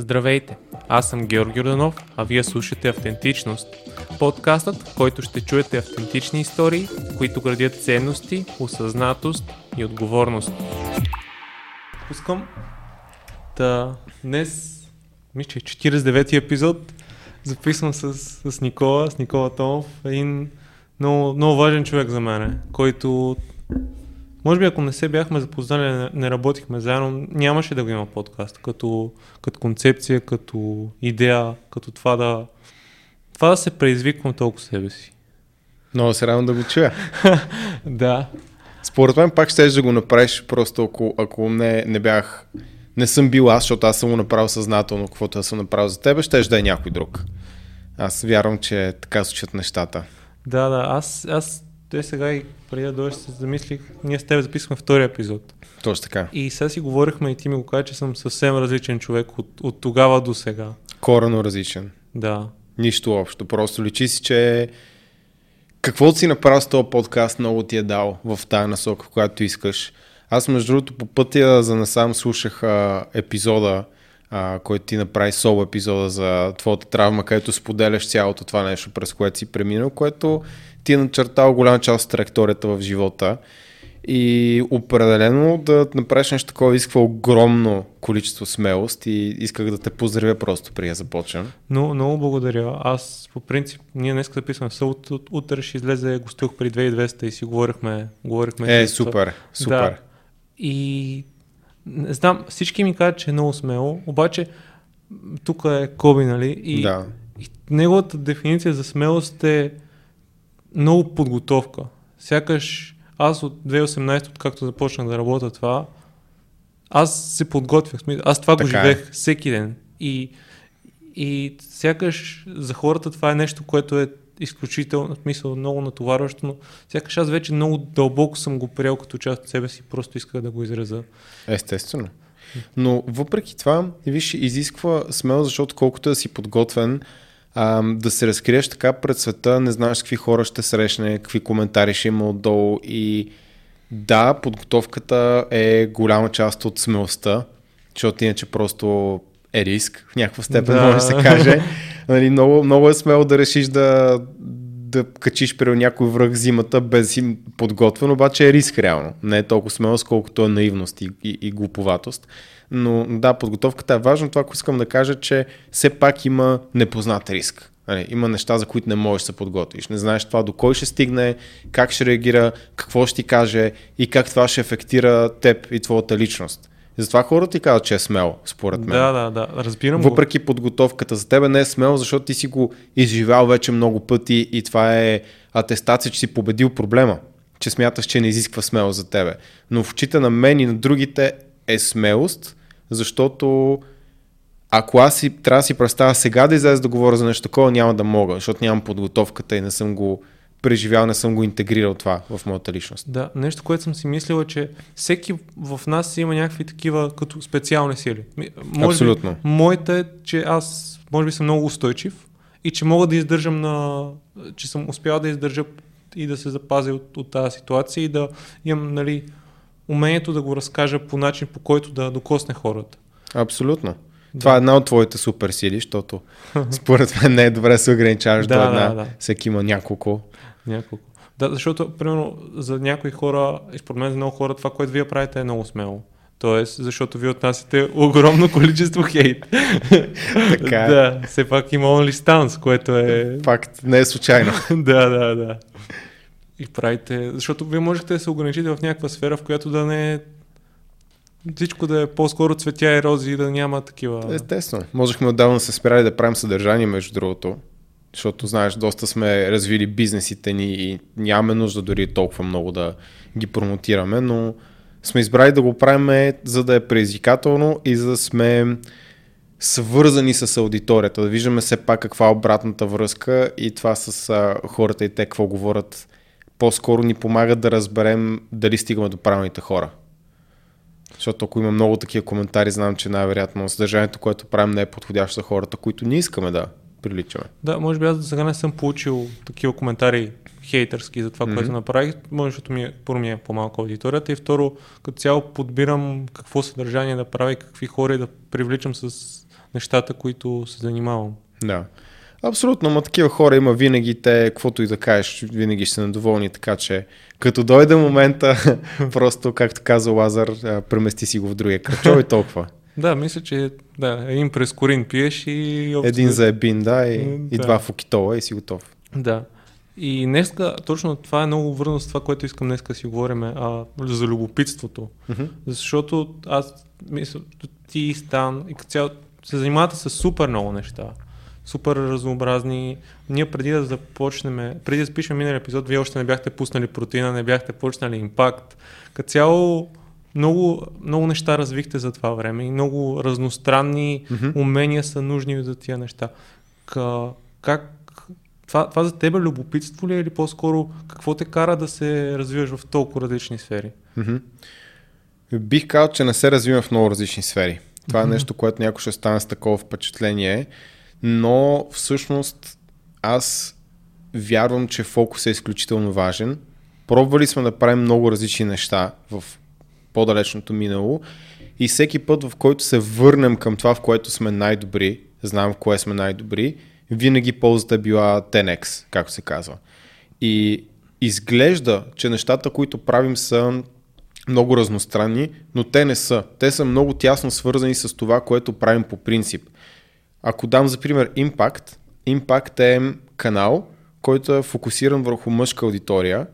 Здравейте, аз съм Георги Роданов, а вие слушате Автентичност. Подкастът, в който ще чуете автентични истории, които градят ценности, осъзнатост и отговорност. Пускам да днес, мисля, че 49-ти е епизод, записвам с, с Никола, с Никола Томов, един много, много важен човек за мен, който може би ако не се бяхме запознали, не, не работихме заедно, нямаше да го има подкаст. Като, като концепция, като идея, като това да, това да се предизвиквам толкова себе си. Много се радвам да го чуя. да. Според мен пак ще да го направиш, просто ако, ако не, не бях, не съм бил аз, защото аз съм го направил съзнателно, каквото аз съм направил за тебе, ще да е някой друг. Аз вярвам, че така случат нещата. Да, да, аз, аз те сега и преди да дойдеш се замислих, ние с теб записахме втори епизод. Точно така. И сега си говорихме и ти ми го каза, че съм съвсем различен човек от, от тогава до сега. Корено различен. Да. Нищо общо. Просто личи си, че каквото си направил с този подкаст, много ти е дал в тази насока, в която искаш. Аз, между другото, по пътя за насам слушах а, епизода, а, който ти направи соло епизода за твоята травма, където споделяш цялото това нещо, през което си преминал, което ти е начертал голяма част от траекторията в живота. И определено да направиш нещо такова изисква огромно количество смелост и исках да те поздравя просто преди да започнем. Но, много благодаря. Аз по принцип, ние днес записваме в от, от, утре ще излезе, гостувах при 2200 и си говорихме. говорихме е, супер, супер. Да. И не знам, всички ми казват, че е много смело, обаче тук е Коби, нали? И, да. и неговата дефиниция за смелост е много подготовка. Сякаш аз от 2018, откакто започнах да работя това, аз се подготвях. Аз това така го е. живеех е. всеки ден. И, и сякаш за хората това е нещо, което е изключително, в смисъл много натоварващо, но сякаш аз вече много дълбоко съм го приел като част от себе си, просто исках да го изреза. Естествено. Но въпреки това, виж, изисква смело, защото колкото да си подготвен, а, да се разкриеш така пред света, не знаеш какви хора ще срещне, какви коментари ще има отдолу и да, подготовката е голяма част от смелостта, защото иначе просто е риск в някаква степен, да. може да се каже. нали, много, много е смело да решиш да, да качиш при някой връх зимата без си подготвен, обаче е риск реално. Не е толкова смелост, колкото е наивност и, и, и глуповатост. Но да, подготовката е важна. Това, което искам да кажа, че все пак има непознат риск. Нали, има неща, за които не можеш да се подготвиш. Не знаеш това до кой ще стигне, как ще реагира, какво ще ти каже и как това ще ефектира теб и твоята личност. И затова хората ти казват, че е смело, според мен. Да, да, да, разбирам Въпреки го. подготовката за тебе не е смело, защото ти си го изживял вече много пъти и това е атестация, че си победил проблема, че смяташ, че не изисква смелост за тебе. Но в очите на мен и на другите е смелост, защото ако аз си, трябва да си представя сега да излезе да говоря за нещо такова, няма да мога, защото нямам подготовката и не съм го преживял, не съм го интегрирал това в моята личност. Да, нещо, което съм си мислил е, че всеки в нас има някакви такива като специални сили. Може Абсолютно. Би, моята е, че аз може би съм много устойчив и че мога да издържам на... че съм успял да издържа и да се запазя от, от тази ситуация и да имам, нали, умението да го разкажа по начин, по който да докосне хората. Абсолютно. Да. Това е една от твоите супер сили, защото според мен не е добре да се ограничаваш да, до една. Да, да. Всеки има няколко. Няколко. Да, защото, примерно, за някои хора, и според мен за много хора, това, което вие правите е много смело. Тоест, защото ви отнасяте огромно количество хейт. така е. Да, все пак има OnlyStance, което е... Факт, не е случайно. да, да, да и правите, защото вие можете да се ограничите в някаква сфера, в която да не е всичко да е по-скоро цветя и рози и да няма такива. Естествено. Можехме отдавна да се спирали да правим съдържание, между другото, защото, знаеш, доста сме развили бизнесите ни и нямаме нужда дори толкова много да ги промотираме, но сме избрали да го правим за да е предизвикателно и за да сме свързани с аудиторията, да виждаме все пак каква е обратната връзка и това с хората и те какво говорят по-скоро ни помагат да разберем дали стигаме до правилните хора. Защото ако има много такива коментари, знам, че най-вероятно съдържанието, което правим, не е подходящо за хората, които не искаме да приличаме. Да, може би аз до сега не съм получил такива коментари хейтърски за това, mm-hmm. което направих. Може, защото ми е, първо ми е по-малко аудиторията и второ, като цяло подбирам какво съдържание да правя и какви хора да привличам с нещата, които се занимавам. Да. Абсолютно, но такива хора има винаги те, каквото и да кажеш, винаги ще са недоволни, така че като дойде момента, просто, както каза Лазар, премести си го в другия кръчо и толкова. Да, мисля, че да, един през корин пиеш и... Един за ебин, да, и, да. и два фукитола и си готов. Да. И днеска, точно това е много върно с това, което искам днеска си говорим, а, за любопитството. Mm-hmm. Защото аз мисля, ти, Стан, и цяло се занимавате с супер много неща. Супер разнообразни. Ние преди да започнем, преди да спишем минали епизод, вие още не бяхте пуснали протеина, не бяхте почнали импакт. Като цяло много, много неща развихте за това време и много разностранни mm-hmm. умения са нужни за тия неща. К, как това, това за теб е любопитство ли е или по-скоро какво те кара да се развиваш в толкова различни сфери? Mm-hmm. Бих казал, че не се развивам в много различни сфери. Това mm-hmm. е нещо, което някой ще стане с такова впечатление, но всъщност аз вярвам, че фокус е изключително важен. Пробвали сме да правим много различни неща в по-далечното минало и всеки път, в който се върнем към това, в което сме най-добри, знам в кое сме най-добри, винаги ползата е била 10x, както се казва. И изглежда, че нещата, които правим са много разностранни, но те не са. Те са много тясно свързани с това, което правим по принцип. Ако дам за пример Impact, Impact е канал, който е фокусиран върху мъжка аудитория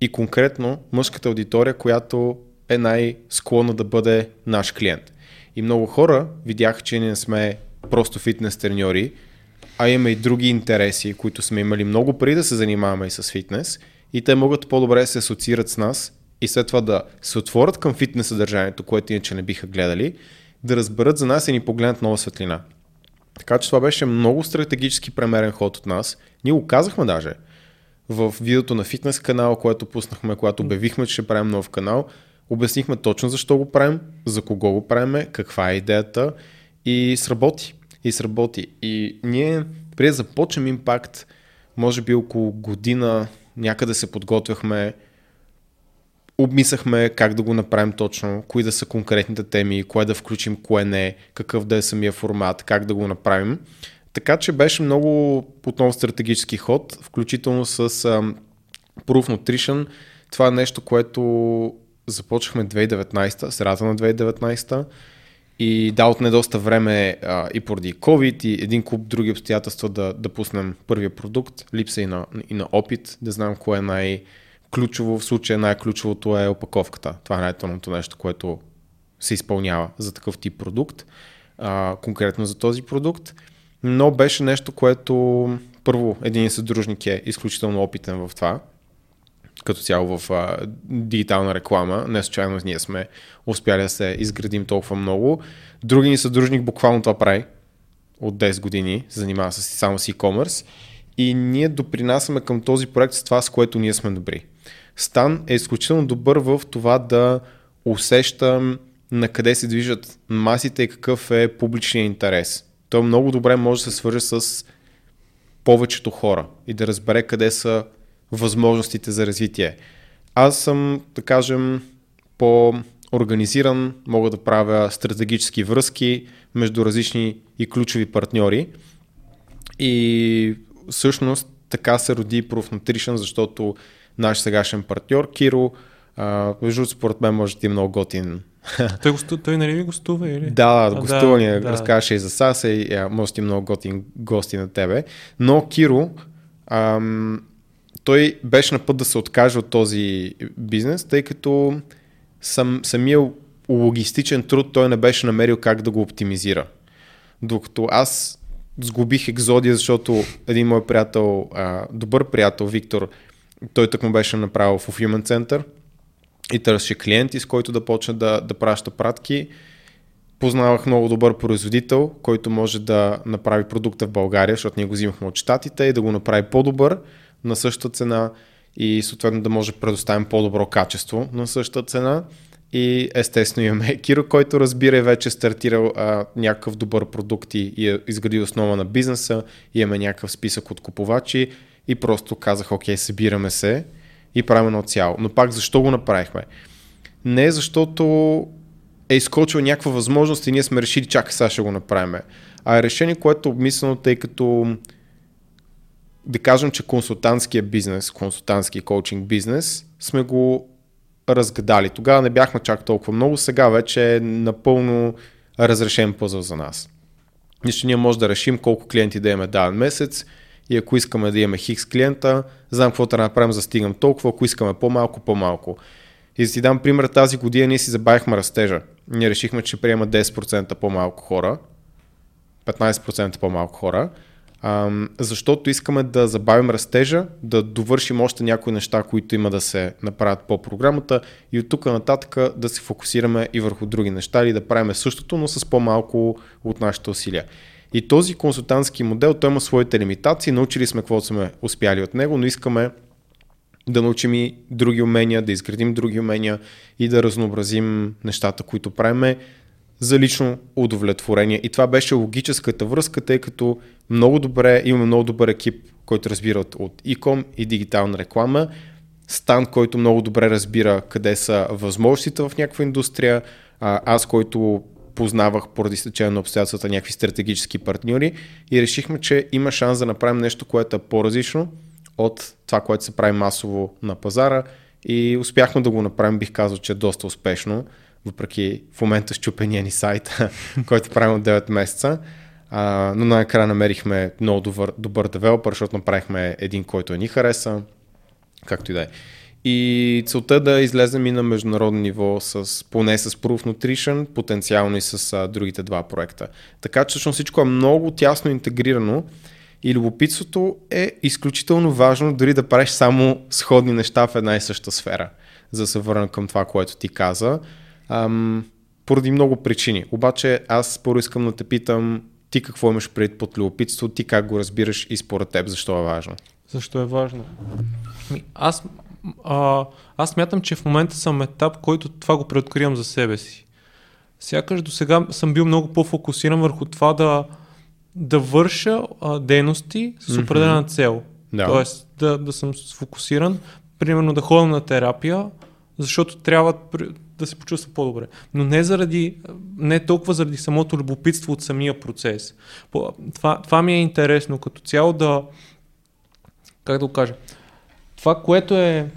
и конкретно мъжката аудитория, която е най-склонна да бъде наш клиент. И много хора видяха, че не сме просто фитнес треньори, а имаме и други интереси, които сме имали много преди да се занимаваме и с фитнес и те могат по-добре да се асоциират с нас и след това да се отворят към фитнес съдържанието, което иначе не биха гледали, да разберат за нас и ни погледнат нова светлина. Така че това беше много стратегически премерен ход от нас. Ние го казахме даже в видеото на фитнес канала, което пуснахме, когато обявихме, че ще правим нов канал. Обяснихме точно защо го правим, за кого го правим, каква е идеята и сработи и сработи. И ние, преди да започнем импакт, може би около година някъде се подготвяхме, обмисляхме как да го направим точно, кои да са конкретните теми, кое да включим, кое не, какъв да е самия формат, как да го направим. Така че беше много отново стратегически ход, включително с um, Proof Nutrition. Това е нещо, което започнахме 2019, средата на 2019 и да, отне доста време а, и поради COVID и един куп други обстоятелства да, да пуснем първия продукт. Липса и на, и на опит, да знам кое е най-ключово. В случая най-ключовото е опаковката. Това е най-тъмното нещо, което се изпълнява за такъв тип продукт, а, конкретно за този продукт. Но беше нещо, което първо един съдружник е изключително опитен в това, като цяло в а, дигитална реклама. Не случайно ние сме успяли да се изградим толкова много. Други ни съдружник буквално това прави от 10 години, се занимава с, само с e-commerce и ние допринасяме към този проект с това, с което ние сме добри. Стан е изключително добър в това да усеща на къде се движат масите и какъв е публичният интерес. Той много добре може да се свърже с повечето хора и да разбере къде са възможностите за развитие. Аз съм, да кажем, по-организиран, мога да правя стратегически връзки между различни и ключови партньори. И всъщност така се роди Proof Nutrition, защото наш сегашен партньор Киро, между според мен може да е много готин. Той, госту, той нали ви гостува или? Да, да, гостува ни, да. разказваше и за САСа и може да много готин гости на тебе. Но Киро ам, той беше на път да се откаже от този бизнес, тъй като сам, самия логистичен труд той не беше намерил как да го оптимизира. Докато аз сгубих екзодия, защото един мой приятел, а, добър приятел Виктор, той так му беше направил в Human Center и търсеше клиенти, с който да почне да, да праща пратки. Познавах много добър производител, който може да направи продукта в България, защото ние го взимахме от щатите и да го направи по-добър на същата цена и съответно да може да предоставим по-добро качество на същата цена. И естествено имаме Киро, който разбира и вече е стартирал а, някакъв добър продукт и, и е изградил основа на бизнеса, имаме някакъв списък от купувачи и просто казах, окей, събираме се и правим едно цяло. Но пак защо го направихме? Не защото е изкочил някаква възможност и ние сме решили, чакай сега ще го направим. а е решение, което е обмислено, тъй като да кажем, че консултантския бизнес, консултантски коучинг бизнес, сме го разгадали. Тогава не бяхме чак толкова много, сега вече е напълно разрешен пъзъл за нас. Нищо ние може да решим колко клиенти да имаме даден месец и ако искаме да имаме хикс клиента, знам какво трябва да направим за да стигнем толкова, ако искаме по-малко, по-малко. И да ти дам пример, тази година ние си забавихме растежа. Ние решихме, че приема 10% по-малко хора, 15% по-малко хора, защото искаме да забавим растежа, да довършим още някои неща, които има да се направят по програмата и от тук нататък да се фокусираме и върху други неща или да правим същото, но с по-малко от нашите усилия. И този консултантски модел, той има своите лимитации, научили сме какво сме успяли от него, но искаме да научим и други умения, да изградим други умения и да разнообразим нещата, които правиме за лично удовлетворение. И това беше логическата връзка, тъй като много добре, имаме много добър екип, който разбира от, e-com и дигитална реклама, Стан, който много добре разбира къде са възможностите в някаква индустрия, аз, който познавах поради стечение на обстоятелствата някакви стратегически партньори и решихме, че има шанс да направим нещо, което е по-различно от това, което се прави масово на пазара и успяхме да го направим, бих казал, че е доста успешно въпреки в момента щупения ни сайт, който правим от 9 месеца. А, но накрая намерихме много добър, добър девелопър, защото направихме един, който ни хареса, както и да е. И целта е да излезем и на международно ниво с, поне с Proof Nutrition, потенциално и с а, другите два проекта. Така че всъщност всичко е много тясно интегрирано и любопитството е изключително важно дори да правиш само сходни неща в една и съща сфера, за да се върна към това, което ти каза. Ам, поради много причини. Обаче аз първо искам да те питам ти какво имаш пред под любопитство, ти как го разбираш и според теб защо е важно? Защо е важно? Аз, а, аз мятам, че в момента съм етап, който това го преоткривам за себе си. Сякаш до сега съм бил много по-фокусиран върху това да, да върша а, дейности с определена mm-hmm. цел. Да. Тоест да, да съм сфокусиран, примерно да ходя на терапия, защото трябва да се почувства по-добре. Но не заради, не толкова заради самото любопитство от самия процес. Това, това ми е интересно като цяло да, как да го кажа, това, което е,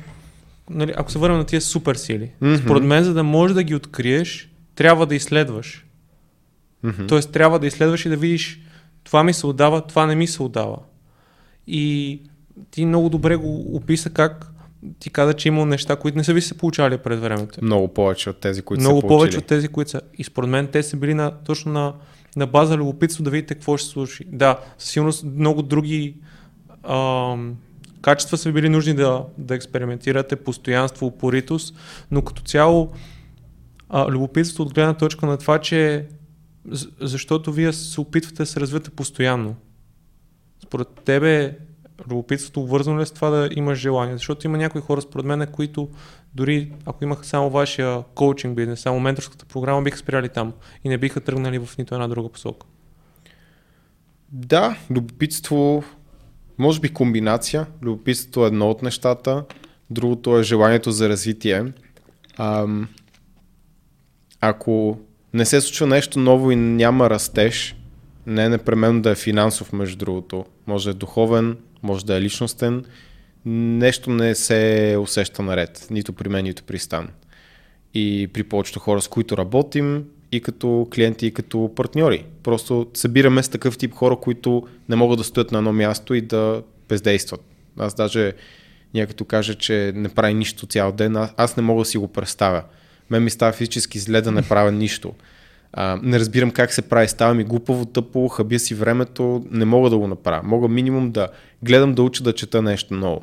нали, ако се върнем на тия супер сили, mm-hmm. според мен, за да можеш да ги откриеш, трябва да изследваш. Mm-hmm. Тоест, трябва да изследваш и да видиш, това ми се отдава, това не ми се отдава. И ти много добре го описа как ти каза, че има неща, които не са ви се получали пред времето. Много повече от тези, които Много са повече от тези, които са. И според мен те са били на, точно на, на база любопитство да видите какво ще се случи. Да, със сигурност много други ам, качества са били нужни да, да експериментирате, постоянство, упоритост, но като цяло а, любопитство от гледна точка на това, че защото вие се опитвате да се развивате постоянно. Според тебе любопитството вързано ли е с това да имаш желание? Защото има някои хора, според мен, които дори ако имаха само вашия коучинг бизнес, само менторската програма, биха спряли там и не биха тръгнали в нито една друга посока. Да, любопитство, може би комбинация. Любопитството е едно от нещата, другото е желанието за развитие. Ам, ако не се случва нещо ново и няма растеж, не е непременно да е финансов, между другото. Може да е духовен, може да е личностен, нещо не се усеща наред, нито при мен, нито при Стан. И при повечето хора, с които работим, и като клиенти, и като партньори. Просто събираме с такъв тип хора, които не могат да стоят на едно място и да бездействат. Аз даже някато каже, че не прави нищо цял ден, аз не мога да си го представя. Мен ми става физически зле да не правя нищо. А, не разбирам как се прави, става ми глупаво, тъпо, хабя си времето, не мога да го направя. Мога минимум да гледам да уча да чета нещо ново.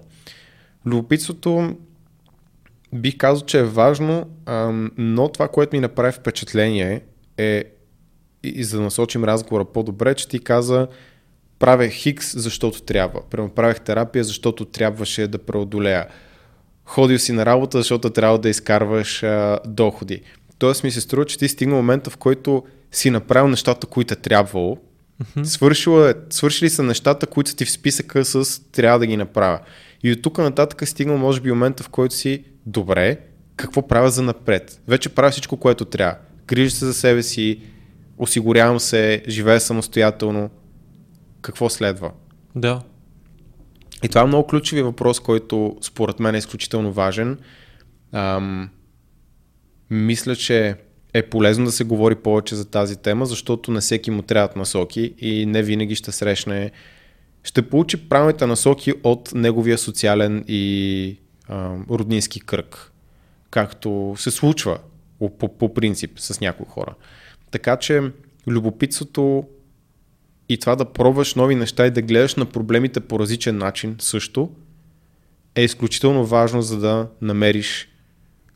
Любопитството бих казал, че е важно, но това, което ми направи впечатление е, и, и за да насочим разговора по-добре, че ти каза, правя хикс, защото трябва. Прямо правех терапия, защото трябваше да преодолея. Ходил си на работа, защото трябва да изкарваш а, доходи. Тоест ми се струва, че ти стигна момента, в който си направил нещата, които е трябвало, mm-hmm. свършила, свършили са нещата, които са ти в списъка с трябва да ги направя. И от тук нататък стигнал, може би, момента, в който си добре, какво правя за напред? Вече правя всичко, което трябва. Грижа се за себе си, осигурявам се, живея самостоятелно, какво следва? Да. И това е много ключови въпрос, който според мен е изключително важен. Ам, мисля, че е полезно да се говори повече за тази тема, защото на всеки му трябват насоки и не винаги ще срещне, ще получи правилните насоки от неговия социален и роднински кръг, както се случва по, по принцип с някои хора. Така че любопитството и това да пробваш нови неща и да гледаш на проблемите по различен начин също е изключително важно, за да намериш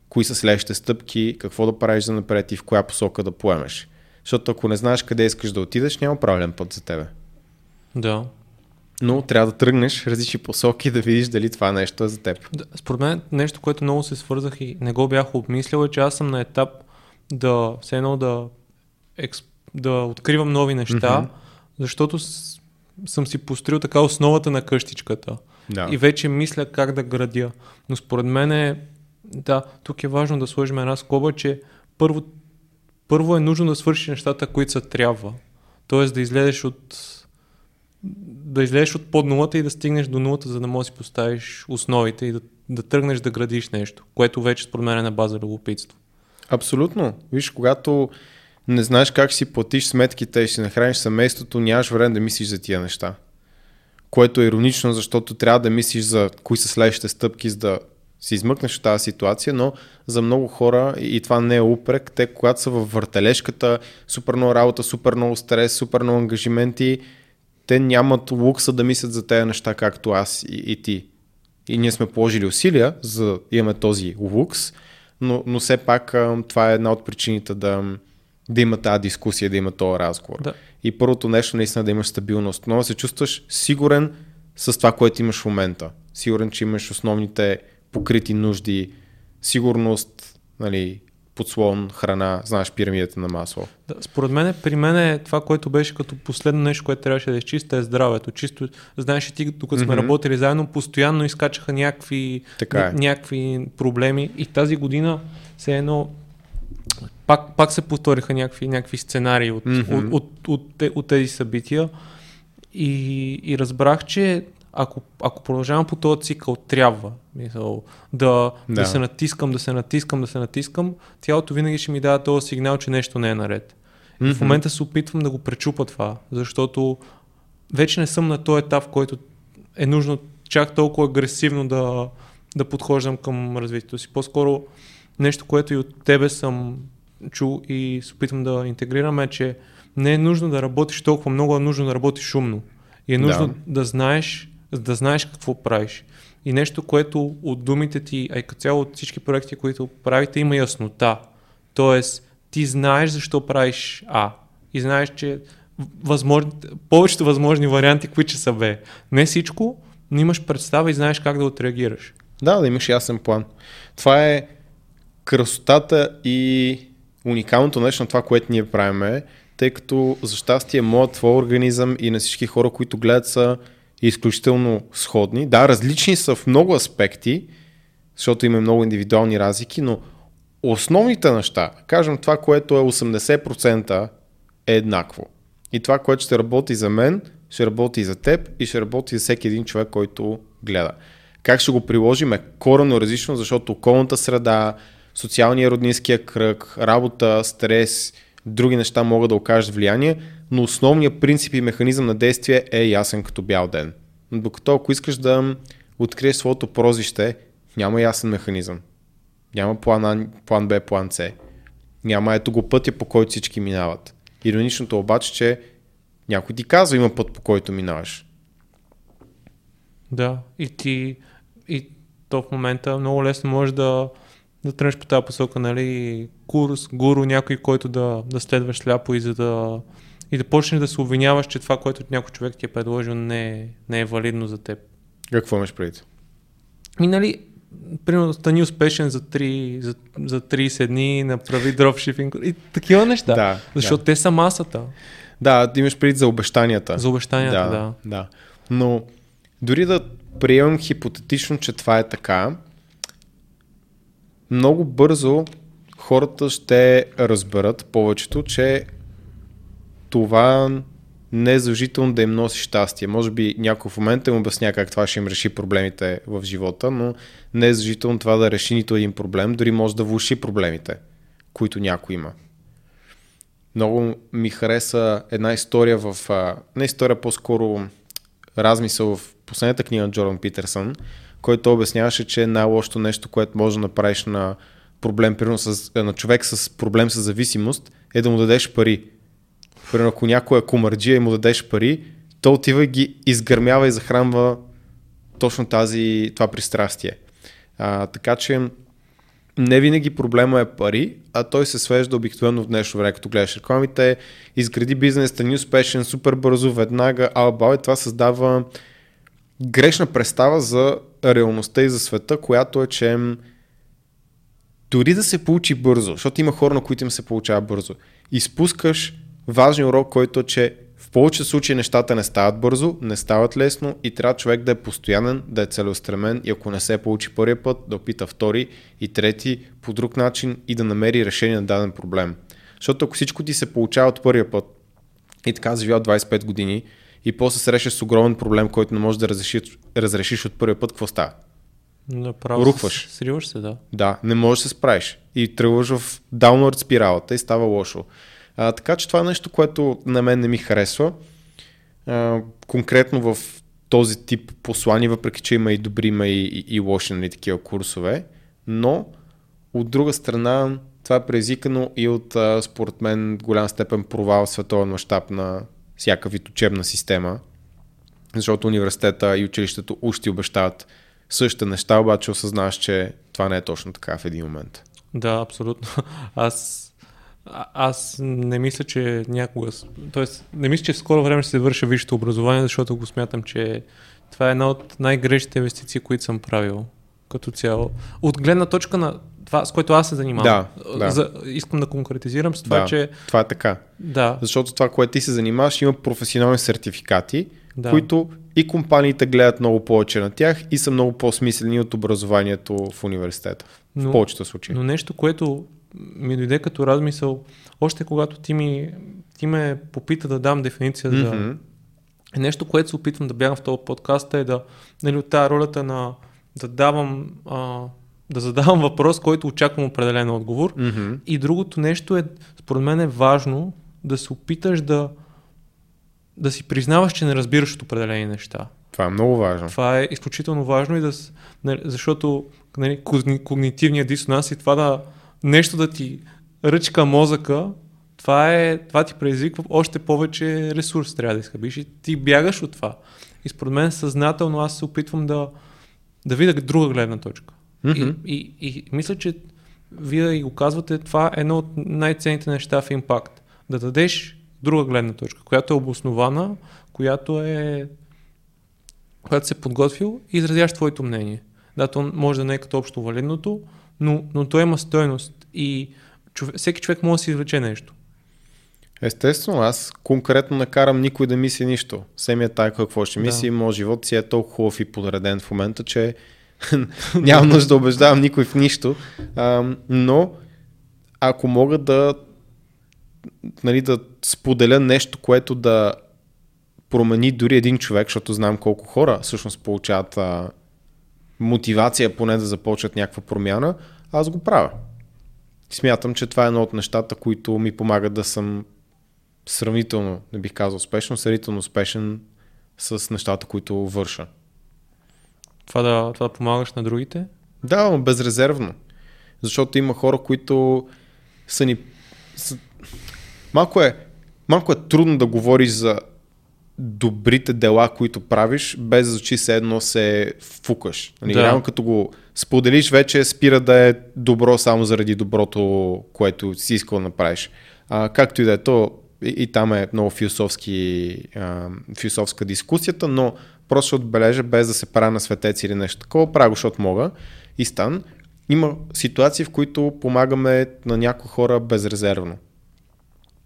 кои са следващите стъпки, какво да правиш за напред и в коя посока да поемеш. Защото ако не знаеш къде искаш да отидеш, няма правилен път за тебе. Да. Но трябва да тръгнеш различни посоки да видиш дали това нещо е за теб. Да, според мен нещо, което много се свързах и не го бях обмислял е, че аз съм на етап да все едно да, експ, да откривам нови неща, mm-hmm. защото с, съм си построил така основата на къщичката. Да. И вече мисля как да градя. Но според мен е да, тук е важно да сложим една скоба, че първо, първо е нужно да свършиш нещата, които са трябва. Тоест да излезеш от да излезеш от под нулата и да стигнеш до нулата, за да можеш да си поставиш основите и да, да тръгнеш да градиш нещо, което вече според мен е на база любопитство. Абсолютно. Виж, когато не знаеш как си платиш сметките и си нахраниш семейството, нямаш време да мислиш за тия неща. Което е иронично, защото трябва да мислиш за кои са следващите стъпки, за да си измъкнеш от тази ситуация, но за много хора, и това не е упрек, те когато са във въртележката, супер много работа, супер много стрес, супер много ангажименти, те нямат лукса да мислят за тези неща, както аз и, и ти. И ние сме положили усилия за да имаме този лукс, но, но все пак това е една от причините да, да има тази дискусия, да има този разговор. Да. И първото нещо наистина да имаш стабилност, но да се чувстваш сигурен с това, което имаш в момента. Сигурен, че имаш основните покрити нужди, сигурност, нали, подслон, храна, знаеш пирамидата на масло. Да, според мен, при мен е това, което беше като последно нещо, което трябваше да изчиста е здравето. Чисто, знаеш, ти, докато сме mm-hmm. работили заедно, постоянно изкачаха някакви, така е. някакви проблеми и тази година се едно пак, пак се повториха някакви, някакви сценарии от, mm-hmm. от, от, от, от, от тези събития и, и разбрах, че ако, ако продължавам по този цикъл, трябва мисъл, да, да. да се натискам, да се натискам, да се натискам, тялото винаги ще ми дава този сигнал, че нещо не е наред. Mm-hmm. И в момента се опитвам да го пречупа това, защото вече не съм на този етап, в който е нужно чак толкова агресивно да, да подхождам към развитието си. По-скоро нещо, което и от тебе съм чул и се опитвам да интегрирам е, че не е нужно да работиш толкова много, а е нужно да работиш шумно. И е нужно да, да знаеш за да знаеш какво правиш. И нещо, което от думите ти, а и като цяло от всички проекти, които правите, има яснота. Тоест, ти знаеш защо правиш А и знаеш, че възможни, повечето възможни варианти, които са Б. Не всичко, но имаш представа и знаеш как да отреагираш. Да, да имаш ясен план. Това е красотата и уникалното нещо на това, което ние правиме, тъй като за щастие моят твой организъм и на всички хора, които гледат са изключително сходни. Да, различни са в много аспекти, защото има много индивидуални разлики, но основните неща, кажем това, което е 80% е еднакво. И това, което ще работи за мен, ще работи и за теб и ще работи за всеки един човек, който гледа. Как ще го приложим е коренно различно, защото околната среда, социалния роднинския кръг, работа, стрес, други неща могат да окажат влияние, но основният принцип и механизъм на действие е ясен като бял ден. Докато ако искаш да откриеш своето прозвище, няма ясен механизъм. Няма план, а, план Б, план С. Няма ето го пътя, по който всички минават. Ироничното обаче, че някой ти казва има път, по който минаваш. Да, и ти и то в момента много лесно можеш да, да тръгнеш по тази посока, нали, курс, гуру, някой, който да, да следваш сляпо и за да и да почнеш да се обвиняваш, че това, което някой човек ти е предложил, не е, не е валидно за теб. Какво имаш предвид? И нали, примерно, стани успешен за, 3, за, за 30 дни, направи дропшипинг и такива неща. Да, защото да. те са масата. Да, имаш предвид за обещанията. За обещанията, да. да. да. Но дори да приемам хипотетично, че това е така, много бързо хората ще разберат повечето, че това не е задължително да им носи щастие. Може би някой в момента им обясня как това ще им реши проблемите в живота, но не е задължително това да реши нито един проблем, дори може да влуши проблемите, които някой има. Много ми хареса една история в... Не история, по-скоро размисъл в последната книга на Джордан Питерсън, който обясняваше, че най-лошото нещо, което може да направиш на проблем, примерно с, на човек с проблем с зависимост, е да му дадеш пари. Примерно ако някой е комарджия и му дадеш пари, то отива и ги изгърмява и захранва точно тази, това пристрастие. А, така че не винаги проблема е пари, а той се свежда обикновено в днешно време, като гледаш рекламите, изгради бизнес, стани успешен, супер бързо, веднага, алба, и това създава грешна представа за реалността и за света, която е, че дори да се получи бързо, защото има хора, на които им се получава бързо, изпускаш важен урок, който е, че в повечето случаи нещата не стават бързо, не стават лесно и трябва човек да е постоянен, да е целеустремен и ако не се получи първия път, да опита втори и трети по друг начин и да намери решение на даден проблем. Защото ако всичко ти се получава от първия път и така живял 25 години и после срещаш с огромен проблем, който не можеш да разрешиш, разрешиш от първия път, какво става? Направо Рухваш. Сриваш се, да. Да, не можеш да се справиш. И тръгваш в downward спиралата и става лошо. А, така че това е нещо, което на мен не ми харесва. А, конкретно в този тип послания, въпреки че има и добри, има и, и, и лоши нали, такива курсове, но от друга страна това е предизвикано и от, а, според мен, голям степен провал световен мащаб на всяка вид учебна система, защото университета и училището ти обещават същите неща, обаче осъзнаваш, че това не е точно така в един момент. Да, абсолютно. Аз а- аз не мисля, че някога... Тоест, не мисля, че в скоро време ще се върша висшето образование, защото го смятам, че това е една от най-грешните инвестиции, които съм правил като цяло. От гледна точка на това, с което аз се занимавам. Да, да. За, искам да конкретизирам с това, да, че... това е така. Да, Защото това, което ти се занимаваш, има професионални сертификати, да. които и компаниите гледат много повече на тях и са много по-смислени от образованието в университета. В Но- повечето случаи. Но нещо, което ми дойде като размисъл, още когато ти, ми, ти ме попита да дам дефиниция за... Мгм. Е нещо, което се опитвам да бягам в този подкаст е да, нали, от тази ролята на да давам, а, да задавам въпрос, който очаквам определен отговор. Мгм. И другото нещо е, според мен е важно да се опиташ да, да си признаваш, че не разбираш от определени неща. Това е много важно. Това е изключително важно и да, нали, защото нали, когни- когнитивният дисонанс и това да нещо да ти ръчка мозъка, това, е, това ти предизвиква още повече ресурс, трябва да изхъбиш и ти бягаш от това. И според мен съзнателно аз се опитвам да, да видя друга гледна точка. Мгм. И, и, и мисля, че вие и го казвате, това е едно от най-ценните неща в импакт. Да дадеш друга гледна точка, която е обоснована, която е която се подготвил и изразяваш твоето мнение. Да, то може да не е като общо валидното, но, но то има стойност и човек, всеки човек може да си извлече нещо. Естествено, аз конкретно не карам никой да мисли нищо. Семия тая какво ще Да. мисли, моят живот си е толкова хубав и подреден в момента, че нямам нужда да убеждавам никой в нищо. А, но ако мога да, нали, да споделя нещо, което да промени дори един човек, защото знам колко хора всъщност получават а, мотивация поне да започнат някаква промяна, аз го правя. Смятам, че това е едно от нещата, които ми помагат да съм сравнително, не бих казал успешно, сравнително успешен с нещата, които върша. Това да, това да помагаш на другите. Да, но безрезервно. Защото има хора, които са ни... Са... Малко, е, малко е трудно да говориш за добрите дела, които правиш, без да звучи се едно се фукаш. Нали, Да. Реално като го споделиш, вече спира да е добро само заради доброто, което си искал да направиш. А, както и да е то, и, и там е много философски, а, философска дискусията, но просто ще отбележа без да се правя на светец или нещо такова, правя го, защото мога. И стан. Има ситуации, в които помагаме на някои хора безрезервно.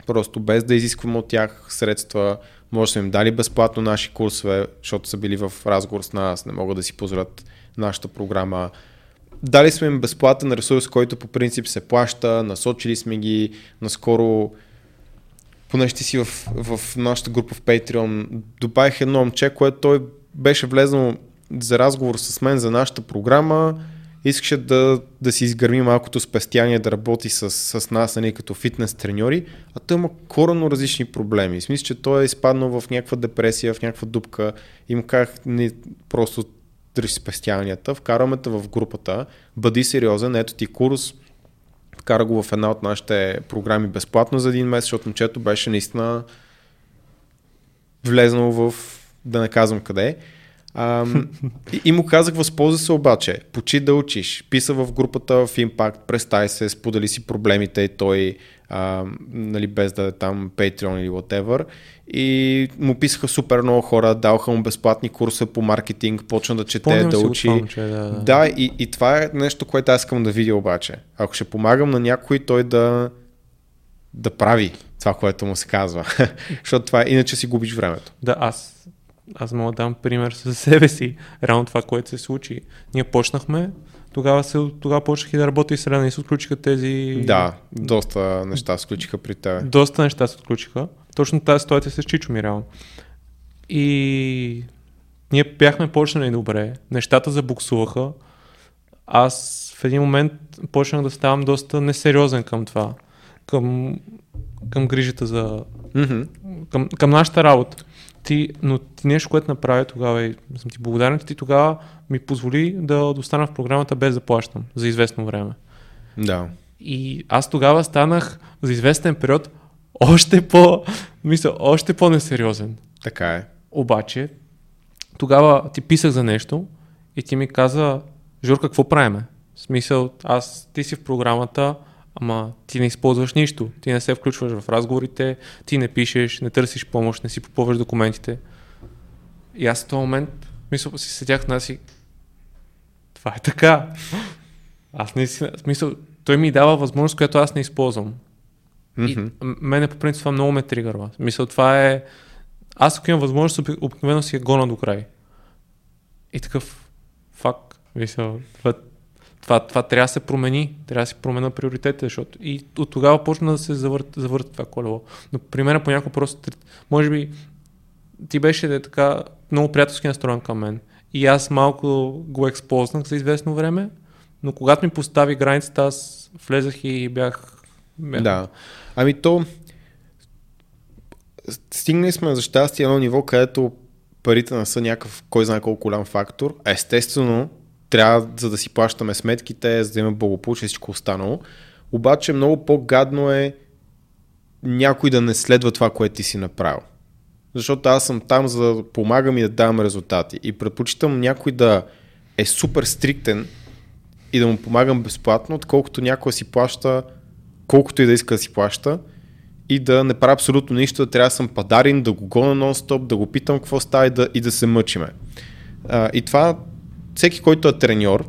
Просто без да изискваме от тях средства, може да сме им дали безплатно наши курсове, защото са били в разговор с нас, не могат да си позволят нашата програма. Дали сме им безплатен ресурс, който по принцип се плаща, насочили сме ги, наскоро понеже ти си в, в нашата група в Patreon, добавих едно момче, което той беше влезнал за разговор с мен за нашата програма, искаше да, да си изгърми малкото спестяние, да работи с, с нас, нали, като фитнес треньори, а той има коренно различни проблеми. В смисъл, че той е изпаднал в някаква депресия, в някаква дупка и му казах, не, просто дръж спестяванията, вкарваме те в групата, бъди сериозен, ето ти курс, вкара го в една от нашите програми безплатно за един месец, защото момчето беше наистина влезнал в да не казвам къде. А, и, и му казах, възползва се обаче, почи да учиш, писа в групата в Impact, представи се, сподели си проблемите и той, а, нали, без да е там Patreon или whatever. И му писаха супер много хора, даваха му безплатни курса по маркетинг, почна да чете, Спомням да учи. това момче, да, да. Да, и, и това е нещо, което аз искам да видя обаче. Ако ще помагам на някой, той да, да прави това, което му се казва. Защото това е, иначе си губиш времето. Да, аз, аз мога да дам пример със себе си. Реално това, което се случи. Ние почнахме, тогава, се, тогава почнах и да работя и среда и се отключиха тези... Да, доста неща се включиха при теб. Доста неща се отключиха. Точно тази ситуация с Чичо ми реално. И ние бяхме почнали добре, нещата забуксуваха. Аз в един момент почнах да ставам доста несериозен към това. Към, към грижата за... Мгм. Към, към нашата работа. Ти, но ти нещо, което направи тогава и съм ти благодарен, ти тогава ми позволи да остана в програмата без да плащам за известно време. Да. И аз тогава станах за известен период още по, мисля, още по-несериозен. Така е. Обаче, тогава ти писах за нещо и ти ми каза, Жур, какво правиме? В смисъл, аз, ти си в програмата, ама ти не използваш нищо. Ти не се включваш в разговорите, ти не пишеш, не търсиш помощ, не си попълваш документите. И аз в този момент, мисля, си седях на си, това е така. Аз не си, смисъл, той ми дава възможност, която аз не използвам. И Мгм. м- мене по принцип това много ме тригърва. Мисля, това е... Аз ако имам възможност, обик- обикновено си я гона до край. И такъв, фак, мисля, това, това, това трябва да се промени, трябва да се променя приоритетите, защото и от тогава почна да се завърт, завърт това колело. Но при мен понякога просто, може би, ти беше да е така много приятелски настроен към мен. И аз малко го експознах за известно време, но когато ми постави границата, аз влезах и бях... бях Да. Ами то, стигнали сме за щастие едно ниво, където парите не са някакъв, кой знае колко голям фактор. Естествено, трябва, за да си плащаме сметките, за да имаме благополучие и всичко останало. Обаче много по-гадно е някой да не следва това, което ти си направил. Защото аз съм там за да помагам и да давам резултати. И предпочитам някой да е супер стриктен и да му помагам безплатно, отколкото някой си плаща колкото и да иска да си плаща и да не правя абсолютно нищо, да трябва да съм падарин, да го гоня нон-стоп, да го питам какво става и да, и да се мъчиме. А, и това всеки, който е треньор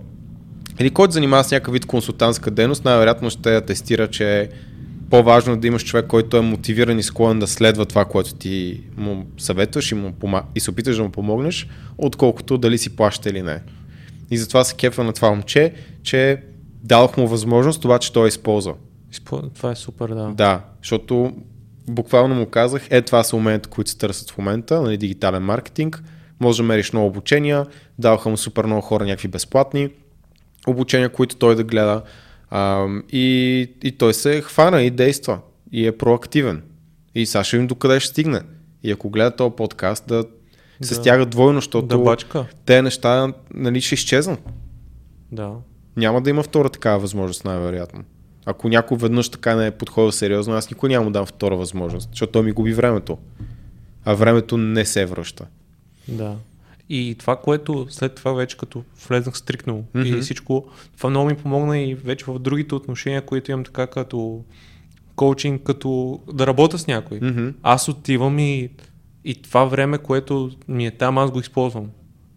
или който занимава с някакъв вид консултантска дейност, най-вероятно ще атестира, че е по-важно да имаш човек, който е мотивиран и склонен да следва това, което ти му съветваш и, му пома... и се опиташ да му помогнеш, отколкото дали си плаща или не. И затова се кефа на това момче, че дадох му възможност, обаче той я използва. Изпо- Това е супер, да. Да, защото буквално му казах, е това са уменията, които се търсят в момента, нали, дигитален маркетинг, може да мериш много обучения, даваха му супер много хора някакви безплатни обучения, които той да гледа а, и, и той се хвана и действа и е проактивен. И сега ще видим докъде ще стигне. И ако гледа този подкаст, да се Да. стяга двойно, защото Да бачка. те неща нали, ще изчезнат. Да. Няма да има втора такава възможност, най-вероятно. Ако някой веднъж така не е подходил сериозно, аз никой няма му дам втора възможност, защото той ми губи времето. А времето не се връща. Да. И това, което след това вече като влезнах стрикнал Мгм. mm-hmm. и всичко, това много ми помогна и вече в другите отношения, които имам така като коучинг, като да работя с някой. Мгм. Аз отивам и, и това време, което ми е там, аз го използвам.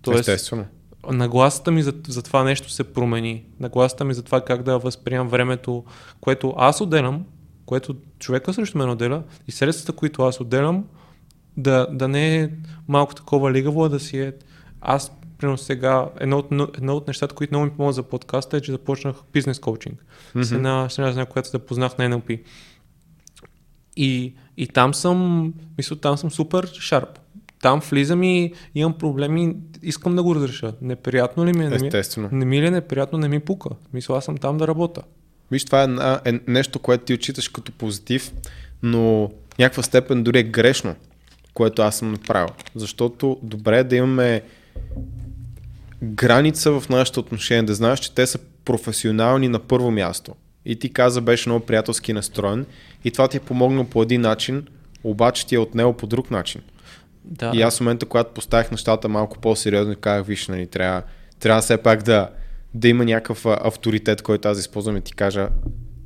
Тоест, Естествено. нагласата ми за, за това нещо се промени. Нагласата ми за това как да възприемам времето, което аз отделям, което човека срещу мен отделя и средствата, които аз отделям, да, да не е малко такова лигаво, а да си е... Аз, примерно сега, едно от, едно от нещата, които много ми помогна за подкаста е, че започнах бизнес коучинг. Mm-hmm. С една, с една, с една която запознах на NLP. И, и там съм, мисля, там съм супер шарп. Там влизам и имам проблеми, искам да го разреша. Неприятно ли ми е? Естествено. Не ми, не ми ли е неприятно, не ми пука. Мисля, аз съм там да работя. Виж, това е, е нещо, което ти отчиташ като позитив, но някаква степен дори е грешно, което аз съм направил. Защото добре е да имаме граница в нашето отношение, да знаеш, че те са професионални на първо място. И ти каза, беше много приятелски настроен и това ти е помогнало по един начин, обаче ти е отнело по друг начин. Да. И аз в момента, когато поставих нещата малко по-сериозно, казах, виж, нали, трябва, трябва все пак да, да има някакъв авторитет, който аз използвам и ти кажа,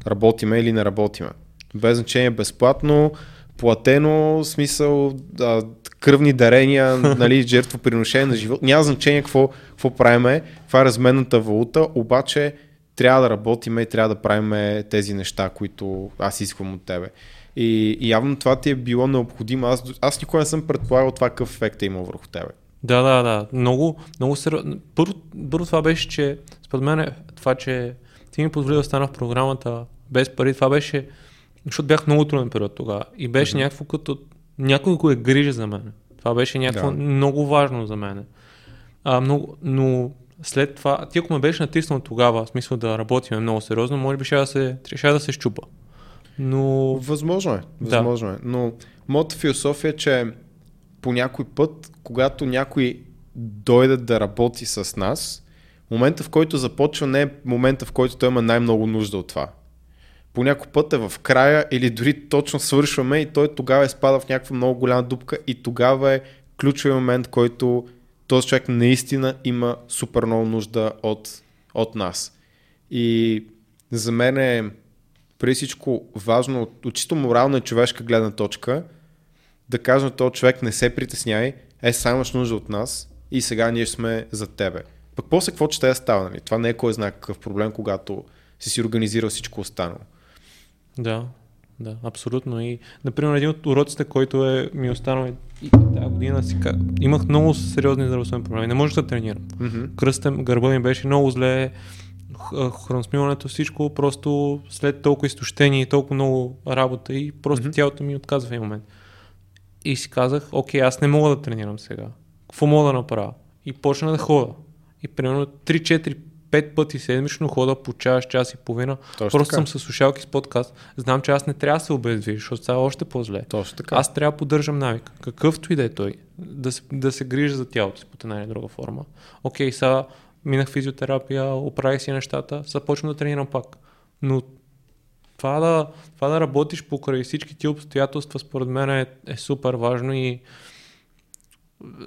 работиме или не работиме. Без значение безплатно, платено, смисъл, да, кръвни дарения, нали, жертвоприношение на живот. Няма значение какво, какво правиме, това е разменната валута, обаче трябва да работиме и трябва да правим тези неща, които аз искам от тебе. И, и явно това ти е било необходимо. Аз, аз никога не съм предполагал това какъв ефект е имал върху тебе. Да, да, да. Много, много сериозно. Първо, първо това беше, че според мен това, че ти ми позволи да стана в програмата без пари, това беше, защото бях много труден период тогава. И беше mm-hmm. някакво като някой го е грижа за мен. Това беше някакво да. много важно за мен. А, много, но след това, ти ако ме беше натиснал тогава, в смисъл да работим много сериозно, може би ще да се, ще да се щупа. Но... Възможно е. Възможно да. е. Но моята философия е, че по някой път, когато някой дойде да работи с нас, момента в който започва не е момента в който той има най-много нужда от това. По някой път е в края или дори точно свършваме и той тогава е спада в някаква много голяма дупка и тогава е ключовия момент, който този човек наистина има супер много нужда от, от нас. И за мен е преди всичко важно от чисто морална и човешка гледна точка да кажем на този човек не се притесняй, е, само нужда от нас и сега ние сме за тебе. Пък после какво ще е става, нали? Това не е кой знае какъв проблем, когато си си организирал всичко останало. Да, да, абсолютно. И, например, един от уроците, който е, ми е останал и тази година си имах много сериозни здравословни проблеми. Не можех да тренирам. Mm-hmm. Кръстен, гърба ми беше много зле, храносмилането, всичко, просто след толкова изтощение и толкова много работа и просто mm-hmm. тялото ми отказва в един момент. И си казах, окей, аз не мога да тренирам сега. Какво мога да направя? И почна да хода. И примерно 3-4 пет пъти седмично хода по час, час и половина. Точно Просто така. съм с слушалки с подкаст. Знам, че аз не трябва да се обездвижа, защото става още по-зле. Точно така. Аз трябва да поддържам навик. Какъвто и да е той. Да се, да се грижа за тялото си по една или друга форма. Окей, сега минах физиотерапия, оправих си нещата, започвам да тренирам пак. Но това да, това да работиш покрай всички ти обстоятелства, според мен е, е супер важно и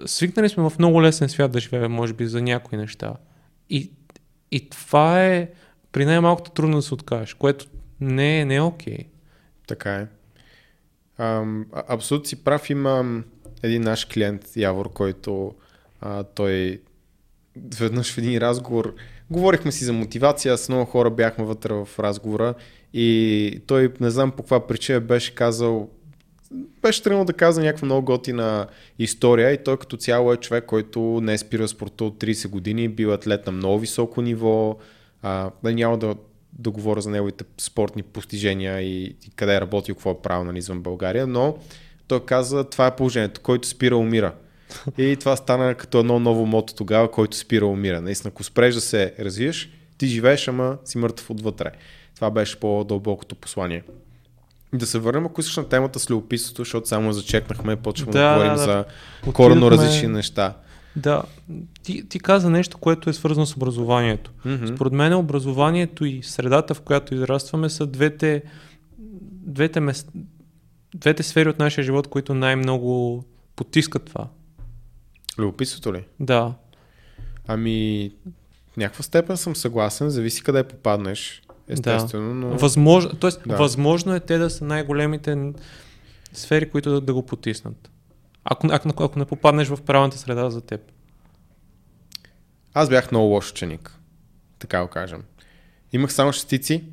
свикнали сме в много лесен свят да живеем, може би, за някои неща. И и това е при най-малкото трудно да се откажеш, което не е, не е окей. Така е. Абсолютно си прав. Има един наш клиент, Явор, който а, той веднъж в един разговор говорихме си за мотивация, с много хора бяхме вътре в разговора и той не знам по каква причина беше казал беше тръгнал да каза някаква много готина история и той като цяло е човек, който не е спирал спорта от 30 години, бил атлет на много високо ниво, а, да няма да, да говоря за неговите спортни постижения и, и къде е работил, какво е правил нали, извън България, но той каза, това е положението, който спира, умира. И това стана като едно ново мото тогава, който спира, умира. Наистина, ако спреш да се развиеш, ти живееш, ама си мъртъв отвътре. Това беше по-дълбокото послание. Да се върнем, ако искаш на темата с любопитството, защото само зачекнахме и почваме да, да говорим да, да. за коренно различни неща. Да, ти, ти каза нещо, което е свързано с образованието. Mm-hmm. Според мен образованието и средата, в която израстваме, са двете, двете, мест, двете сфери от нашия живот, които най-много потискат това. Любопитството ли? Да. Ами, в някаква степен съм съгласен, зависи къде попаднеш. Естествено, да. но... Възможно, тоест, да. възможно е те да са най-големите сфери, които да, да го потиснат. Ако, ако, ако не попаднеш в правилната среда за теб. Аз бях много лош ученик. Така го кажем. Имах само шестици,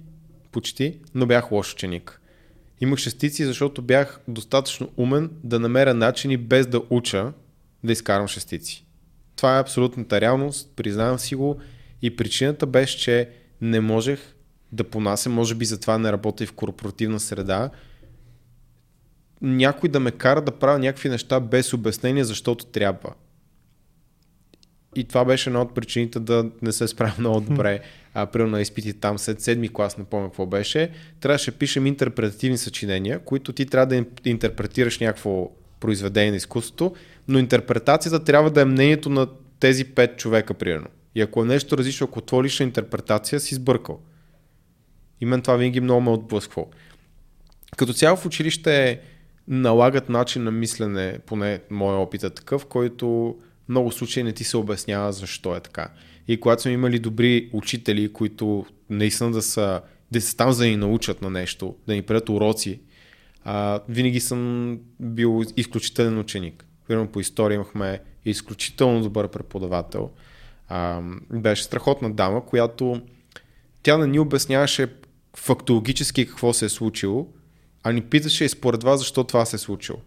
почти, но бях лош ученик. Имах шестици, защото бях достатъчно умен да намеря начини без да уча да изкарам шестици. Това е абсолютната реалност, признавам си го и причината беше, че не можех да понася, може би затова не работя и в корпоративна среда, някой да ме кара да правя някакви неща без обяснение, защото трябва. И това беше една от причините да не се справя много добре. А, примерно на изпити там след седми клас, не помня какво беше, трябваше да пишем интерпретативни съчинения, които ти трябва да интерпретираш някакво произведение на изкуството, но интерпретацията трябва да е мнението на тези пет човека, примерно. И ако е нещо различно, ако твоя лична интерпретация, си сбъркал. И мен това винаги много ме отблъсквало. Като цяло в училище налагат начин на мислене, поне моя опит е такъв, който много случаи не ти се обяснява защо е така. И когато сме имали добри учители, които наистина да са, да са там за да ни научат на нещо, да ни предат уроци, а, винаги съм бил изключителен ученик. Примерно по история имахме изключително добър преподавател. А, беше страхотна дама, която тя не ни обясняваше фактологически какво се е случило, а ни питаше и според вас защо това се е случило.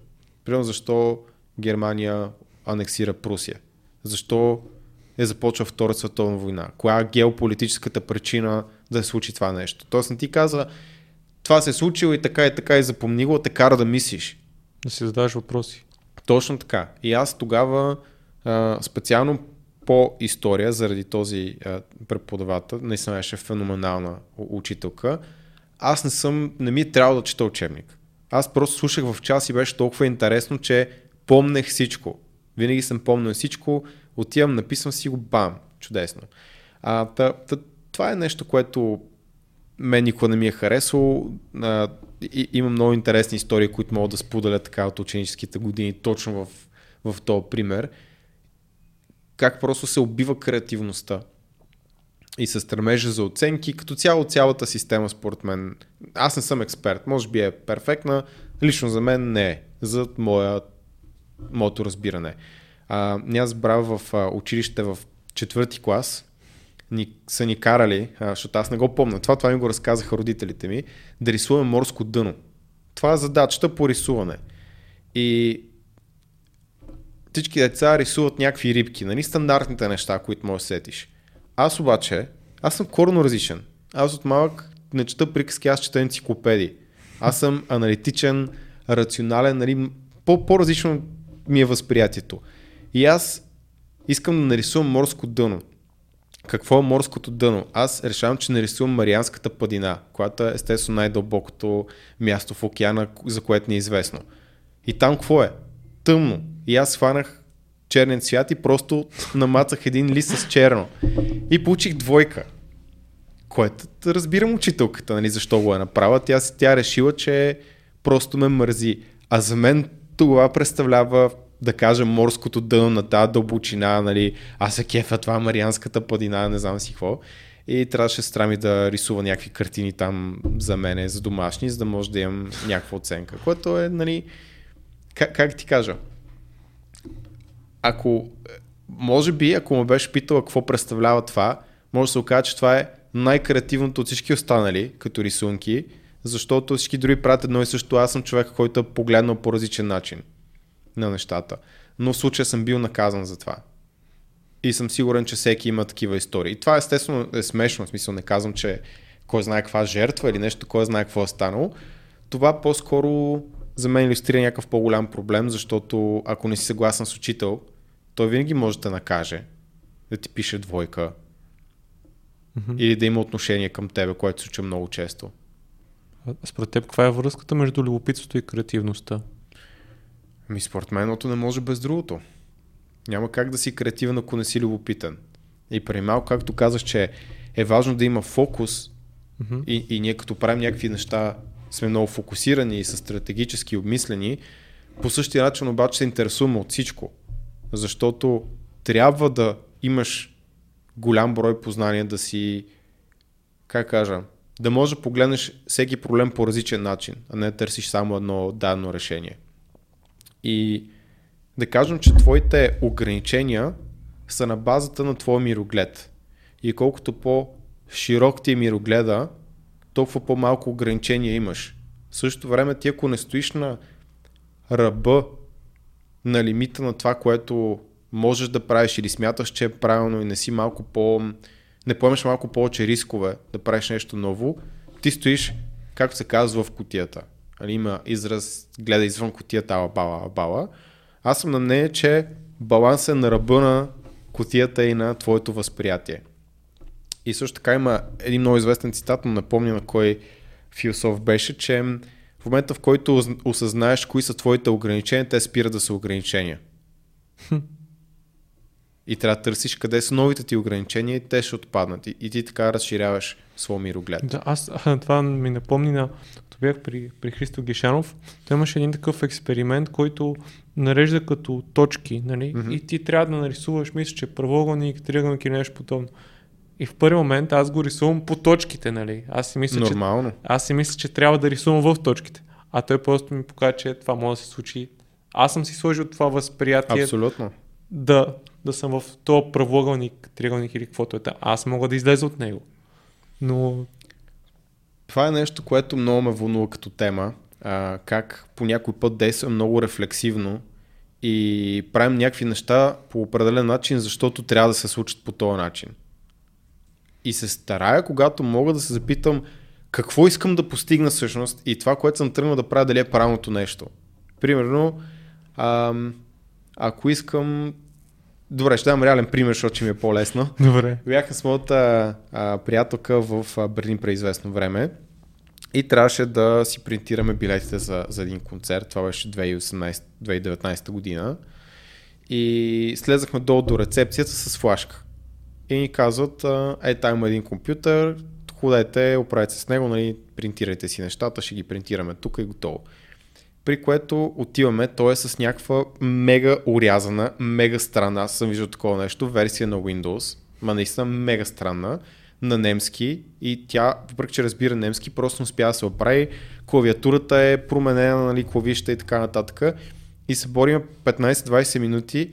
Примерно защо Германия анексира Прусия. Защо е започва Втора световна война? Коя е геополитическата причина да се случи това нещо? Тоест не ти казва това се е случило и така и така и запомни го, те кара да мислиш. Да си задаваш въпроси. Точно така. И аз тогава а, специално по история, заради този преподавател, наистина беше феноменална учителка, аз не съм, не ми е трябвало да чета учебник. Аз просто слушах в час и беше толкова интересно, че помнех всичко. Винаги съм помнил всичко, отивам, написвам си го, бам, чудесно. А, та, та, това е нещо, което мен никога не ми е харесало. А, и, има много интересни истории, които мога да споделя така от ученическите години, точно в, в този пример. Как просто се убива креативността и се стремежа за оценки. Като цяло цялата система, според мен, аз не съм експерт, може би е перфектна, лично за мен не е, за моя, моето разбиране. А, аз брав в а, училище в четвърти клас, ни, са ни карали, а, защото аз не го помня, това, това ми го разказаха родителите ми, да рисуваме морско дъно. Това е задачата по рисуване. И всички деца рисуват някакви рибки, нали стандартните неща, които можеш да сетиш. Аз обаче, аз съм корно различен. Аз от малък не чета приказки, аз чета енциклопедии. Аз съм аналитичен, рационален, нали, по- по-различно ми е възприятието. И аз искам да нарисувам морско дъно. Какво е морското дъно? Аз решавам, че нарисувам Марианската падина, която е естествено най-дълбокото място в океана, за което ни е известно. И там какво е? Тъмно. И аз хванах черен цвят и просто намацах един лист с черно. И получих двойка. Което разбирам учителката, нали, защо го е направила. Тя, тя решила, че просто ме мързи. А за мен това представлява да кажем, морското дъно на тази дълбочина, нали, аз се кефа това Марианската падина, не знам си какво. И трябваше страми да рисува някакви картини там за мене, за домашни, за да може да имам някаква оценка. Което е, нали, как, как ти кажа, ако, може би, ако ме беше питала какво представлява това, може да се окаже, че това е най-креативното от всички останали, като рисунки, защото всички други правят едно и също. Аз съм човек, който е погледнал по различен начин на нещата. Но в случая съм бил наказан за това. И съм сигурен, че всеки има такива истории. И това естествено е смешно, в смисъл не казвам, че кой знае каква жертва или нещо, кой знае какво е станало. Това по-скоро за мен иллюстрира някакъв по-голям проблем, защото ако не си съгласен с учител, той винаги може да накаже, да ти пише двойка mm-hmm. или да има отношение към тебе, което се случва много често. А според теб, каква е връзката между любопитството и креативността? Ми според мен едното не може без другото. Няма как да си креативен, ако не си любопитен. И преди малко, както казах, че е важно да има фокус mm-hmm. и, и ние като правим някакви неща сме много фокусирани и са стратегически обмислени, по същия начин обаче се интересуваме от всичко. Защото трябва да имаш голям брой познания да си, как кажа, да можеш да погледнеш всеки проблем по различен начин, а не да търсиш само едно дадено решение. И да кажем, че твоите ограничения са на базата на твоя мироглед. И колкото по-широк ти е мирогледа, толкова по-малко ограничения имаш. В същото време ти ако не стоиш на ръба на лимита на това, което можеш да правиш или смяташ, че е правилно и не си малко по... не поемаш малко повече рискове да правиш нещо ново, ти стоиш, както се казва, в кутията. Али, има израз, гледа извън котията, ала бала, ала бала. Аз съм на мнение, че балансът е на ръба на котията и на твоето възприятие. И също така има един много известен цитат, но напомня на кой философ беше, че в момента в който осъзнаеш кои са твоите ограничения, те спират да са ограничения. И трябва да търсиш къде са новите ти ограничения и те ще отпаднат. И, и ти така разширяваш своя мироглед. Да, аз това ми напомни на, като бях при, при Христо Гешанов, той имаше един такъв експеримент, който нарежда като точки, нали? Mm-hmm. И ти трябва да нарисуваш, мисля, че правоъгълник, триъгълник или нещо подобно. И в първи момент аз го рисувам по точките, нали? Аз си мисля, Нормално. Че, аз си мисля, че трябва да рисувам в точките. А той просто ми показва, че това може да се случи. Аз съм си сложил това възприятие. Абсолютно. Да, да съм в този правоъгълник, триъгълник или каквото е. Аз мога да излеза от него. Но... Това е нещо, което много ме вълнува като тема. А, как по някой път действа много рефлексивно и правим някакви неща по определен начин, защото трябва да се случат по този начин. И се старая, когато мога да се запитам какво искам да постигна всъщност и това, което съм тръгнал да правя, дали е правилното нещо. Примерно, ам, ако искам Добре, ще дам реален пример, защото ми е по-лесно. Добре. Бяха с моята а, приятелка в а, Берлин през известно време и трябваше да си принтираме билетите за, за един концерт. Това беше 2018-2019 година. И слезахме долу до рецепцията с флашка. И ни казват, е, там има един компютър, ходете, оправете се с него, нали, принтирайте си нещата, ще ги принтираме тук и готово при което отиваме, то е с някаква мега урязана, мега странна, аз съм виждал такова нещо, версия на Windows, ма наистина мега странна, на немски и тя, въпреки че разбира немски, просто не успя да се оправи. Клавиатурата е променена, нали, клавища и така нататък. И се борим 15-20 минути,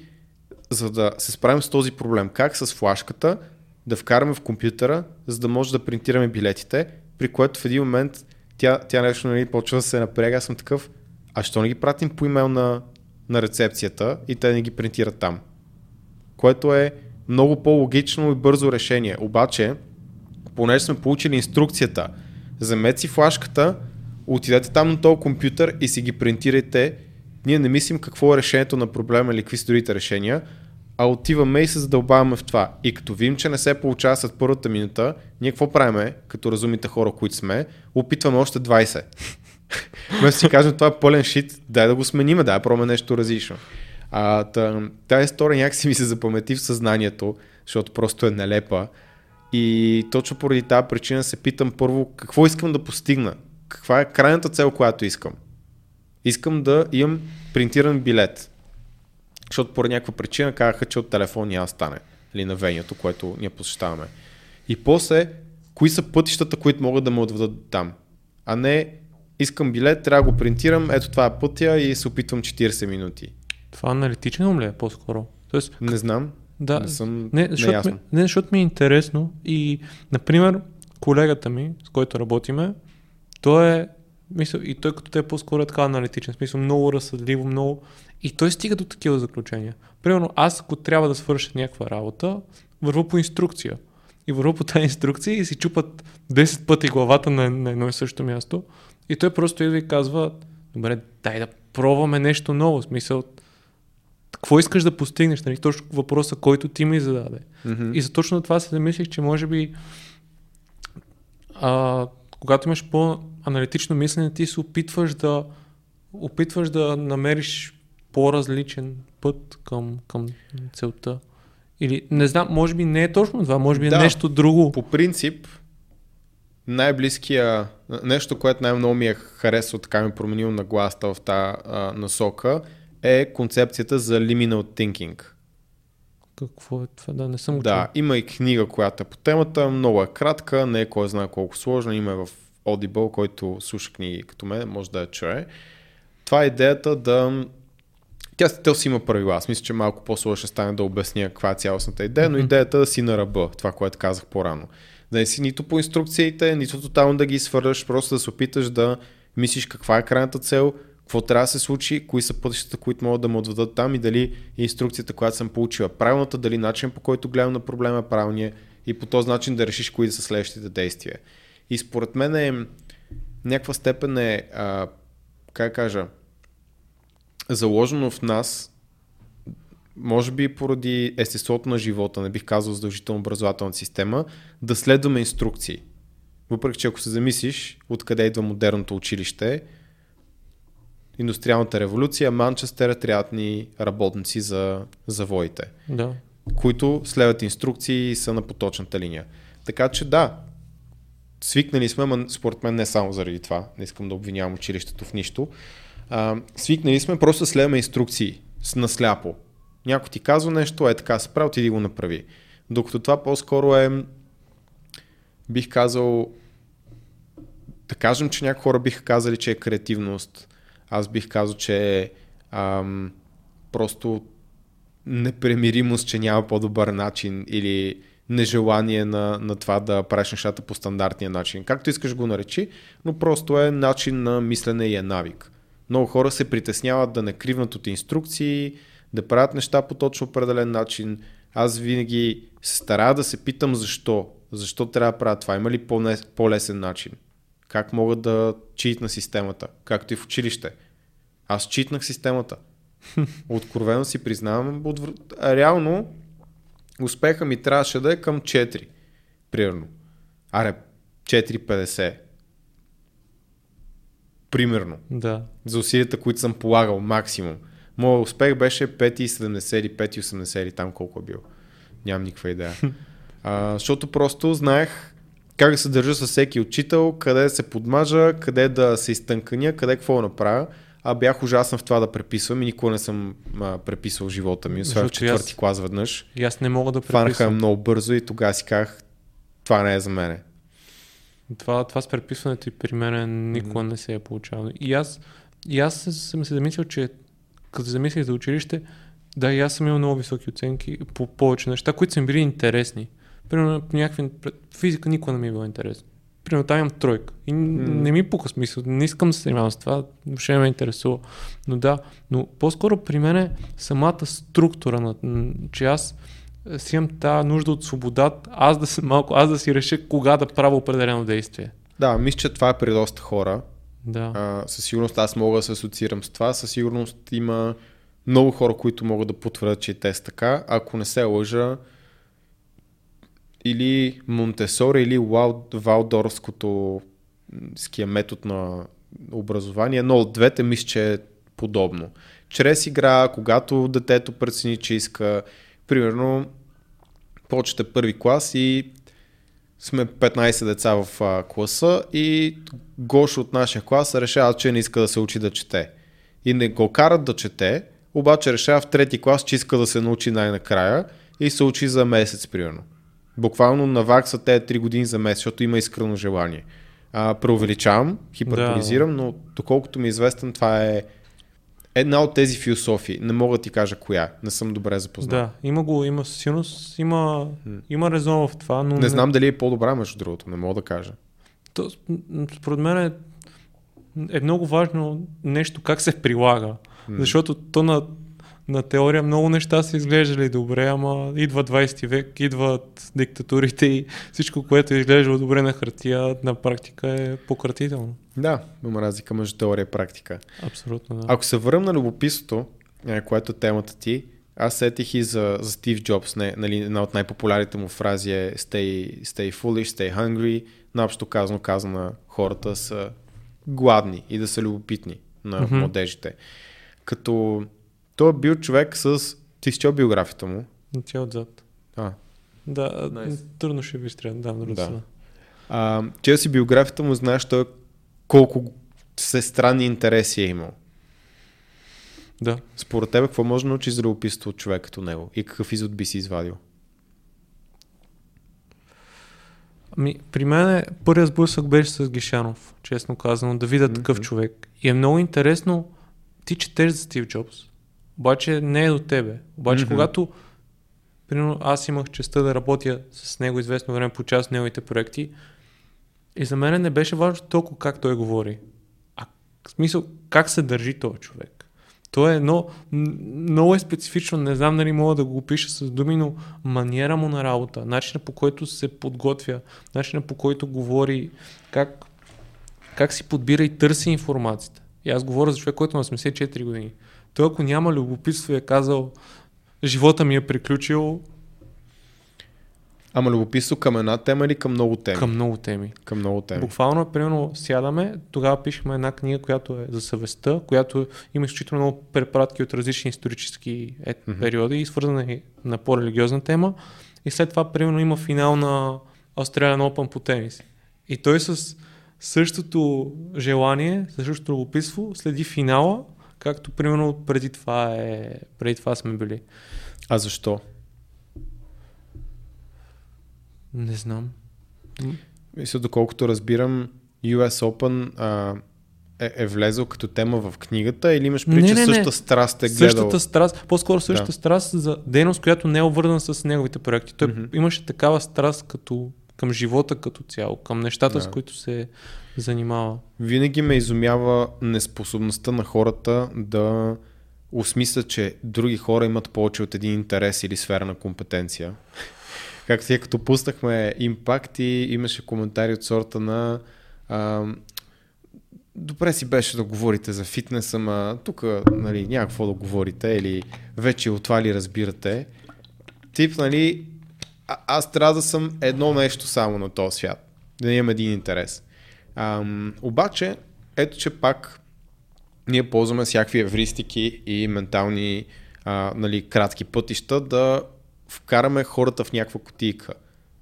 за да се справим с този проблем. Как с флашката да вкараме в компютъра, за да може да принтираме билетите, при което в един момент тя, тя нещо нали, почва да се напряга. Аз съм такъв, а що не ги пратим по имейл на, на рецепцията и те не ги принтират там? Което е много по-логично и бързо решение. Обаче, понеже сме получили инструкцията, вземете си флашката, отидете там на този компютър и си ги принтирайте. Ние не мислим какво е решението на проблема или какви са другите решения, а отиваме и се задълбаваме в това. И като видим, че не се получава след първата минута, ние какво правиме, като разумните хора, които сме, опитваме още 20. Вместо си кажем, това е пълен шит, дай да го смениме, да пробваме нещо различно. А, тази история някакси ми се запамети в съзнанието, защото просто е нелепа. И точно поради тази причина се питам първо какво искам да постигна. Каква е крайната цел, която искам? Искам да имам принтиран билет. Защото по някаква причина казаха, че от телефон няма стане. Или на венято, което ние посещаваме. И после, кои са пътищата, които могат да ме отведат там? А не искам билет, трябва да го принтирам, ето това е пътя и се опитвам 40 минути. Това аналитично ли е по-скоро? Тоест, не знам. Да, не съм не, защото, ми, не, защото ми е интересно и, например, колегата ми, с който работиме, той е, мисъл, и той като те е по-скоро е така аналитичен, смисъл много разсъдливо, много, и той стига до такива заключения. Примерно, аз ако трябва да свърша някаква работа, върву по инструкция. И върву по тази инструкция и си чупат 10 пъти главата на, на едно и също място. И той просто идва и казва, добре, дай да пробваме нещо ново. В смисъл, какво искаш да постигнеш? Нали? Точно въпроса, който ти ми зададе. Mm-hmm. И за точно това се замислих, че може би а, когато имаш по-аналитично мислене, ти се опитваш да опитваш да намериш по-различен път към, към целта. Или не знам, може би не е точно това, може би е да, е нещо друго. По принцип, най-близкия, нещо, което най-много ми е харесало, така ми е променил на гласта в тази насока, е концепцията за liminal thinking. Какво е това? Да, не съм Да, има и книга, която е по темата, много е кратка, не е кой знае колко сложна, има е в Audible, който слуша книги като мен, може да я чуе. Това е идеята да... Тя, тя си има правила. Аз мисля, че малко по-сложно ще стане да обясня каква е цялостната идея, но идеята е да си на ръба, това, което казах по-рано да не си нито по инструкциите, нито тотално да ги свърляш, просто да се опиташ да мислиш каква е крайната цел, какво трябва да се случи, кои са пътищата, които могат да ме отведат там и дали инструкцията, която съм получила правилната, дали начин по който гледам на проблема е правилния и по този начин да решиш кои да са следващите действия. И според мен е някаква степен е а, как кажа, заложено в нас, може би поради естеството на живота, не бих казал задължително образователна система, да следваме инструкции. Въпреки, че ако се замислиш откъде идва модерното училище, индустриалната революция, Манчестър трябват ни работници за завоите, Да. които следват инструкции и са на поточната линия. Така че да, свикнали сме, но според мен не само заради това, не искам да обвинявам училището в нищо, а, свикнали сме просто следваме инструкции с насляпо. Някой ти казва нещо, е така се прави, отиди го направи. Докато това по-скоро е, бих казал, да кажем, че някои хора биха казали, че е креативност. Аз бих казал, че е ам, просто непремиримост, че няма по-добър начин или нежелание на, на това да правиш нещата по стандартния начин. Както искаш го наречи, но просто е начин на мислене и е навик. Много хора се притесняват да не кривнат от инструкции, да правят неща по точно определен начин. Аз винаги се старая да се питам защо. Защо трябва да правя това? Има ли по-лесен начин? Как мога да читна системата? Както и в училище. Аз читнах системата. Откровено си признавам. От... Реално успеха ми трябваше да е към 4. Примерно. Аре, 4,50. Примерно. Да. За усилията, които съм полагал максимум. Моят успех беше 5,70 или 5,80 или там колко е бил. Нямам никаква идея. А, защото просто знаех как да се държа с всеки учител, къде да се подмажа, къде да се изтънканя, къде какво да направя. А бях ужасен в това да преписвам и никога не съм а, преписвал живота ми, освен в Защото и аз- четвърти клас веднъж. И аз не мога да Фанаха преписвам. много бързо и тогава си казах, това не е за мене. Това, това с преписването и при мен никога не се е получавало. И аз, и аз съм се замислил, че като замислих за училище, да, и аз съм имал много високи оценки по повече неща, които са ми били интересни. Примерно, някакви... Физика никога не ми е била интересна. Примерно, там имам тройка. И mm. не ми пука смисъл. Не искам да се занимавам с това. Въобще не ме интересува. Но да, но по-скоро при мен е самата структура, на, че аз е, си имам тази нужда от свобода, аз да, се, малко, аз да си реша кога да правя определено действие. Да, мисля, че това е при доста хора. Да. А, със сигурност аз мога да се асоциирам с това. Със сигурност има много хора, които могат да потвърдят, че и те са така. Ако не се лъжа, или Монтесори, или Вал, Валдорското ския метод на образование, но от двете мисля, че е подобно. Чрез игра, когато детето прецени, че иска, примерно, почете първи клас и сме 15 деца в а, класа и Гош от нашия клас решава, че не иска да се учи да чете. И не го карат да чете, обаче решава в трети клас, че иска да се научи най-накрая и се учи за месец, примерно. Буквално навакса те 3 години за месец, защото има искрено желание. А, преувеличавам, хиперболизирам, но доколкото ми е известен, това е една от тези философии. Не мога да ти кажа коя, не съм добре запознат. Да, има го, има със сигурност, има, има резон в това, но Не знам дали е по-добра, между другото, не мога да кажа. То, според мен е, е много важно нещо как се прилага. М. Защото то на, на теория много неща са изглеждали добре, ама идва 20 век, идват диктатурите и всичко, което е изглеждало добре на хартия, на практика е пократително. Да, има разлика между теория и практика. Абсолютно, да. Ако се върна на любопитството, е, което е темата ти, аз сетих и за, за Стив Джобс, не, нали, една от най-популярните му фрази е stay, stay foolish, stay hungry. Наобщо казано, казано на хората са гладни и да са любопитни на Мгм. младежите. Като той е бил човек с... Ти си чел биографията му? Тя е отзад. А, Да, Nice. трудно ще ви стря. Да, да. Да. а, чел си биографията му, знаеш той колко се странни интереси е имал. да. Според тебе, какво може да научиш за любопитство от човек като него? И какъв извод би си извадил? Ами, при мен е, първият сблъсък беше с Гишанов, честно казано, да видя такъв Мгм. човек. И е много интересно, ти четеш за Стив Джобс, обаче не е до тебе. Обаче Мгм. когато, примерно, аз имах честа да работя с него известно време по част от неговите проекти, и за мен не беше важно толкова как той говори, а в смисъл как се държи този човек. То е едно, много е специфично, не знам дали мога да го опиша с думи, но маниера му на работа, начина по който се подготвя, начина по който говори, как, как си подбира и търси информацията. И аз говоря за човек, който е на 84 години. Той ако няма любопитство и е казал живота ми е приключил Ама любопитство към една тема или към много теми? към много теми. към много теми. Буквално, примерно, сядаме, тогава пишехме една книга, която е за съвестта, която има изключително много препратки от различни исторически е, Мгм. периоди и свързани на по-религиозна тема. И след това, примерно, има финал на Australian Open по тенис. И той с същото желание, с същото любопитство следи финала, както примерно преди това, е, преди това сме били. А защо? Не знам. Мисля, доколкото разбирам, US Open а, е, е влезъл като тема в книгата или имаш преди, че не, същата страст е гледал? Същата страст, по-скоро същата Да. страст за дейност, която не е обвързана с неговите проекти. Той Мгм. имаше такава страст като, към живота като цяло, към нещата, с Да. които се занимава. Винаги ме изумява неспособността на хората да осмислят, че други хора имат повече от един интерес или сфера на компетенция. Както тия като пуснахме импакт и имаше коментари от сорта на а, добре си беше да говорите за фитнес, ама тук нали, няма какво да говорите или вече от това ли разбирате. Тип, нали, а, аз трябва да съм едно нещо само на този свят. Да имам един интерес. Ам, обаче, ето че пак ние ползваме всякакви евристики и ментални а, нали, кратки пътища да вкараме хората в някаква кутийка.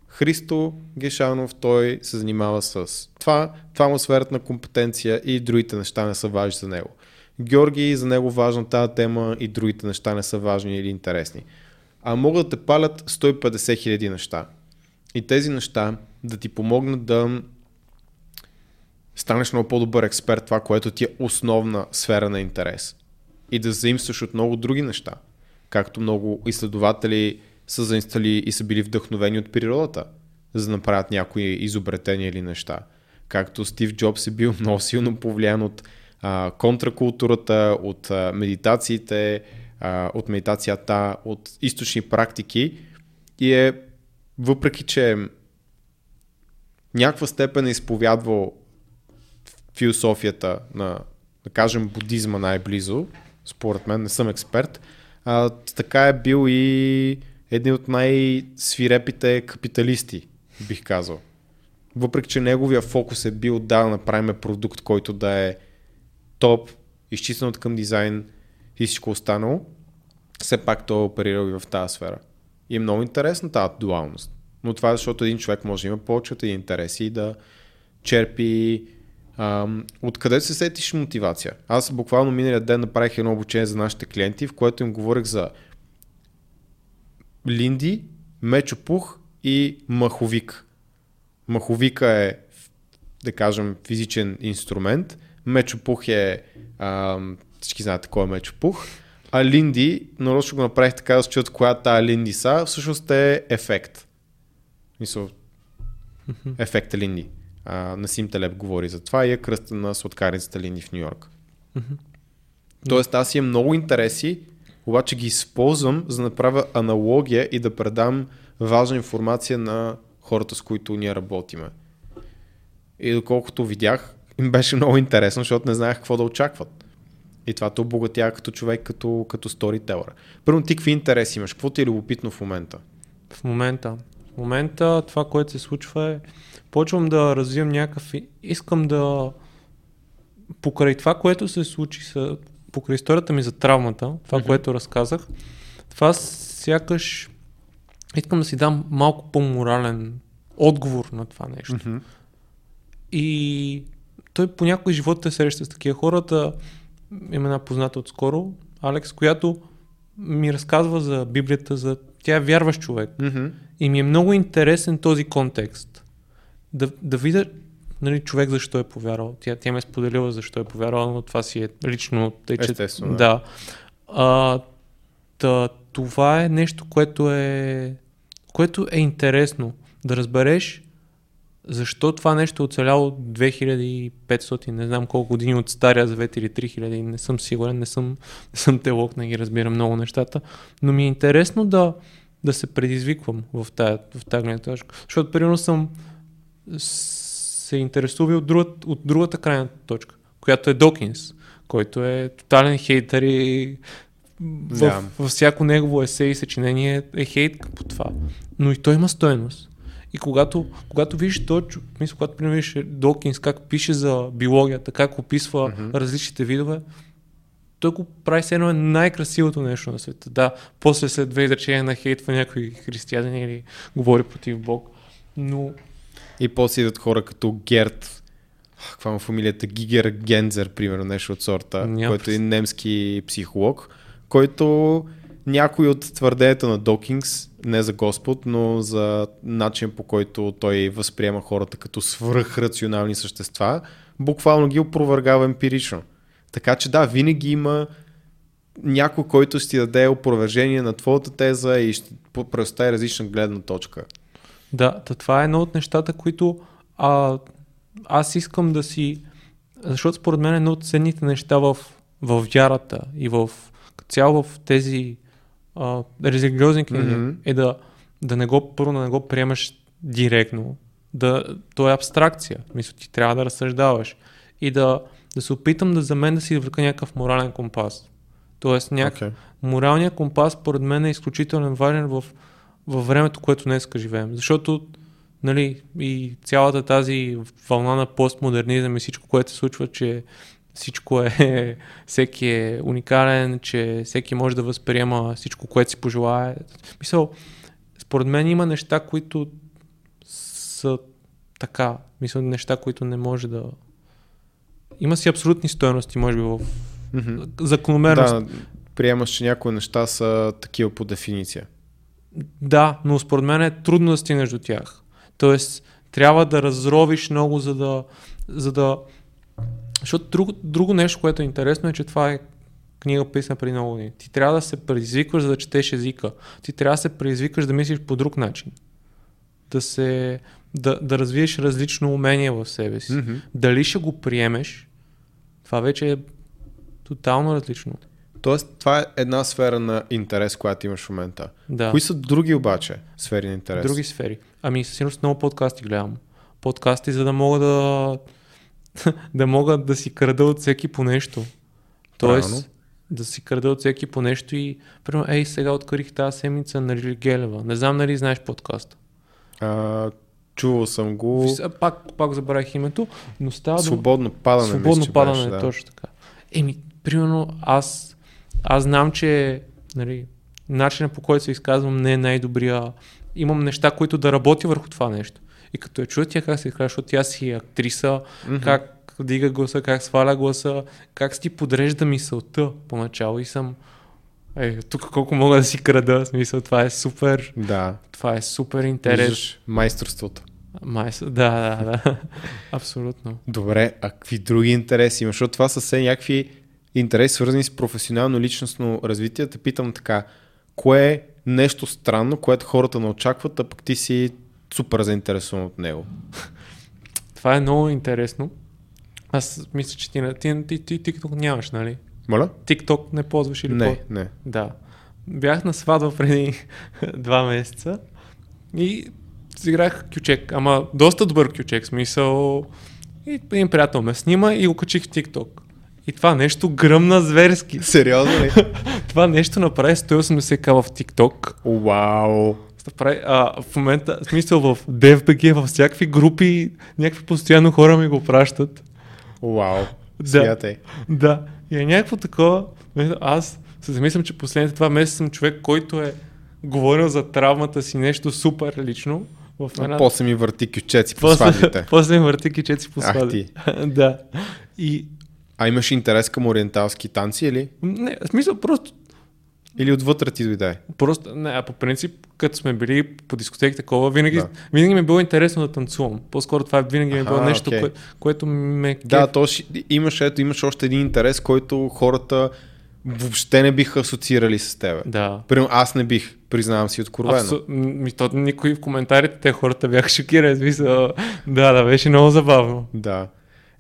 Христо Гешанов, той се занимава с това, това му е сферата на компетенция и другите неща не са важни за него. Георги, за него важна тази тема и другите неща не са важни или интересни. А могат да те палят 150 хиляди неща. И тези неща да ти помогнат да станеш много по-добър експерт, това, което ти е основна сфера на интерес. И да заимстваш от много други неща. Както много изследователи са заинстали и са били вдъхновени от природата, за да направят някои изобретения или неща. Както Стив Джобс е бил много силно повлиян от а, контракултурата, от а, медитациите, а, от медитацията, от източни практики и е, въпреки че някаква степен е изповядвал философията на, да кажем, будизма най-близо, според мен, не съм експерт, а, така е бил и един от най-свирепите капиталисти, бих казал. Въпреки, че неговия фокус е бил да направим продукт, който да е топ, изчистен от към дизайн и всичко останало, все пак той е оперирал и в тази сфера. И е много интересна тази дуалност. Но това е защото един човек може да има повече от един интереси и да черпи откъде се сетиш мотивация. Аз буквално миналия ден направих едно обучение за нашите клиенти, в което им говорих за линди, мечопух и маховик. Маховика е, да кажем, физичен инструмент, мечопух е, ам, всички знаете кой е мечопух, а линди, нарочно го направих така да се чуят коя тая линди са, всъщност е ефект. Мисъл, ефекта Линди. А, Насим Телеп говори за това и е кръста на сладкарницата Линди в Нью Йорк. Тоест аз имам много интереси, обаче ги използвам за да направя аналогия и да предам важна информация на хората, с които ние работиме. И доколкото видях, им беше много интересно, защото не знаех какво да очакват. И това те обогатява като човек, като, като сторителър. Първо, ти какви интереси имаш? Какво ти е любопитно в момента? В момента. Момента това, което се случва е, почвам да развивам някакъв... Искам да... Покрай това, което се случи, с... покрай историята ми за травмата, това, Мгм. което разказах, това сякаш искам да си дам малко по-морален отговор на това нещо. И той по някой живота се среща с такива хората. Има една позната отскоро, Алекс, която ми разказва за Библията, за тя е вярващ човек. Мгм. И ми е много интересен този контекст. Да, да видя нали, човек защо е повярвал. Тя, тя ме е споделила защо е повярвала, но това си е лично. Тъй, че, Естествено, да. А, та, това е нещо, което е, което е интересно. Да разбереш защо това нещо е оцеляло 2500, не знам колко години от Стария Завет или 3000, не съм сигурен, не съм, не съм теолог, не ги разбирам много нещата, но ми е интересно да, да се предизвиквам в тази, в тази гледна точка. Защото, примерно, съм се интересува и от другата, от другата крайна точка, която е Докинс, който е тотален хейтър и в, Да. във всяко негово есе и съчинение е хейт по това. Но и той има стоеност. И когато, когато видиш чу- мисля, когато примерно видиш Докинс как пише за биологията, как описва Мгм. различните видове, той го прави все едно е най-красивото нещо на света. Да, после след две изречения на хейтва някой християнин или говори против Бог. Но И после идват хора като Герт, каква му фамилията, Гигер Гензер, примерно, нещо от сорта, Няма който е немски психолог, който някой от твърденията на Докингс, не за Господ, но за начин по който той възприема хората като свръхрационални същества, буквално ги опровергава емпирично. Така че да, винаги има някой, който ще ти даде опровержение на твоята теза и ще представи различна гледна точка. Да, това е едно от нещата, които а, аз искам да си... Защото според мен едно от ценните неща в, в вярата и в цяло в тези а, религиозни книги Мгм. е да, да не го, първо да не го приемаш директно. Да, то е абстракция. Мисля, ти трябва да разсъждаваш. И да, да се опитам да за мен да си извлека някакъв морален компас. Тоест някакъв Okay. моралният компас, според мен, е изключително важен в, във времето, което днес живеем. Защото нали, и цялата тази вълна на постмодернизъм и всичко, което се случва, че всичко е, всеки е уникален, че всеки може да възприема всичко, което си пожелае. Мисъл, според мен има неща, които са така. Мисля, неща, които не може да... Има си абсолютни стоености, може би, в Мгм. закономерност. Да, приемаш, че някои неща са такива по дефиниция. Да, но според мен е трудно да стигнеш до тях. Тоест, трябва да разровиш много, за да. За да... Защото друго, друго нещо, което е интересно е, че това е книга писана преди много години. Ти трябва да се предизвикваш, за да четеш езика. Ти трябва да се предизвикваш да мислиш по друг начин. Да се. Да, да развиеш различно умение в себе си. Мгм. Дали ще го приемеш, това вече е тотално различно. Тоест, това е една сфера на интерес, която имаш в момента. Да. Кои са други обаче сфери на интерес? Други сфери. Ами със сигурност много подкасти гледам. Подкасти, за да мога да да мога да си крада от всеки по нещо. Тоест, Правилно. да си крада от всеки по нещо и примерно, ей, сега открих тази седмица на Лили Гелева. Не знам нали знаеш подкаста. А, чувал съм го. Вис- Пак, пак забравих името, но става Свободно падане. Свободно мисля, падане, беше, да. точно така. Еми, примерно, аз, аз знам, че нали, начинът по който се изказвам не е най-добрия. Имам неща, които да работя върху това нещо. И като я чуя тя как се изказва, защото тя си е актриса, Мгм. как дига гласа, как сваля гласа, как си подрежда мисълта поначало и съм е, тук колко мога да си крада, в смисъл, това е супер, Да. това е супер интерес. Виждаш майсторството. Май, са- да, да, да, абсолютно. Добре, а какви други интереси имаш? Защото това са все някакви интереси, свързани с професионално личностно развитие. Те питам така, кое е нещо странно, което хората не очакват, а пък ти си супер заинтересован от него? Това е много интересно. Аз мисля, че ти, ти, ти, ти, TikTok нямаш, нали? Моля? TikTok не ползваш или Не, по- не. Да. Бях на сватба преди два месеца и играх кючек, ама доста добър кючек, смисъл. И един приятел ме снима и го качих в TikTok. И това нещо гръмна зверски. Сериозно ли? Това нещо направи 180к в TikTok. Вау! Направи, а, в момента, в смисъл в DFBG, във всякакви групи, някакви постоянно хора ми го пращат. Вау! Да. Смятай. Да. И е някакво такова. не, Аз се замислям, че последните два месеца съм човек, който е говорил за травмата си нещо супер лично. В А една... после ми върти кючеци по сватбите. после ми върти кичеци по Ах сватби. ти. да. И А имаш интерес към ориенталски танци или? не, в смисъл просто Или отвътре ти дойде? Просто, не, а по принцип, като сме били по дискотеки такова, винаги, Да. винаги ми е било интересно да танцувам. По-скоро това винаги ми е било Аха, нещо, окей. кое, което ме Да, то имаш, ето, имаш още един интерес, който хората въобще не биха асоциирали с тебе. Да. Примерно аз не бих, признавам си откровено. Абсу... Ми, то, никой в коментарите, те хората бяха шокирани. Смисъл, да, да, беше много забавно. Да.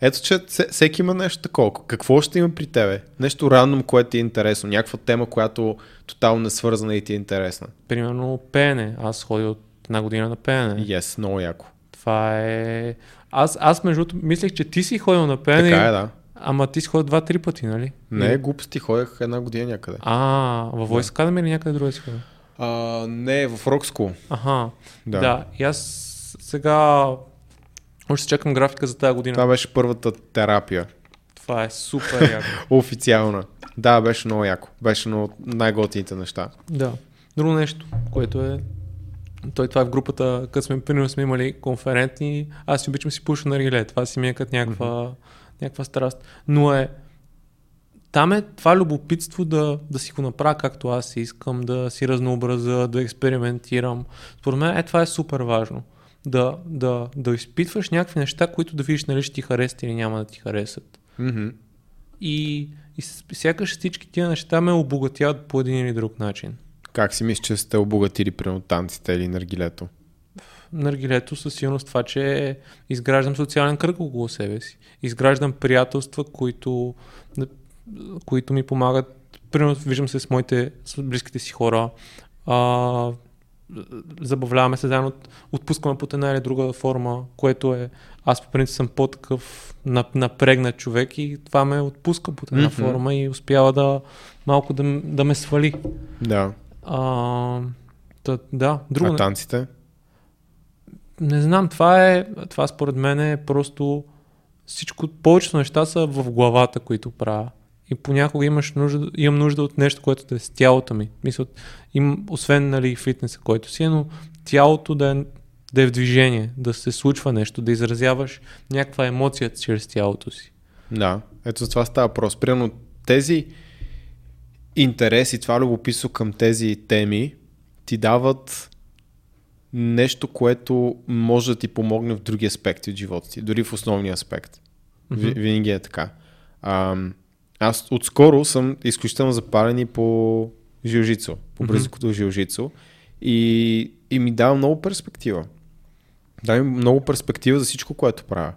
Ето, че се- всеки има нещо такова. Какво ще има при тебе? Нещо рандом, което ти е интересно. Някаква тема, която тотално не свързана и ти е интересна. Примерно пеене. Аз ходя от една година на пеене. Yes, много яко. Това е... Аз, аз между другото, мислех, че ти си ходил на пеене. Така е, да. Ама ти си ходил два-три пъти, нали? Не, глупости, ходех една година някъде. А, във Voice Academy или някъде друга си ходил? А, не, в Рокско. Аха. Да. Да. да. И аз сега още чакам графика за тази година. Това беше първата терапия. Това е супер яко. Официална. Да, беше много яко. Беше едно от най-готините неща. да. Друго нещо, което е той това е в групата, като сме, примерно сме имали конферентни, аз си обичам си пуша на реле, това си ми е като някаква, mm-hmm. Някаква страст. Но е, там е това любопитство да, да си го направя както аз искам, да си разнообразя, да експериментирам. Според мен е, това е супер важно. Да, да, да изпитваш някакви неща, които да видиш нали ще ти харесат или няма да ти харесат. Mm-hmm. И, и сякаш всички тия неща ме обогатяват по един или друг начин. Как си мислиш, че сте обогатили при танците или наргилето? Наргилето със сигурност това, че изграждам социален кръг около себе си. Изграждам приятелства, които, които ми помагат. Примерно виждам се с моите, с близките си хора. А, забавляваме се заедно, отпускаме по една или друга форма, което е, аз по принцип съм по-такъв нап- напрегнат човек и това ме отпуска по една Мгм. форма и успява да малко да, да ме свали. Да. А, та, да, друго. А танците? Не знам, това е, това според мен е просто всичко, повечето неща са в главата, които правя. И понякога имаш нужда, имам нужда от нещо, което да е с тялото ми. Мисля, им, освен нали, фитнеса, който си е, но тялото да е, да е в движение, да се случва нещо, да изразяваш някаква емоция чрез тялото си. Да. Ето за това става въпрос. Примерно тези интереси, това любопитство към тези теми ти дават нещо, което може да ти помогне в други аспекти от живота ти, дори в основния аспект. Ви, винаги е така. А, аз отскоро съм изключително запален и по жилжицо, по Мгм. бразилското жилжицо и, и ми дава много перспектива. Дава ми много перспектива за всичко, което правя.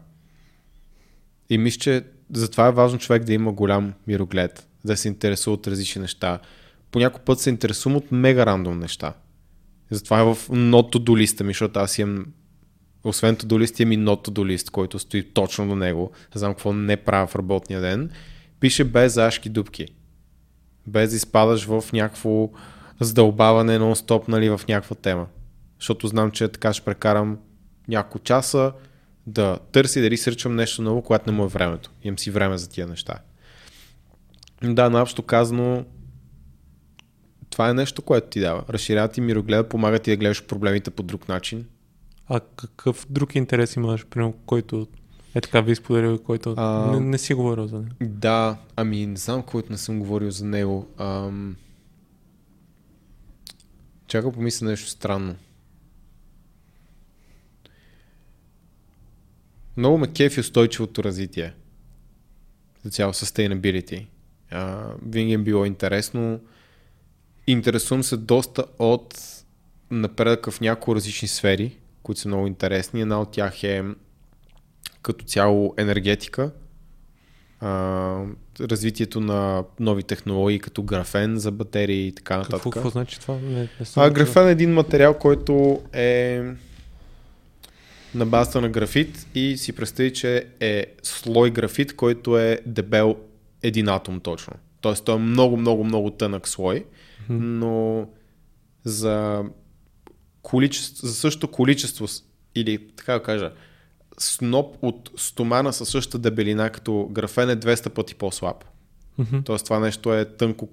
И мисля, че затова е важно човек да има голям мироглед, да се интересува от различни неща. По някой път се интересувам от мега рандом неща. Затова е в not to листа ми, защото аз имам освен to do list, имам и not to do който стои точно до него. Знам какво не правя в работния ден. Пише без зашки дупки. Без да изпадаш в някакво задълбаване нон-стоп нали, в някаква тема. Защото знам, че така ще прекарам няколко часа да търси да ресърчвам нещо ново, когато не му е времето. Имам си време за тия неща. Да, наобщо казано, това е нещо, което ти дава. Разширява ти мирогледа, помага ти да гледаш проблемите по друг начин. А какъв друг интерес имаш, примерно, който е така ви споделил, който А, не, не си говорил за него? Да, ами не знам който не съм говорил за него. Ам... Чакай помисля нещо странно. Много ме кефи устойчивото развитие. За цяло sustainability. А, винаги е било интересно. Интересувам се доста от напредъка в някои различни сфери, които са много интересни. Една от тях е като цяло енергетика, а, развитието на нови технологии като графен за батерии и така нататък. Какво, какво значи това? Не, не съм А, графен е един материал, който е на базата на графит и си представи, че е слой графит, който е дебел един атом точно. Тоест той е много, много, много тънък слой, но за, количество, за същото количество или така да кажа, сноп от стомана със същата дебелина като графен е 200 пъти по-слаб. Мгм. Тоест това нещо е тънко,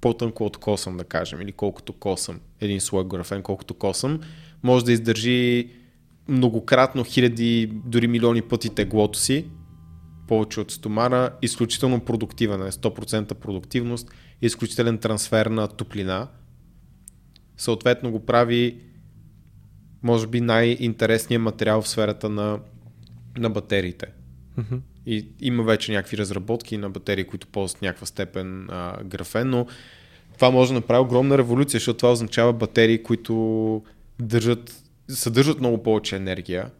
по-тънко от косъм, да кажем, или колкото косъм, един слой графен, колкото косъм, може да издържи многократно хиляди, дори милиони пъти теглото си, повече от стомана, изключително продуктивен, е 100% продуктивност, изключителен трансфер на топлина. Съответно го прави може би най-интересният материал в сферата на, на батериите. Мгм. И има вече някакви разработки на батерии, които ползват някаква степен а, графен, но това може да направи огромна революция, защото това означава батерии, които държат, съдържат много повече енергия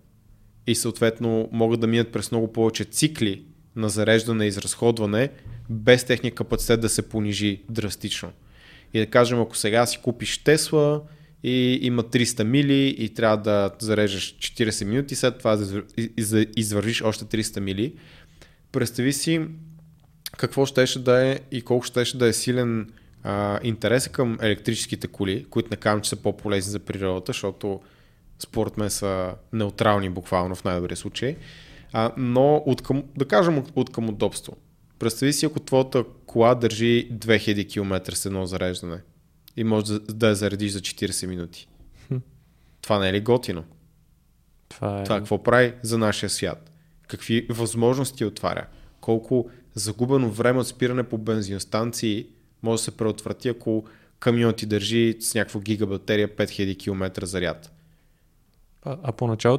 и съответно могат да минат през много повече цикли на зареждане и изразходване, без техния капацитет да се понижи драстично. И да кажем, ако сега си купиш Тесла и има 300 мили и трябва да зарежеш 40 минути, след това да извър- из- извървиш още 300 мили, представи си какво щеше да е и колко щеше да е силен а, интерес към електрическите коли, които не че са по-полезни за природата, защото според мен са неутрални буквално в най-добрия случай, а, но от към, да кажем от, от към удобство. Представи си, ако твоята кола държи 2000 км с едно зареждане и може да, да я заредиш за 40 минути. Хм. Това не е ли готино? Това е... Това какво прави за нашия свят? Какви възможности отваря? Колко загубено време от спиране по бензиностанции може да се преотврати, ако камион ти държи с някаква гигабатерия 5000 км заряд. А, а поначало,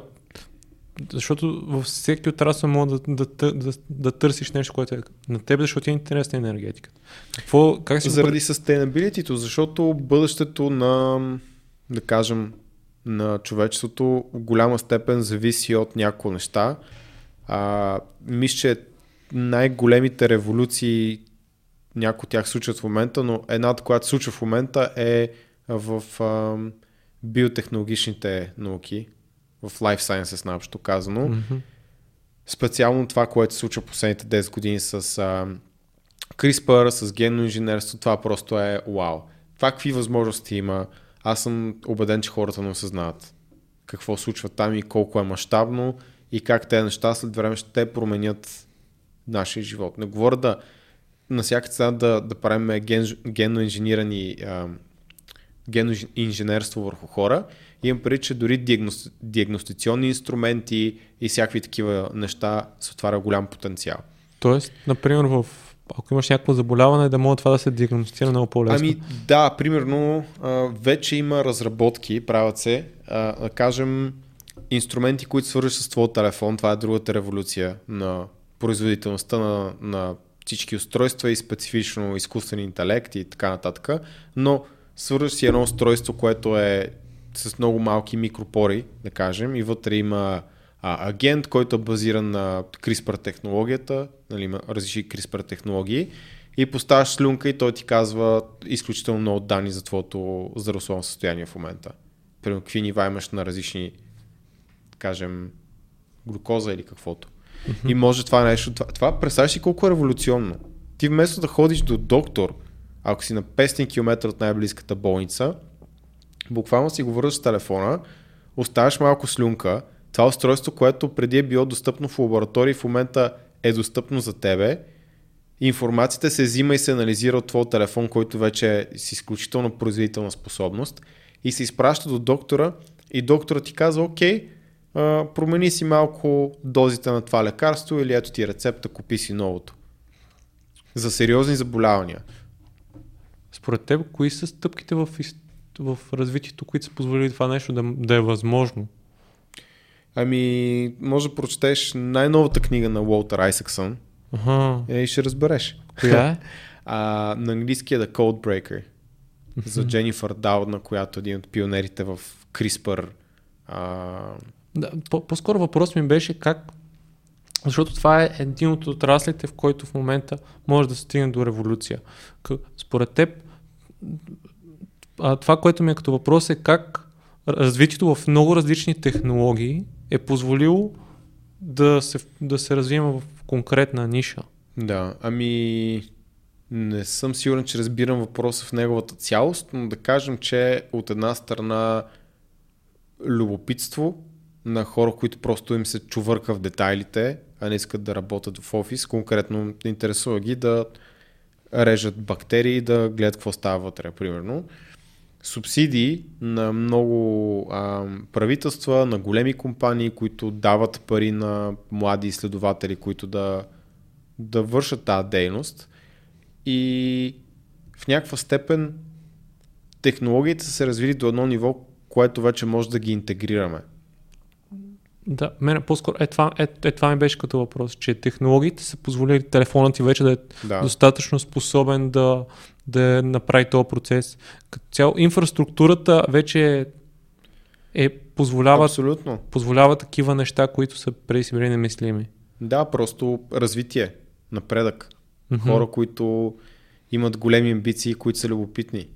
защото във всеки отрасъл мога да, да, да, да, да търсиш нещо, което е на теб, защото е интересна енергетиката. Какво, как си Заради sustainability, защото бъдещето на, да кажем, на човечеството в голяма степен зависи от някои неща. А, мисля, че най-големите революции, някои от тях случват в момента, но едната, която случва в момента е в а, биотехнологичните науки, в Life Sciences наобщо казано. Мгм. Специално това, което се случва последните 10 години с а, CRISPR, с генно инженерство, това просто е вау. Това какви възможности има, аз съм убеден, че хората не осъзнават какво случва там и колко е мащабно и как тези неща след време ще променят нашия живот. Не говоря да на всяка цена да, да правим ген, генно инженерство върху хора. Имам преди, че дори диагности, диагностационни инструменти и всякакви такива неща се отваря голям потенциал. Тоест, например, в, ако имаш някакво заболяване, да може това да се диагностицира много по-лесно. Ами да, примерно вече има разработки, правят се, да кажем, инструменти, които свързваш с твоя телефон. Това е другата революция на производителността на, на всички устройства и специфично изкуствен интелект и така нататък. Но свързваш си едно устройство, което е с много малки микропори, да кажем, и вътре има а, агент, който е базиран на CRISPR технологията, нали, има различни CRISPR технологии, и поставяш слюнка и той ти казва изключително много данни за твоето здравословно състояние в момента. Примерно какви нива имаш на различни, кажем, глюкоза или каквото. И може това нещо, това, това представяш си колко е революционно. Ти вместо да ходиш до доктор, ако си на 500 км от най-близката болница, буквално си говориш с телефона, оставяш малко слюнка, това устройство, което преди е било достъпно в лаборатории, в момента е достъпно за тебе, информацията се взима и се анализира от твоя телефон, който вече е с изключително производителна способност и се изпраща до доктора и доктора ти казва, окей, промени си малко дозите на това лекарство или ето ти рецепта, купи си новото. За сериозни заболявания. Според теб, кои са стъпките в, в развитието, които са позволили това нещо да, да е възможно? Ами, може да прочетеш най-новата книга на Уолтер Айсъксън Ага. е, и ще разбереш. Коя е? А, на английски е The Code Breaker за Дженифър Даудна, която е един от пионерите в CRISPR. А, Да, по- по-скоро въпрос ми беше как, защото това е един от отраслите, в който в момента може да се стигне до революция. Според теб, а, това, което ми е като въпрос е как развитието в много различни технологии е позволило да се, да се развием в конкретна ниша. да, ами не съм сигурен, че разбирам въпроса в неговата цялост, но да кажем, че от една страна любопитство на хора, които просто им се чувърка в детайлите, а не искат да работят в офис. Конкретно интересува ги да режат бактерии да гледат какво става вътре, примерно. Субсидии на много а, правителства, на големи компании, които дават пари на млади изследователи, които да, да вършат тази дейност. И в някаква степен технологиите са се развили до едно ниво, което вече може да ги интегрираме. Да, мен по-скоро е това, е, е това ми беше като въпрос, че технологиите са позволили телефонът ти вече да е Да. достатъчно способен да, да направи този процес. Като цяло, инфраструктурата вече е, позволява, Абсолютно. позволява такива неща, които са преди си били немислими. Да, просто развитие, напредък. Мгм. Хора, които имат големи амбиции, които са любопитни.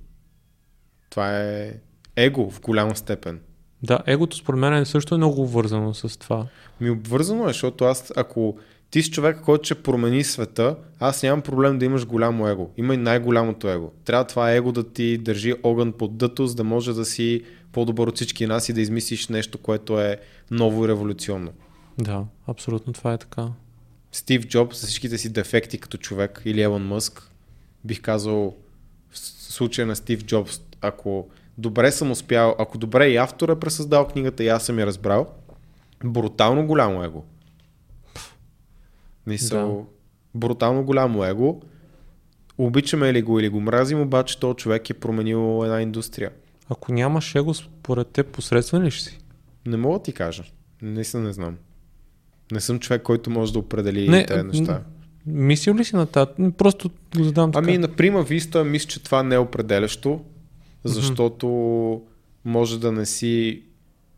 Това е его в голяма степен. Да, егото според мен е също е много вързано с това. Ми обвързано е, защото аз, ако Ти си човек, който ще промени света. Аз нямам проблем да имаш голямо его. Има и най-голямото его. Трябва това его да ти държи огън под дъто, за да може да си по-добър от всички нас и да измислиш нещо, което е ново и революционно. Да, абсолютно това е така. Стив Джобс с всичките си дефекти като човек или Елон Мъск, бих казал в случая на Стив Джобс, ако добре съм успял, ако добре и автор е пресъздал книгата и аз съм я разбрал, брутално голямо его. Мисъл, да. брутално голямо его. Обичаме ли го или го мразим, обаче този човек е променил една индустрия. Ако нямаш его, според те посредствен ли ще си? Не мога да ти кажа. Наистина не знам. Не съм човек, който може да определи не, тези неща. Мислил ли си на тази? Просто го задам така. Ами, на прима виста, мисля, че това не е определящо, защото mm-hmm. може да не си,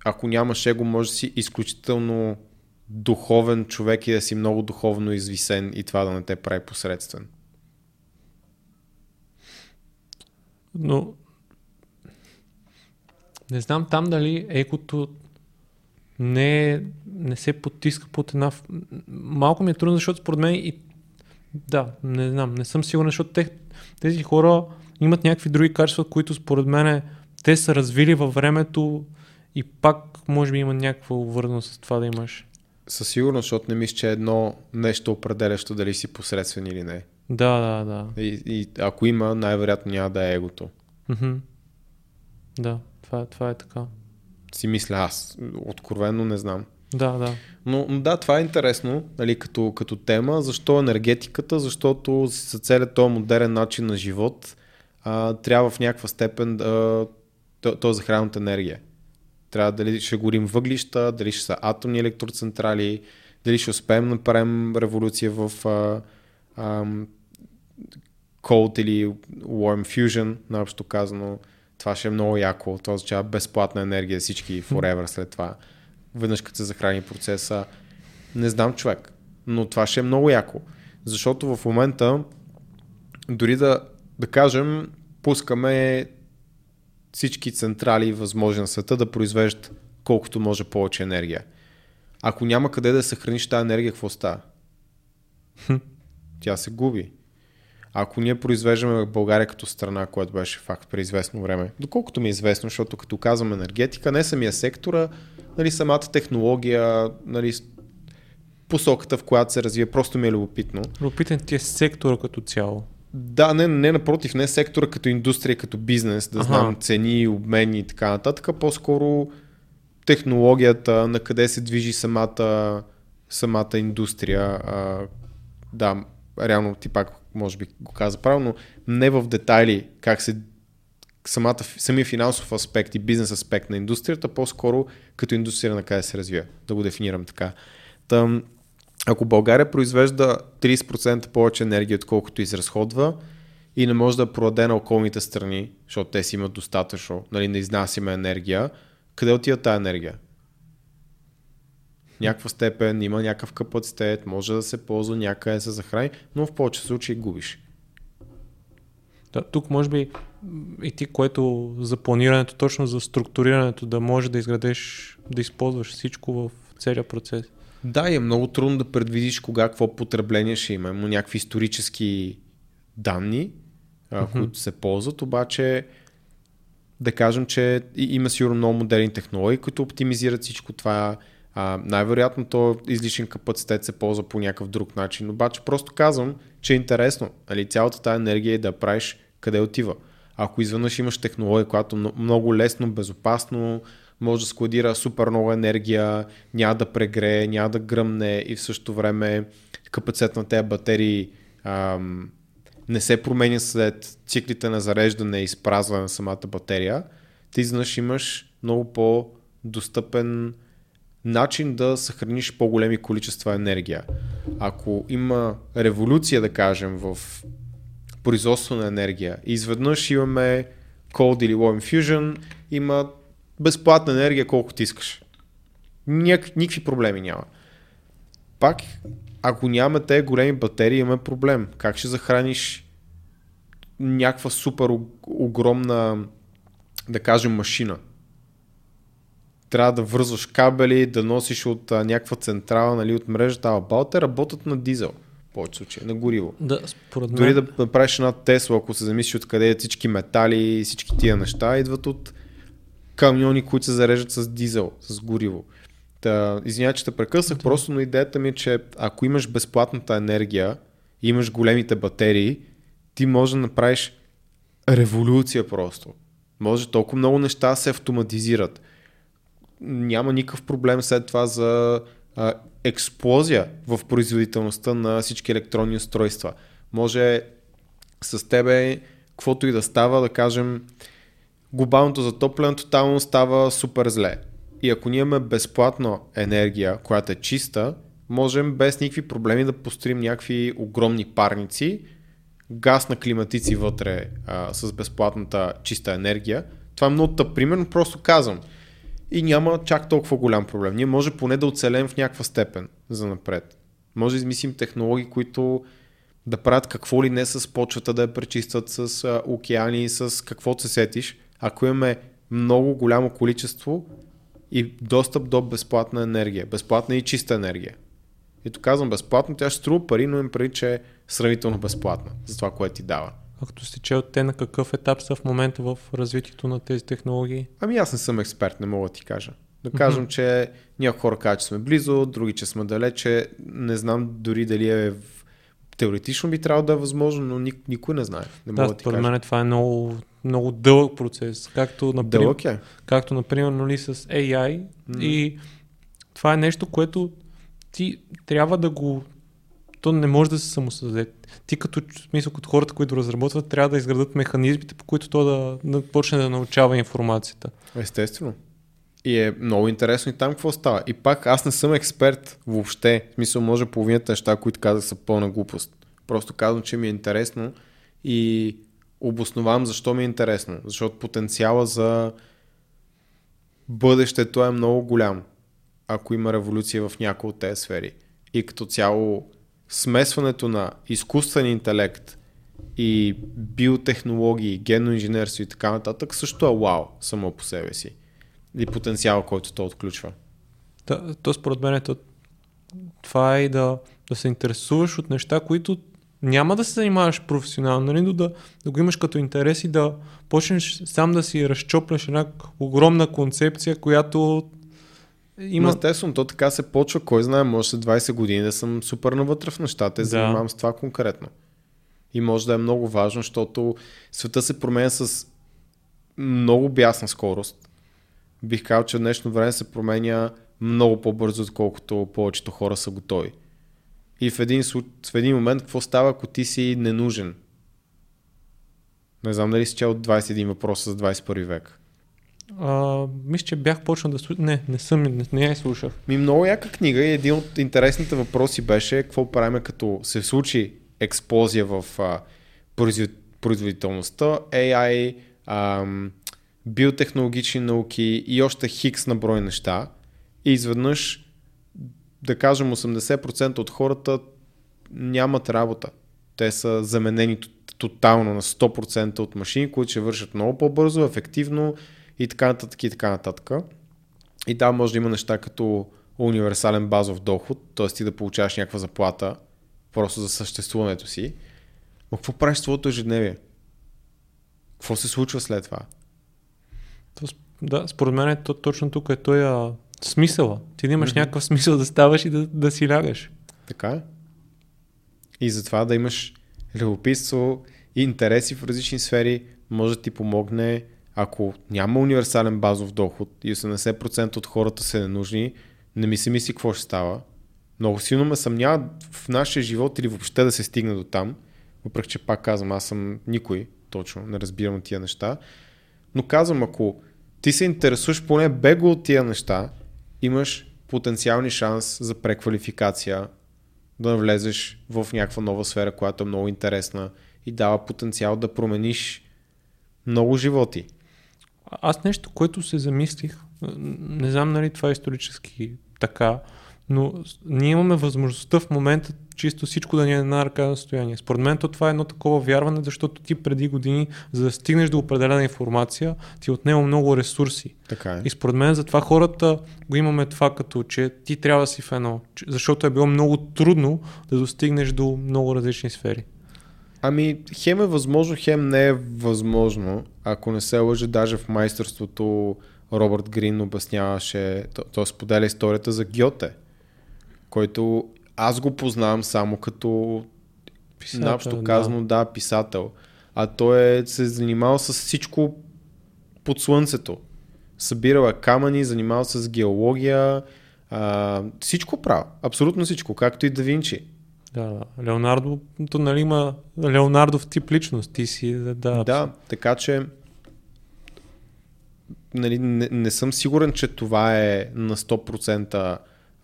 ако нямаш его, може да си изключително духовен човек и да си много духовно извисен и това да не те прави посредствен. Но не знам там дали егото не, не се потиска под една... Малко ми е трудно, защото според мен и... Да, не знам, не съм сигурен, защото те, тези хора имат някакви други качества, които според мен те са развили във времето и пак може би има някаква вързаност с това да имаш. Със сигурност, защото не мисля, че е едно нещо определящо дали си посредствен или не. Да, да, да. И, и ако има, най-вероятно няма да е егото. Mm-hmm. Да, това, това е така си мисля аз. Откровенно не знам. Да, да. Но, но да, това е интересно нали, като, като тема. Защо енергетиката? Защото за целият този модерен начин на живот а, трябва в някаква степен да то, то захранва енергия. Трябва дали ще горим въглища, дали ще са атомни електроцентрали, дали ще успеем да направим революция в а, а, cold или warm fusion, наобщо казано това ще е много яко. Това означава безплатна енергия всички forever след това. Веднъж като се захрани процеса. Не знам човек, но това ще е много яко. Защото в момента, дори да, да кажем, пускаме всички централи възможни на света да произвеждат колкото може повече енергия. Ако няма къде да съхраниш тази енергия, какво става? Тя се губи. Ако ние произвеждаме в България като страна, което беше факт при известно време, доколкото ми е известно, защото като казвам енергетика, не самия сектора, нали, самата технология, нали, посоката, в която се развие, просто ми е любопитно. Любопитен ти е сектора като цяло. Да, не, не напротив, не сектора като индустрия, като бизнес, да ага. знам цени, обмени и така нататък, по-скоро технологията, на къде се движи самата, самата индустрия. А, да, реално ти пак може би го каза правилно, не в детайли как се самата, самия финансов аспект и бизнес аспект на индустрията, по-скоро като индустрия на къде се развива, да го дефинирам така. Там, ако България произвежда 30% повече енергия, отколкото изразходва, и не може да продаде на околните страни, защото те си имат достатъчно, нали, не изнасяме енергия, къде отива тази енергия? някаква степен, има някакъв капацитет, може да се ползва някъде се захрани, но в повече случаи губиш. Да, тук може би и ти, което за планирането, точно за структурирането, да може да изградеш, да използваш всичко в целия процес. Да, е много трудно да предвидиш кога какво потребление ще има. Има някакви исторически данни, mm-hmm. които се ползват, обаче да кажем, че има сигурно много модерни технологии, които оптимизират всичко това а, най-вероятно то излишен капацитет се ползва по някакъв друг начин, обаче просто казвам, че е интересно. Али, цялата тази енергия е да правиш къде отива. Ако изведнъж имаш технология, която много лесно, безопасно може да складира супер много енергия, няма да прегрее, няма да гръмне и в същото време капацитет на тези батерии ам, не се променя след циклите на зареждане и изпразване на самата батерия, ти изведнъж имаш много по-достъпен начин да съхраниш по-големи количества енергия. Ако има революция, да кажем, в производство на енергия и изведнъж имаме Cold или Warm Fusion, има безплатна енергия колкото искаш. Ник- никакви проблеми няма. Пак, ако нямаме тези големи батерии, имаме проблем. Как ще захраниш някаква супер огромна, да кажем, машина? трябва да вързваш кабели, да носиш от а, някаква централа, нали, от мрежата, а балте работят на дизел. Повече случаи, на гориво. Да, според мен. Дори да направиш една Тесла, ако се замислиш откъде всички метали и всички тия неща, идват от камиони, които се зареждат с дизел, с гориво. Та, извиня, че те прекъснах, просто, но идеята ми е, че ако имаш безплатната енергия и имаш големите батерии, ти можеш да направиш революция просто. Може толкова много неща да се автоматизират. Няма никакъв проблем след това за а, експлозия в производителността на всички електронни устройства. Може с тебе, каквото и да става, да кажем, глобалното затопляне тотално става супер зле. И ако ние имаме безплатна енергия, която е чиста, можем без никакви проблеми да построим някакви огромни парници, газ на климатици вътре а, с безплатната чиста енергия. Това е много тъп пример, но просто казвам. И няма чак толкова голям проблем. Ние може поне да оцелем в някаква степен за напред. Може да измислим технологии, които да правят какво ли не с почвата, да я пречистват с океани, с какво се сетиш. Ако имаме много голямо количество и достъп до безплатна енергия, безплатна и чиста енергия. И то казвам безплатно, тя ще струва пари, но им преди, че е сравнително безплатна за това, което ти дава. А като сте чел, те на какъв етап са в момента в развитието на тези технологии? Ами аз не съм експерт, не мога да ти кажа. Да кажем, mm-hmm. че някои хора казват, че сме близо, други, че сме далече. Не знам дори дали е в... теоретично би трябвало да е възможно, но ник- никой не знае. Не да, мога да ти според мен това е много, много дълъг процес. Както, например, Дълъг е. както например нали, с AI М. и това е нещо, което ти трябва да го то не може да се самосъздаде. Ти като смисъл, като хората, които разработват, трябва да изградат механизмите, по които то да, да почне да научава информацията. Естествено. И е много интересно и там какво става. И пак аз не съм експерт въобще. В смисъл, може половината неща, които казах са пълна глупост. Просто казвам, че ми е интересно и обосновавам защо ми е интересно. Защото потенциала за бъдещето е много голям, ако има революция в някои от тези сфери. И като цяло смесването на изкуствен интелект и биотехнологии, генно и така нататък също е вау само по себе си. И потенциал, който то отключва. Да, то според мен е то, това е и да, да се интересуваш от неща, които няма да се занимаваш професионално, нали, но да, да го имаш като интерес и да почнеш сам да си разчопляш една огромна концепция, която Има... има... Естествено, то така се почва. Кой знае, може след 20 години да съм супер навътре в нещата и да. занимавам с това конкретно. И може да е много важно, защото света се променя с много бясна скорост. Бих казал, че в днешно време се променя много по-бързо, отколкото повечето хора са готови. И в един, в един момент какво става, ако ти си ненужен? Не знам дали си чел 21 въпроса за 21 век. А, мисля, че бях почнал да слушам. Не, не съм, не, не я слушах. Ми много яка книга и един от интересните въпроси беше какво правим като се случи експлозия в а, производ- производителността, AI, ам, биотехнологични науки и още хикс на брой неща. И изведнъж, да кажем, 80% от хората нямат работа. Те са заменени тотално на 100% от машини, които ще вършат много по-бързо, ефективно и така нататък и така нататък. И там може да има неща като универсален базов доход, т.е. ти да получаваш някаква заплата просто за съществуването си. Но какво правиш в своето ежедневие? Какво се случва след това? Да, според мен е то, точно тук е той смисъла. Ти да имаш Мгм. някакъв смисъл да ставаш и да, да си лягаш. Така е. И затова да имаш любопитство и интереси в различни сфери може да ти помогне, ако няма универсален базов доход и 80% от хората са ненужни, не ми се мисли какво ще става. Много силно ме съмнява в нашия живот или въобще да се стигне до там, въпреки че пак казвам, аз съм никой, точно, не разбирам от тия неща. Но казвам, ако ти се интересуваш поне бего от тия неща, имаш потенциални шанс за преквалификация, да навлезеш в някаква нова сфера, която е много интересна и дава потенциал да промениш много животи. Аз нещо, което се замислих, не знам нали това е исторически така, но ние имаме възможността в момента чисто всичко да ни е на ръка на състояние. Според мен то това е едно такова вярване, защото ти преди години, за да стигнеш до определена информация, ти е отнема много ресурси. Така е. И според мен затова хората го имаме това като, че ти трябва да си в едно, защото е било много трудно да достигнеш до много различни сфери. Ами, хем е възможно, хем не е възможно. Ако не се лъжи, даже в майсторството Робърт Грин обясняваше, той споделя историята за Гьоте, който аз го познавам само като писател, наобщо казано, да. да, писател. А той е се занимавал с всичко под слънцето. Събирал е камъни, занимавал се с геология, а, всичко прави. Абсолютно всичко, както и да Винчи. Да, Леонардо, то нали има Леонардов тип личност, ти си, да. Да, да така че нали, не, не съм сигурен, че това е на 100%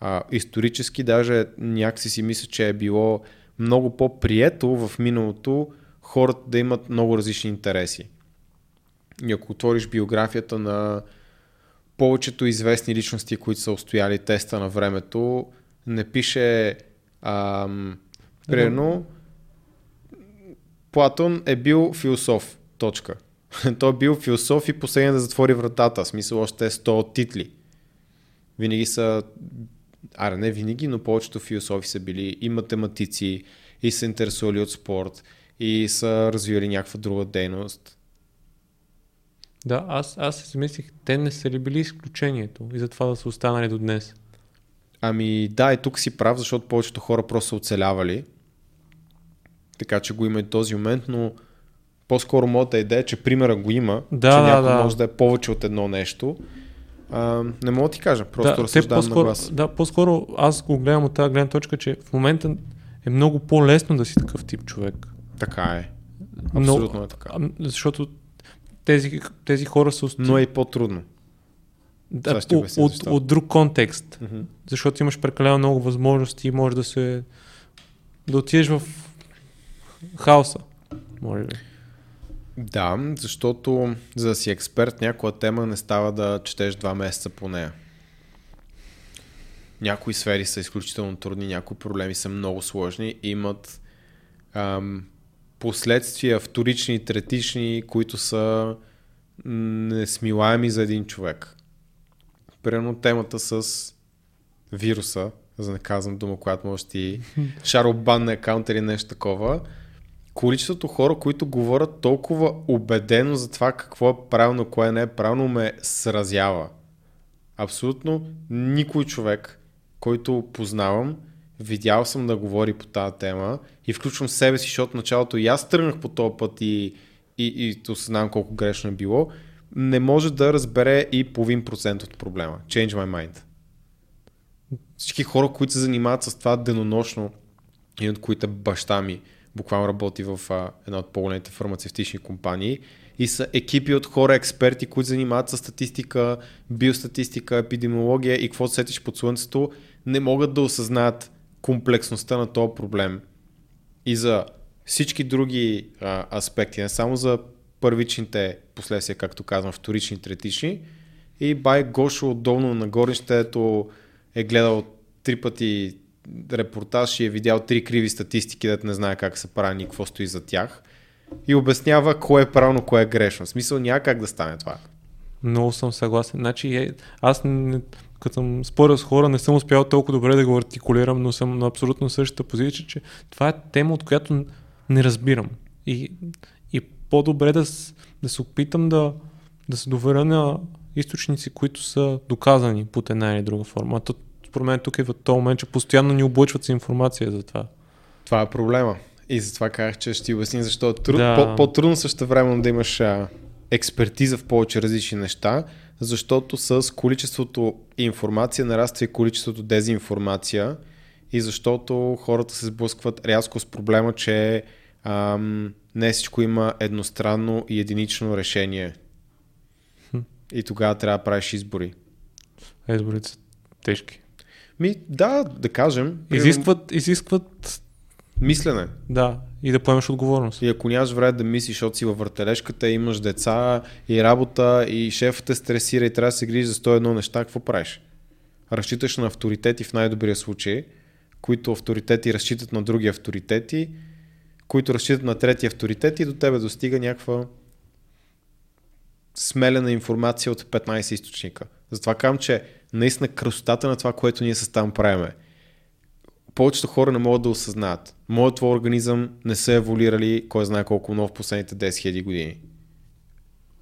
а, исторически. Даже някакси си мисля, че е било много по-прието в миналото хората да имат много различни интереси. И ако отвориш биографията на повечето известни личности, които са устояли теста на времето, не пише ам, примерно Платон е бил философ. Точка. Той е бил философ и последния да затвори вратата. В смисъл още 100 титли. Винаги са, аре не винаги, но повечето философи са били и математици, и са интересували от спорт, и са развивали някаква друга дейност. Да, аз, аз си замислих, те не са ли били изключението и затова да са останали до днес? Ами да, и тук си прав, защото повечето хора просто са оцелявали. Така че го има и този момент, но по-скоро моята идея е, че примера го има, да, че да, някой да. може да е повече от едно нещо. А, не мога да ти кажа, просто да, разсъждавам по-скоро, на глас. Да, по-скоро аз го гледам от тази гледна точка, че в момента е много по-лесно да си такъв тип човек. Така е. Абсолютно Но, е така. Защото тези, тези хора са... Усти... Но е и по-трудно. Да, от, от, от друг контекст. Mm-hmm. Защото имаш прекалено много възможности и може да се... да отидеш в хаоса. Може би. Да, защото за да си експерт някоя тема не става да четеш два месеца по нея. Някои сфери са изключително трудни, някои проблеми са много сложни и имат ам, последствия вторични третични, които са несмилаеми за един човек. Примерно темата с вируса, за да не казвам дума, която може ти шаробан на акаунт или нещо такова, количеството хора, които говорят толкова убедено за това какво е правилно, кое не е правилно, ме сразява. Абсолютно никой човек, който познавам, видял съм да говори по тази тема и включвам себе си, защото началото и аз тръгнах по този път и, и, и осъзнавам колко грешно е било, не може да разбере и половин процент от проблема. Change my mind. Всички хора, които се занимават с това денонощно и от които баща ми буквално работи в а, една от по-големите фармацевтични компании и са екипи от хора, експерти, които занимават с статистика, биостатистика, епидемиология и какво сетиш под слънцето, не могат да осъзнаят комплексността на този проблем. И за всички други а, аспекти, не само за първичните последствия, както казвам, вторични, третични. И бай Гошо отдолно на горнището е гледал три пъти репортаж и е видял три криви статистики, да не знае как се прави и какво стои за тях. И обяснява кое е правилно, кое е грешно. В смисъл няма как да стане това. Много съм съгласен. Значи, е, аз не, като съм спорил с хора, не съм успял толкова добре да го артикулирам, но съм на абсолютно същата позиция, че това е тема, от която не разбирам. И, и по-добре да, да се опитам да, да се доверя на източници, които са доказани под една или друга форма. А то, според мен тук е в този момент, че постоянно ни облъчват с информация за това. Това е проблема. И затова казах, че ще ти обясня защо е труд, да. по, по-трудно също време да имаш а, експертиза в повече различни неща, защото с количеството информация нараства и количеството дезинформация и защото хората се сблъскват рязко с проблема, че ам, не всичко има едностранно и единично решение. Хм. И тогава трябва да правиш избори. изборите са тежки. Ми, да, да кажем. Изискват, изискват Мислене. Да, и да поемеш отговорност. И ако нямаш време да мислиш, защото си във въртележката, имаш деца и работа и шефът те стресира и трябва да се грижи за 101 неща, какво правиш? разчиташ на авторитети в най-добрия случай, които авторитети разчитат на други авторитети, които разчитат на трети авторитети и до тебе достига някаква смелена информация от 15 източника. Затова казвам, че наистина красотата на това, което ние с там правиме. Повечето хора не могат да осъзнаят. Моят твой организъм не са еволирали, кой знае колко много в последните 10 000 години.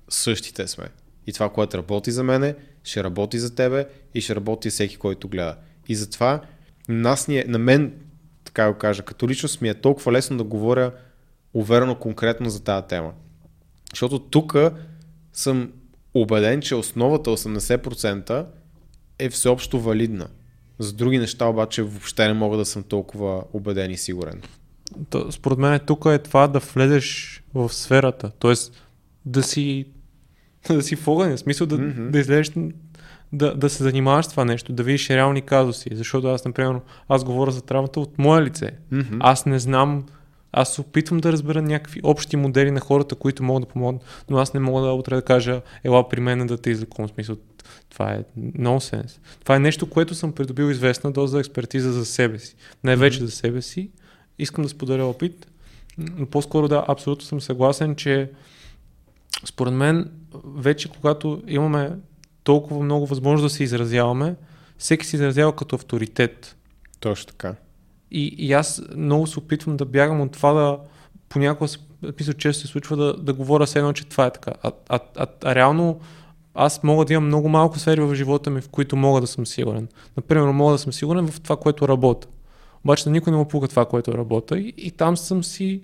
Същите сме. И това, което работи за мене, ще работи за тебе и ще работи всеки, който гледа. И затова нас ни е, на мен, така го кажа, като личност ми е толкова лесно да говоря уверено конкретно за тази тема. Защото тук съм убеден, че основата 80% е всеобщо валидна. За други неща обаче въобще не мога да съм толкова убеден и сигурен. То, според мен тук е това да влезеш в сферата, т.е. да си да си в огъня, в смисъл да, mm-hmm. да излезеш да, да се занимаваш с това нещо, да видиш реални казуси, защото аз, например, аз говоря за травмата от мое лице. Mm-hmm. Аз не знам, аз се опитвам да разбера някакви общи модели на хората, които могат да помогнат, но аз не мога да утре да кажа, ела при мен да те излекувам. смисъл, това е нонсенс. Това е нещо, което съм придобил известна доза експертиза за себе си. Най-вече mm-hmm. за себе си. Искам да споделя опит, но по-скоро да, абсолютно съм съгласен, че според мен вече когато имаме толкова много възможност да се изразяваме, всеки се изразява като авторитет. Точно така. И, и аз много се опитвам да бягам от това да понякога, мисля, често се случва да, да говоря с едно, че това е така. А, а, а, а реално аз мога да имам много малко сфери в живота ми, в които мога да съм сигурен. Например, мога да съм сигурен в това, което работя. Обаче да никой не му пука това, което работя и, и там съм си...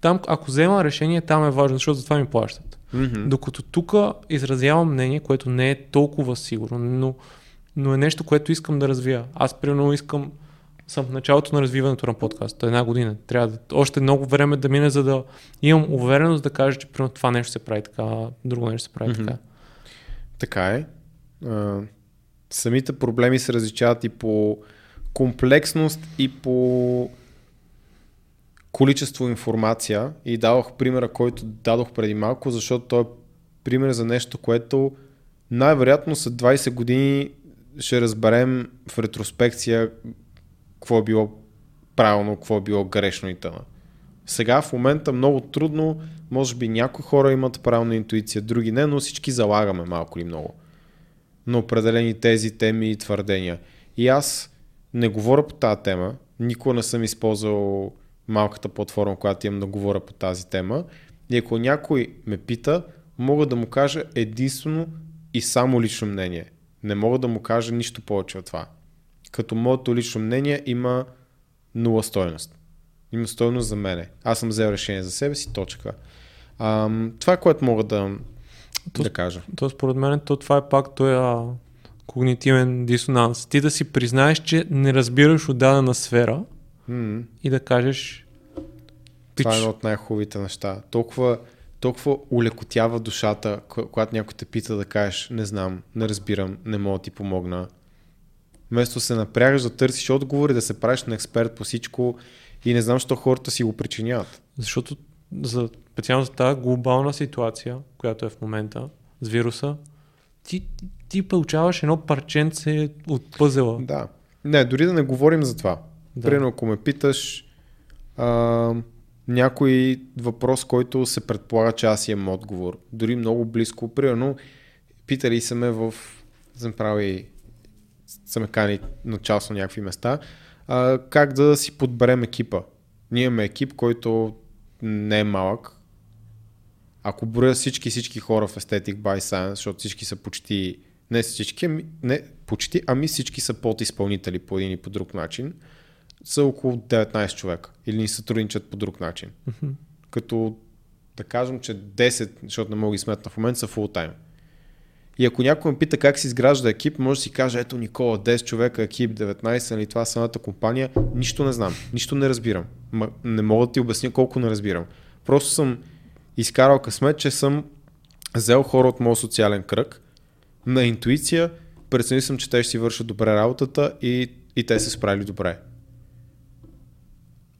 Там, ако взема решение, там е важно, защото за това ми плащат. Mm-hmm. Докато тук изразявам мнение, което не е толкова сигурно, но, но е нещо, което искам да развия. Аз примерно искам, съм в началото на развиването на подкаста, една година. Трябва да, още много време да мине, за да имам увереност да кажа, че примерно това нещо се прави така, друго нещо се прави mm-hmm. така. Така е. А, самите проблеми се различават и по комплексност и по количество информация и дадох примера, който дадох преди малко, защото той е пример за нещо, което най-вероятно след 20 години ще разберем в ретроспекция какво е било правилно, какво е било грешно и т.н. Сега в момента много трудно, може би някои хора имат правилна интуиция, други не, но всички залагаме малко или много на определени тези теми и твърдения. И аз не говоря по тази тема, никога не съм използвал малката платформа, която имам да говоря по тази тема. И ако някой ме пита, мога да му кажа единствено и само лично мнение. Не мога да му кажа нищо повече от това. Като моето лично мнение има нула стойност. Има стойност за мене. Аз съм взел решение за себе си, точка. Ам, това е което мога да, то, да кажа. То според мен то, това е пак той а, когнитивен дисонанс. Ти да си признаеш, че не разбираш от дадена сфера, Mm. и да кажеш Пич. Това е едно от най-хубавите неща. Толкова, толкова улекотява душата, когато някой те пита да кажеш не знам, не разбирам, не мога да ти помогна. Вместо се напрягаш да търсиш отговори, да се правиш на експерт по всичко и не знам, що хората си го причиняват. Защото за, специално за тази глобална ситуация, която е в момента с вируса, ти, ти, получаваш едно парченце от пъзела. Да. Не, дори да не говорим за това. Да. Примерно, ако ме питаш а, някой въпрос, който се предполага, че аз имам отговор, дори много близко, примерно, питали са ме в, съм прави, са ме кани на част на някакви места, а, как да си подберем екипа. Ние имаме екип, който не е малък. Ако броя всички всички хора в Aesthetic by Science, защото всички са почти, не всички, ами, не почти, ами всички са подизпълнители по един и по друг начин са около 19 човека или ни сътрудничат по друг начин. Mm-hmm. Като да кажем, че 10, защото не мога да ги сметна в момента, са фул тайм. И ако някой ме пита как се изгражда екип, може да си каже, ето Никола, 10 човека, екип, 19, нали, това е самата компания. Нищо не знам, нищо не разбирам. Ма, не мога да ти обясня колко не разбирам. Просто съм изкарал късмет, че съм взел хора от моят социален кръг на интуиция, прецени съм, че те ще си вършат добре работата и, и те се справили добре.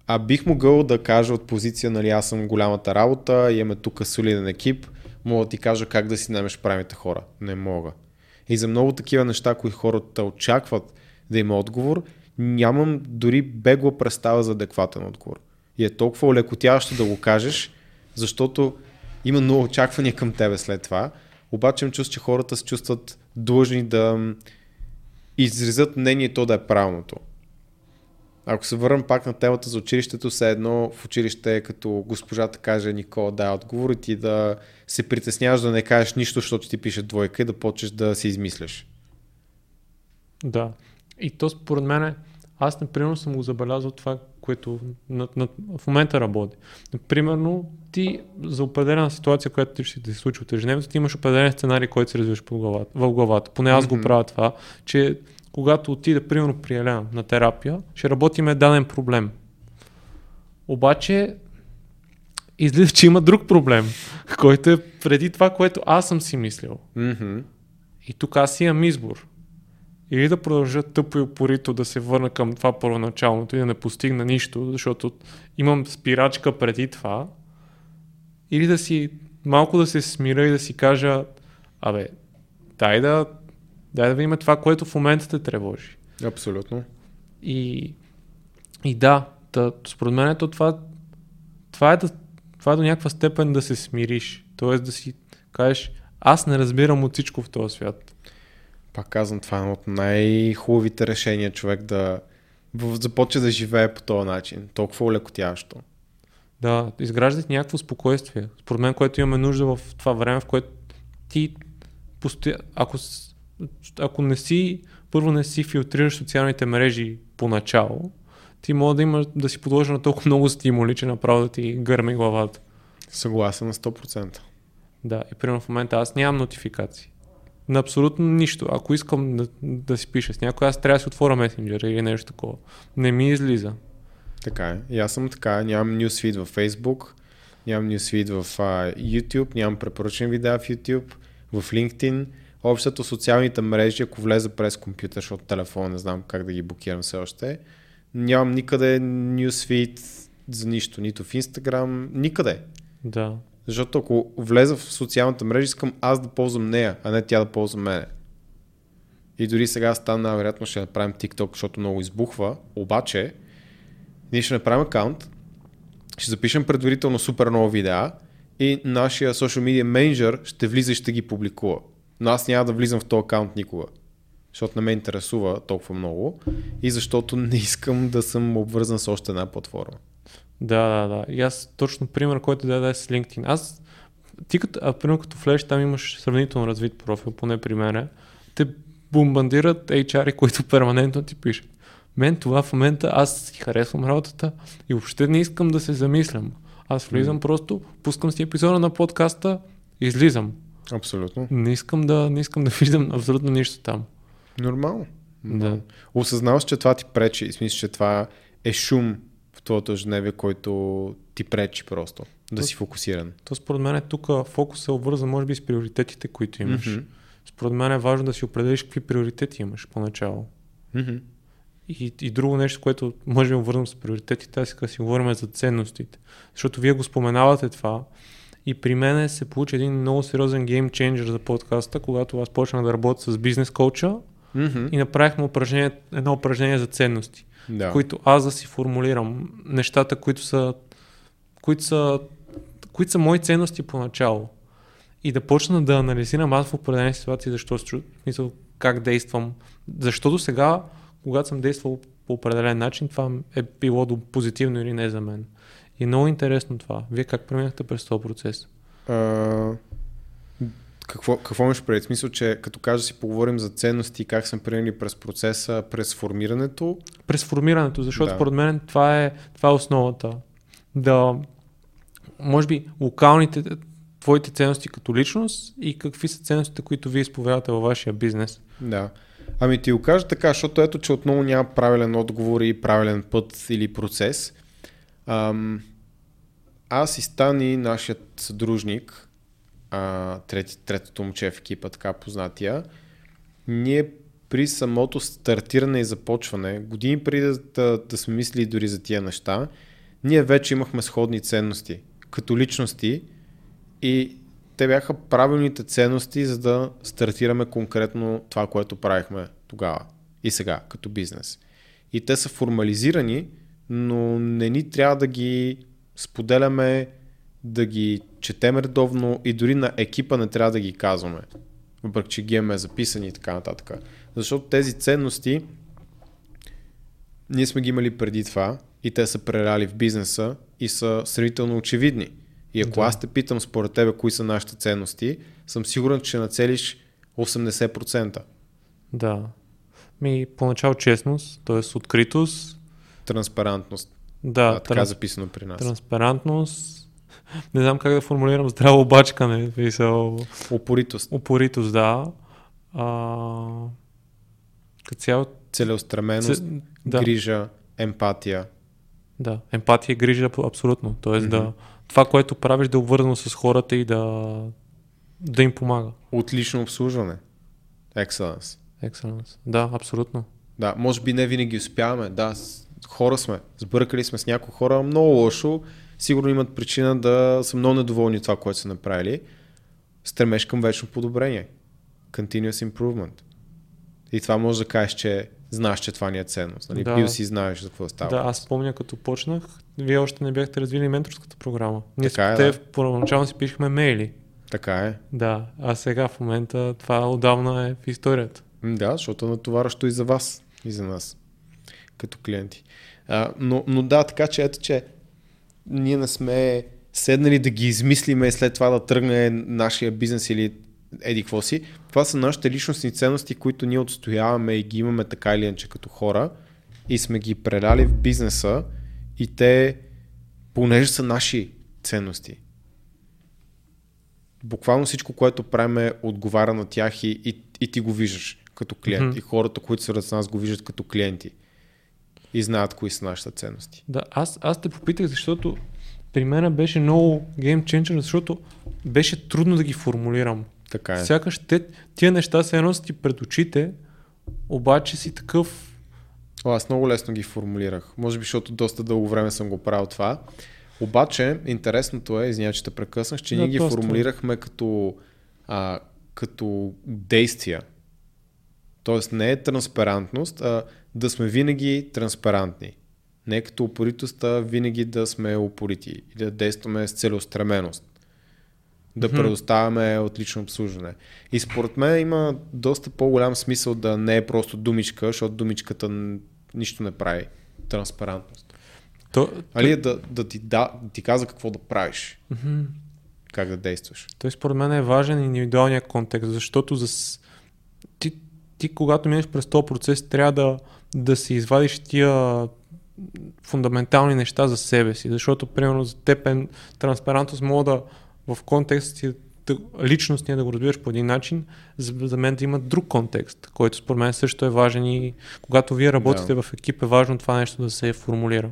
А бих могъл да кажа от позиция, нали, аз съм голямата работа, имаме тук солиден екип, мога да ти кажа как да си намеш правите хора. Не мога. И за много такива неща, които хората очакват да има отговор, нямам дори бегла представа за адекватен отговор. И е толкова олекотяващо да го кажеш, защото има много очаквания към тебе след това. Обаче им чувствам, че хората се чувстват длъжни да изразят мнението да е правилното. Ако се върнем пак на темата за училището, все едно в училище като госпожата каже Никола дай отговор и ти да се притесняваш да не кажеш нищо, защото ти пише двойка и да почнеш да се измисляш. Да. И то според мен, аз например съм го забелязал това, което на, на, в момента работи. Примерно, ти за определена ситуация, която ти ще ти се случи от ежедневието, ти имаш определен сценарий, който се развиваш в главата. Поне аз mm-hmm. го правя това, че когато отида, примерно, при Елена на терапия, ще работиме даден проблем. Обаче, излиза, че има друг проблем, който е преди това, което аз съм си мислил. Mm-hmm. И тук аз имам избор. Или да продължа тъпо и упорито да се върна към това първоначалното и да не постигна нищо, защото имам спирачка преди това, или да си малко да се смира и да си кажа, абе, дай да, дай да видим това, което в момента те тревожи. Абсолютно. И, и да, да според мен то това, това, е да, това е до някаква степен да се смириш. Тоест да си кажеш, аз не разбирам от всичко в този свят. Пак казвам, това е едно от най-хубавите решения човек да започне да живее по този начин. Толкова улекотяващо. Да, изграждате някакво спокойствие. Според мен, което имаме нужда в това време, в което ти постоя... ако, ако не си, първо не си филтрираш социалните мрежи поначало, ти може да има да си подложен на толкова много стимули, че направо да ти гърми главата. Съгласен на 100%. Да, и примерно в момента аз нямам нотификации. На абсолютно нищо. Ако искам да, да си пиша с някой, аз трябва да си отворя месенджера или нещо такова. Не ми излиза. Така е. И аз съм така. Нямам нюсфид в Facebook, нямам нюсфид в uh, YouTube, нямам препоръчени видеа в YouTube, в LinkedIn. Общото социалните мрежи, ако влеза през компютър, защото телефона не знам как да ги блокирам все още, нямам никъде нюсфид за нищо, нито в Instagram, никъде. Да. Защото ако влеза в социалната мрежа, искам аз да ползвам нея, а не тя да ползва мене. И дори сега стана, вероятно ще направим TikTok, защото много избухва, обаче ние ще направим акаунт, ще запишем предварително супер много видеа и нашия social media менеджер ще влиза и ще ги публикува. Но аз няма да влизам в този акаунт никога. Защото не ме интересува толкова много и защото не искам да съм обвързан с още една платформа. Да, да, да. И аз точно пример, който да е с LinkedIn. Аз, ти като, а, примерно като влезеш, там имаш сравнително развит профил, поне при мене, те бомбандират HR, които перманентно ти пишат. Мен това в момента, аз си харесвам работата и въобще не искам да се замислям. Аз влизам mm. просто, пускам си епизода на подкаста, излизам. Абсолютно. Не искам да, не искам да виждам абсолютно нищо там. Нормално. Да. Осъзнаваш, че това ти пречи. Смисъл, че това е шум в твоето ежедневие, който ти пречи просто да то, си фокусиран. То според мен е тук фокус е обвързан може би с приоритетите, които имаш. Mm-hmm. Според мен е важно да си определиш какви приоритети имаш поначало. Mm-hmm. И, и друго нещо, което може да върнем с приоритетите, аз си говорим за ценностите. Защото вие го споменавате това. И при мен се получи един много сериозен гейм ченджер за подкаста, когато аз почнах да работя с бизнес коуча mm-hmm. и направихме упражнение, едно упражнение за ценности, да. които аз да си формулирам нещата, които са, които са, които са мои ценности поначало. И да почна да анализирам аз в определени ситуации защо се чувствам, как действам. Защото сега когато съм действал по определен начин, това е било позитивно или не за мен. И е много интересно това. Вие как преминахте през този процес? А, какво, какво имаш пред? Смисъл, че като кажа си поговорим за ценности, как съм преминали през процеса, през формирането? През формирането, защото да. според мен това е, това е основата. Да, може би, локалните, твоите ценности като личност и какви са ценностите, които вие изповядате във вашия бизнес. Да. Ами ти го кажа така, защото ето, че отново няма правилен отговор и правилен път или процес. Аз и Стани, нашият съдружник, а, трети, третото момче в екипа, така познатия, ние при самото стартиране и започване, години преди да, да, да сме мислили дори за тия неща, ние вече имахме сходни ценности, като личности и те бяха правилните ценности, за да стартираме конкретно това, което правихме тогава и сега, като бизнес. И те са формализирани, но не ни трябва да ги споделяме, да ги четем редовно и дори на екипа не трябва да ги казваме. Въпреки, че ги имаме записани и така нататък. Защото тези ценности ние сме ги имали преди това и те са преляли в бизнеса и са сравнително очевидни. И ако да. аз те питам според тебе кои са нашите ценности, съм сигурен, че нацелиш 80%. Да. Ми, поначало честност, т.е. откритост. Транспарантност. Да, а, така транс... записано при нас. Транспарантност. Не знам как да формулирам здраво обачкане. Писал... Опоритост. Опоритост, да. А... Като цяло... Целеустременост, Ц... да. грижа, емпатия. Да, емпатия и грижа абсолютно. Тоест mm-hmm. да това, което правиш, да е обвързано с хората и да, да им помага. Отлично обслужване. Excellence. Excellence. Да, абсолютно. Да, може би не винаги успяваме. Да, хора сме. Сбъркали сме с някои хора много лошо. Сигурно имат причина да са много недоволни това, което са направили. Стремеш към вечно подобрение. Continuous improvement. И това може да кажеш, че знаеш, че това ни е ценност. Нали? Да. Бил си знаеш за какво става. Да, аз помня като почнах, вие още не бяхте развили менторската програма. Ние така е, те да. първоначално си пишехме мейли. Така е. Да, а сега в момента това отдавна е в историята. Да, защото натоваращо и за вас, и за нас, като клиенти. А, но, но да, така че ето, че ние не сме седнали да ги измислиме и след това да тръгне нашия бизнес или еди какво си. Това са нашите личностни ценности, които ние отстояваме и ги имаме така или иначе като хора и сме ги преляли в бизнеса и те, понеже са наши ценности, буквално всичко, което правим отговаря на тях и, и, и ти го виждаш като клиент. Mm-hmm. И хората, които са с нас, го виждат като клиенти. И знаят кои са нашите ценности. Да, аз, аз те попитах, защото при мен беше много геймченджер, защото беше трудно да ги формулирам. Така е. Сякаш те, тия неща се едно ти пред очите, обаче си такъв... О, аз много лесно ги формулирах. Може би, защото доста дълго време съм го правил това. Обаче, интересното е, извиня, че те прекъснах, че да, ние ги просто. формулирахме като, а, като действия. Тоест не е транспарантност, а да сме винаги транспарантни. Не като упоритост, а винаги да сме упорити и да действаме с целеустременост да mm-hmm. предоставяме отлично обслужване. И според мен има доста по-голям смисъл да не е просто думичка, защото думичката нищо не прави. Транспарентност. То, Али да, да, ти, да, ти каза какво да правиш. Mm-hmm. Как да действаш. Той според мен е важен индивидуалния контекст, защото за... ти, ти когато минеш през този процес, трябва да, да си извадиш тия фундаментални неща за себе си, защото примерно за теб е транспарентност мога да в контекст ти личност ние да го разбираш по един начин, за, за мен да има друг контекст, който според мен също е важен и когато вие работите да. в екип е важно това нещо да се формулира.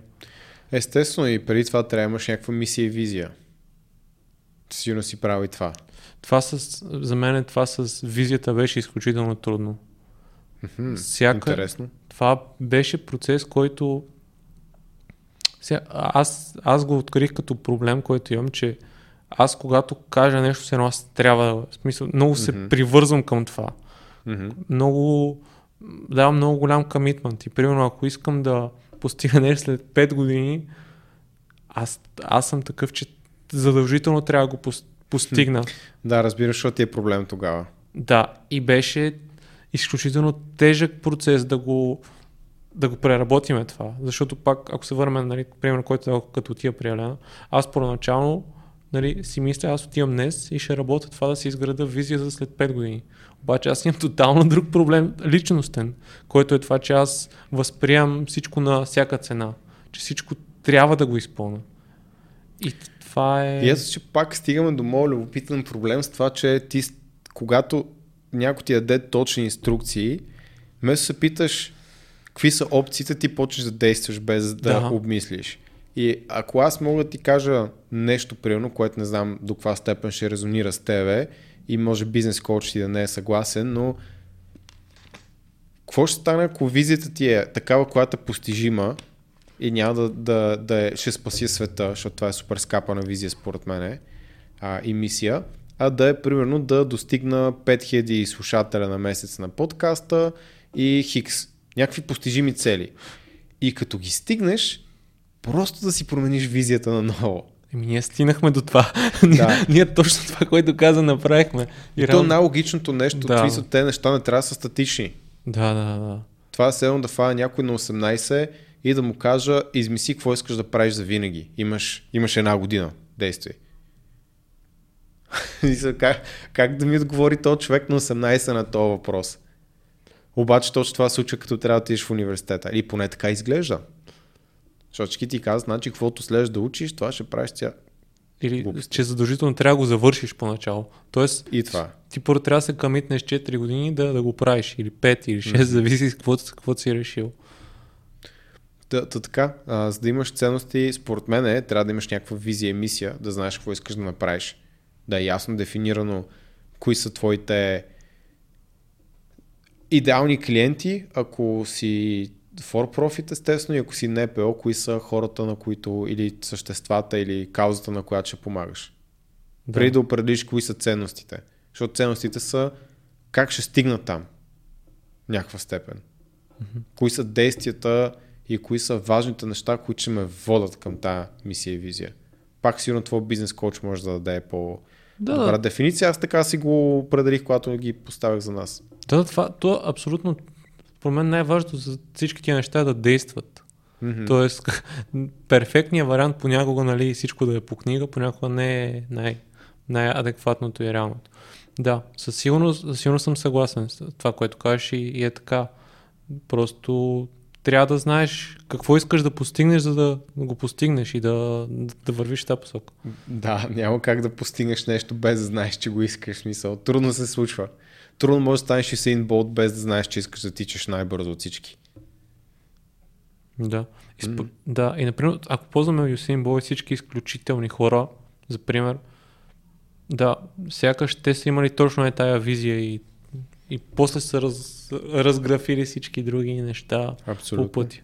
Естествено и преди това трябва да имаш някаква мисия и визия. Сигурно си прави това. Това с, за мен това с визията беше изключително трудно. Mm-hmm, Всяка, интересно. Това беше процес, който сега, аз, аз го открих като проблем, който имам, че аз когато кажа нещо, се едно аз трябва, в смисъл, много се mm-hmm. привързвам към това. Mm-hmm. Много, давам много голям комитмент. И примерно, ако искам да постигна нещо след 5 години, аз, аз съм такъв, че задължително трябва да го постигна. Да, разбираш, защото ти е проблем тогава. Да, и беше изключително тежък процес да го, да го преработиме това. Защото пак, ако се върнем, нали, примерно, който е като тия приелена, аз първоначално нали, си мисля, аз отивам днес и ще работя това да си изграда визия за след 5 години. Обаче аз имам тотално друг проблем, личностен, който е това, че аз възприемам всичко на всяка цена, че всичко трябва да го изпълня. И това е... И ето, че пак стигаме до моят любопитен проблем с това, че ти, когато някой ти даде точни инструкции, вместо се питаш какви са опциите, ти почваш да действаш без да, да. обмислиш. И ако аз мога да ти кажа нещо, примерно, което не знам до каква степен ще резонира с тебе и може бизнес коуч ти да не е съгласен, но какво ще стане, ако визията ти е такава, която е постижима и няма да, да, да е, ще спаси света, защото това е супер скапана визия според мен а, и мисия, а да е примерно да достигна 5000 слушателя на месец на подкаста и хикс. Някакви постижими цели. И като ги стигнеш, просто да си промениш визията на ново. Еми, ние стигнахме до това. Да. ние точно това, което каза, направихме. И, то реално- най-логичното нещо, Да. че те неща не трябва да са статични. Да, да, да. Това е все едно да фана някой на 18 и да му кажа, измисли какво искаш да правиш за винаги. Имаш, имаш една година действие. Как, как да ми отговори този човек на 18 на този въпрос? Обаче точно това случва, като трябва да отидеш в университета. Или поне така изглежда. Защото ти казват, значи, каквото следваш да учиш, това ще правиш ця... Или Глупости. че задължително трябва да го завършиш поначало. Тоест, И това. ти първо трябва да се камитнеш 4 години да, да го правиш. Или 5, или 6, зависи с каквото, каквото си решил. Та, та така, а, за да имаш ценности, според мен е, трябва да имаш някаква визия и мисия, да знаеш какво искаш да направиш. Да е ясно дефинирано кои са твоите идеални клиенти, ако си for profit естествено и ако си НПО, кои са хората на които или съществата или каузата на която ще помагаш. Да. Преди да определиш кои са ценностите. Защото ценностите са как ще стигнат там някаква степен. Mm-hmm. Кои са действията и кои са важните неща, които ще ме водят към тази мисия и визия. Пак сигурно твой бизнес коуч може да даде по Да, добра да. дефиниция. Аз така си го определих, когато ги поставях за нас. Да, това, то абсолютно, според мен най-важното за всички тия неща е да действат. Mm-hmm. Тоест, перфектният вариант понякога, нали, всичко да е по книга, понякога не е най- най-адекватното и реалното. Да, със сигурност, със сигурност съм съгласен с това, което кажеш и, и е така. Просто трябва да знаеш какво искаш да постигнеш, за да го постигнеш и да, да вървиш в тази посока. Да, няма как да постигнеш нещо без да знаеш, че го искаш. Смисъл. Трудно се случва. Трудно може да станеш Исейн Болт без да знаеш, че искаш да тичаш най-бързо от всички. Да. И, сп... да. и например, ако ползваме Юсин Бой всички изключителни хора, за пример, да, сякаш те са имали точно е тая визия и, и после са раз, разграфили всички други неща Абсолютно. по пъти.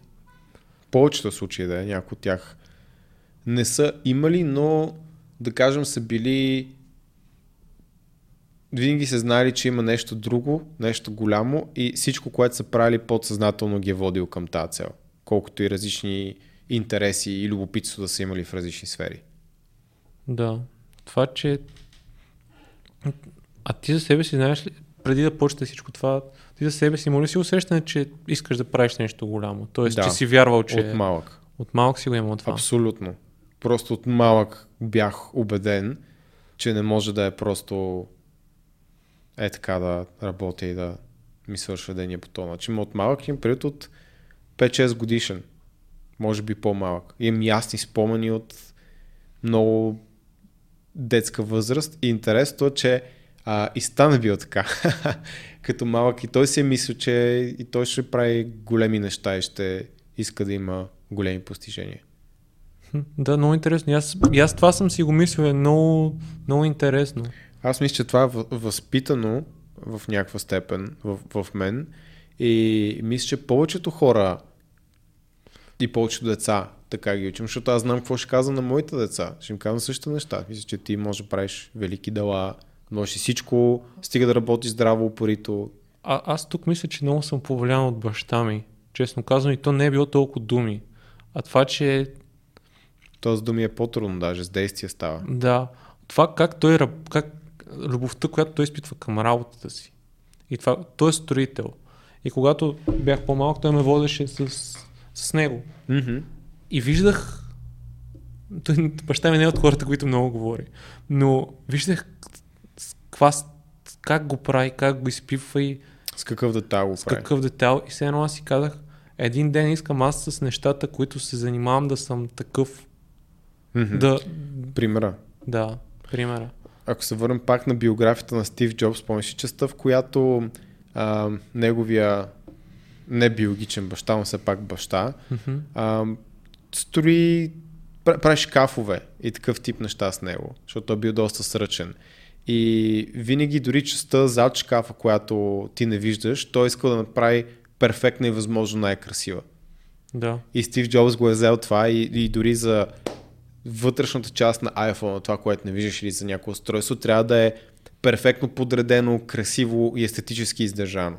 повечето случаи да е, някои от тях не са имали, но да кажем са били винаги са знали, че има нещо друго, нещо голямо и всичко, което са правили подсъзнателно ги е водил към тази цел. Колкото и различни интереси и любопитство да са имали в различни сфери. Да. Това, че... А ти за себе си знаеш ли, преди да почне всичко това, ти за себе си има ли си усещане, че искаш да правиш нещо голямо? Тоест, Да. че си вярвал, че... От малък. От малък си го има това. Абсолютно. Просто от малък бях убеден, че не може да е просто е така да работя и да ми свършва деня по този начин. От малък им пред от 5-6 годишен. Може би по-малък. Имам ясни спомени от много детска възраст и интересното е, че а, и стана бил така. Като малък и той си е мислил, че и той ще прави големи неща и ще иска да има големи постижения. Да, много интересно. И аз, и аз това съм си го мислил, е много, много интересно. Аз мисля, че това е въ- възпитано в някаква степен в, в мен и мисля, че повечето хора и повечето деца така ги учим, защото аз знам какво ще казвам на моите деца. Ще им казвам същите неща. Мисля, че ти можеш да правиш велики дела, можеш и всичко, стига да работиш здраво, упорито. А, аз тук мисля, че много съм повлиян от баща ми. Честно казвам, и то не е било толкова думи. А това, че Тоест думи е по-трудно, даже с действие става. да, това как той, как любовта, която той изпитва към работата си. И това, той е строител. И когато бях по-малък, той ме водеше с, с него. Mm-hmm. И виждах, той, баща ми не е от хората, които много говори, но виждах с каква, с- как го прави, как го изпивва и С какъв детайл го с прави. какъв детайл. И все едно аз си казах, един ден искам аз с нещата, които се занимавам да съм такъв. Mm-hmm. Да, Примера. да, примера. ако се върнем пак на биографията на Стив Джобс, помниш частта, в която а, неговия не биологичен баща, но все пак баща, Мгм. а, строи, пра- прави шкафове и такъв тип неща с него, защото той бил доста сръчен. И винаги дори частта зад шкафа, която ти не виждаш, той иска да направи перфектна и възможно най-красива. Да. И Стив Джобс го е взел това и, и дори за вътрешната част на iPhone, това, което не виждаш или за някое устройство, трябва да е перфектно подредено, красиво и естетически издържано.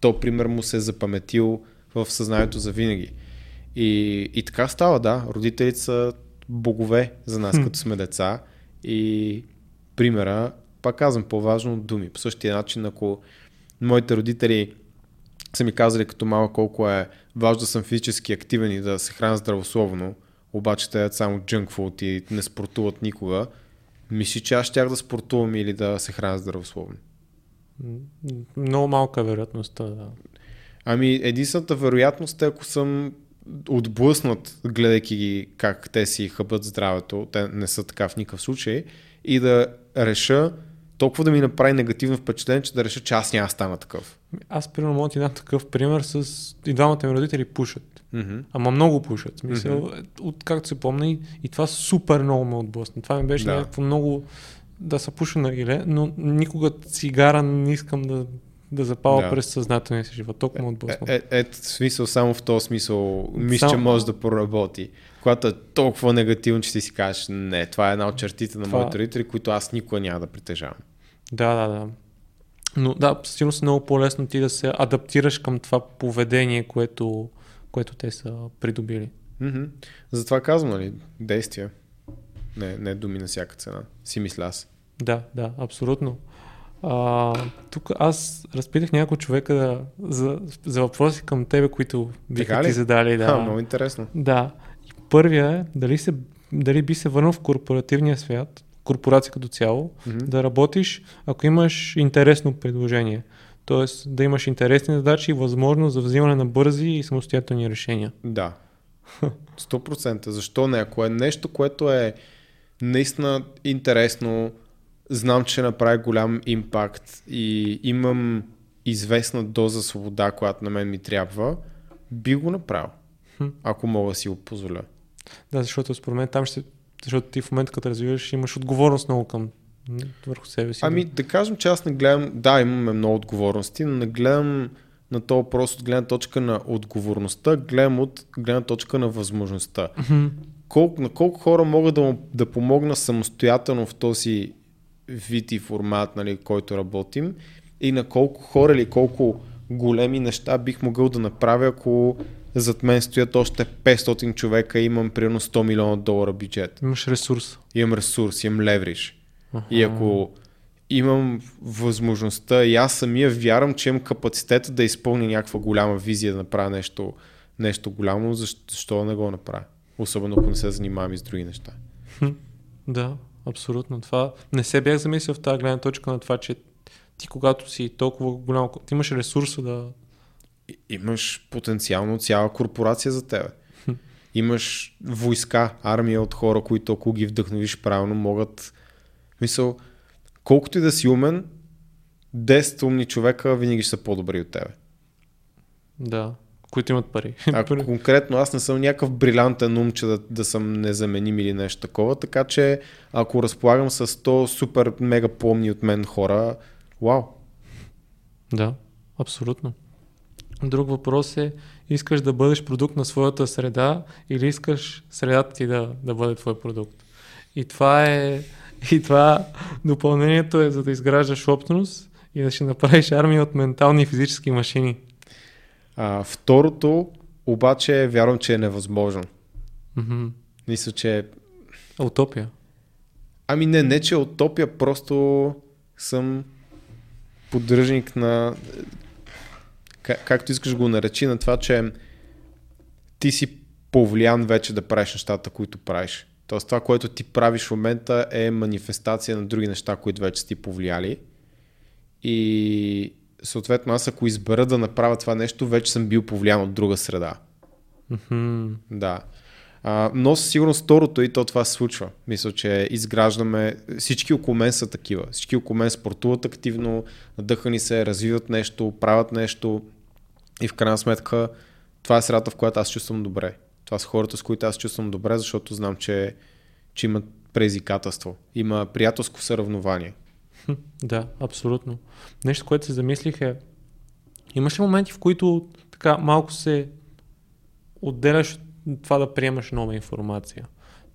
То пример му се е запаметил в съзнанието за винаги. И, и така става, да. Родителите са богове за нас, като сме деца. И примера, пак казвам, по-важно от думи. По същия начин, ако моите родители са ми казали като малък колко е важно да съм физически активен и да се храня здравословно, обаче те само junk food и не спортуват никога, мисли, че аз щях да спортувам или да се храня здравословно. Много малка е вероятността, да. Ами, единствената вероятност е, ако съм отблъснат, гледайки ги как те си хъбат здравето, те не са така в никакъв случай, и да реша толкова да ми направи негативно впечатление, че да реша, че аз няма стана такъв. Аз, примерно, мога ти дам такъв пример с и двамата ми родители пушат. Mm-hmm. Ама много пушат. Смисъл, mm-hmm. от както се помня и, и това супер много ме отблъсна. Това ми беше Да. някакво много да се пуша на гиле, но никога цигара не искам да, да запала Да. през съзнателния си живот. Толкова ме отблъсна. Е, е, е, в смисъл, само в този смисъл, мисля, че Само- може да проработи. Когато е толкова негативно, че ти си кажеш, не, това е една от чертите на Това- моите родители, които аз никога няма да притежавам. Да, да, да. Но да, със сигурност е много по-лесно ти да се адаптираш към това поведение, което, което те са придобили. Mm-hmm. Затова казвам, нали, действия. Не, не думи на всяка цена. Си мисля аз. Да, да, абсолютно. А, тук аз разпитах няколко човека да, за, за въпроси към тебе, които биха ти задали. Да. Да. А, много интересно. Да. И първия е дали, се, дали би се върнал в корпоративния свят, корпорация като цяло, Мгм. да работиш, ако имаш интересно предложение. Тоест да имаш интересни задачи и възможност за взимане на бързи и самостоятелни решения. Да. 100%. Защо не? Ако е нещо, което е наистина интересно, знам, че направи голям импакт и имам известна доза свобода, която на мен ми трябва, би го направил. Ако мога да си го позволя. Да, защото според мен там ще. Защото ти в момента, като развиваш, имаш отговорност много към върху себе си. Ами да кажем, че аз не гледам, да, имаме много отговорности, но не гледам на то просто от гледна точка на отговорността, гледам от гледна точка на възможността. Мгм. колко, на колко хора мога да, му- да помогна самостоятелно в този вид и формат, нали, който работим и на колко хора или колко големи неща бих могъл да направя, ако зад мен стоят още 500 човека и имам примерно 100 милиона долара бюджет. Имаш ресурс. Имам ресурс, имам левриш. И ако имам възможността и аз самия вярвам, че имам капацитета да изпълня някаква голяма визия, да направя нещо, нещо голямо, защо, защо не го направя? Особено ако не се занимавам и с други неща. Да, абсолютно. Това не се бях замислил в тази гледна точка на това, че ти когато си толкова голям, ти имаш ресурса да... Имаш потенциално цяла корпорация за тебе. Имаш войска, армия от хора, които ако ги вдъхновиш правилно, могат... Мисъл, колкото и да си умен, 10 умни човека винаги ще са по-добри от тебе. Да, които имат пари. А конкретно аз не съм някакъв брилянтен ум, че да, да съм незаменим или нещо такова, така че ако разполагам с 100 супер мега помни от мен хора, вау. Да, абсолютно. Друг въпрос е, искаш да бъдеш продукт на своята среда или искаш средата ти да, да бъде твой продукт. И това е, и това допълнението е за да изграждаш общност и да ще направиш армия от ментални и физически машини. А, второто, обаче, вярвам, че е невъзможно. Мгм. Мисля, че... Утопия. Ами не, не, че е утопия, просто съм поддръжник на... Как, както искаш го наречи, на това, че ти си повлиян вече да правиш нещата, които правиш. Тоест това, което ти правиш в момента е манифестация на други неща, които вече ти повлияли. И съответно аз ако избера да направя това нещо, вече съм бил повлиян от друга среда. Мгм. Да. А, но със сигурност второто и то това се случва. Мисля, че изграждаме, всички около мен са такива. Всички около мен спортуват активно, надъхани се, развиват нещо, правят нещо и в крайна сметка това е средата, в която аз чувствам добре. Това са хората, с които аз чувствам добре, защото знам, че, че имат предизвикателство. Има приятелско съревнование. Да, абсолютно. Нещо, което се замислих е, имаш ли моменти, в които така малко се отделяш от това да приемаш нова информация?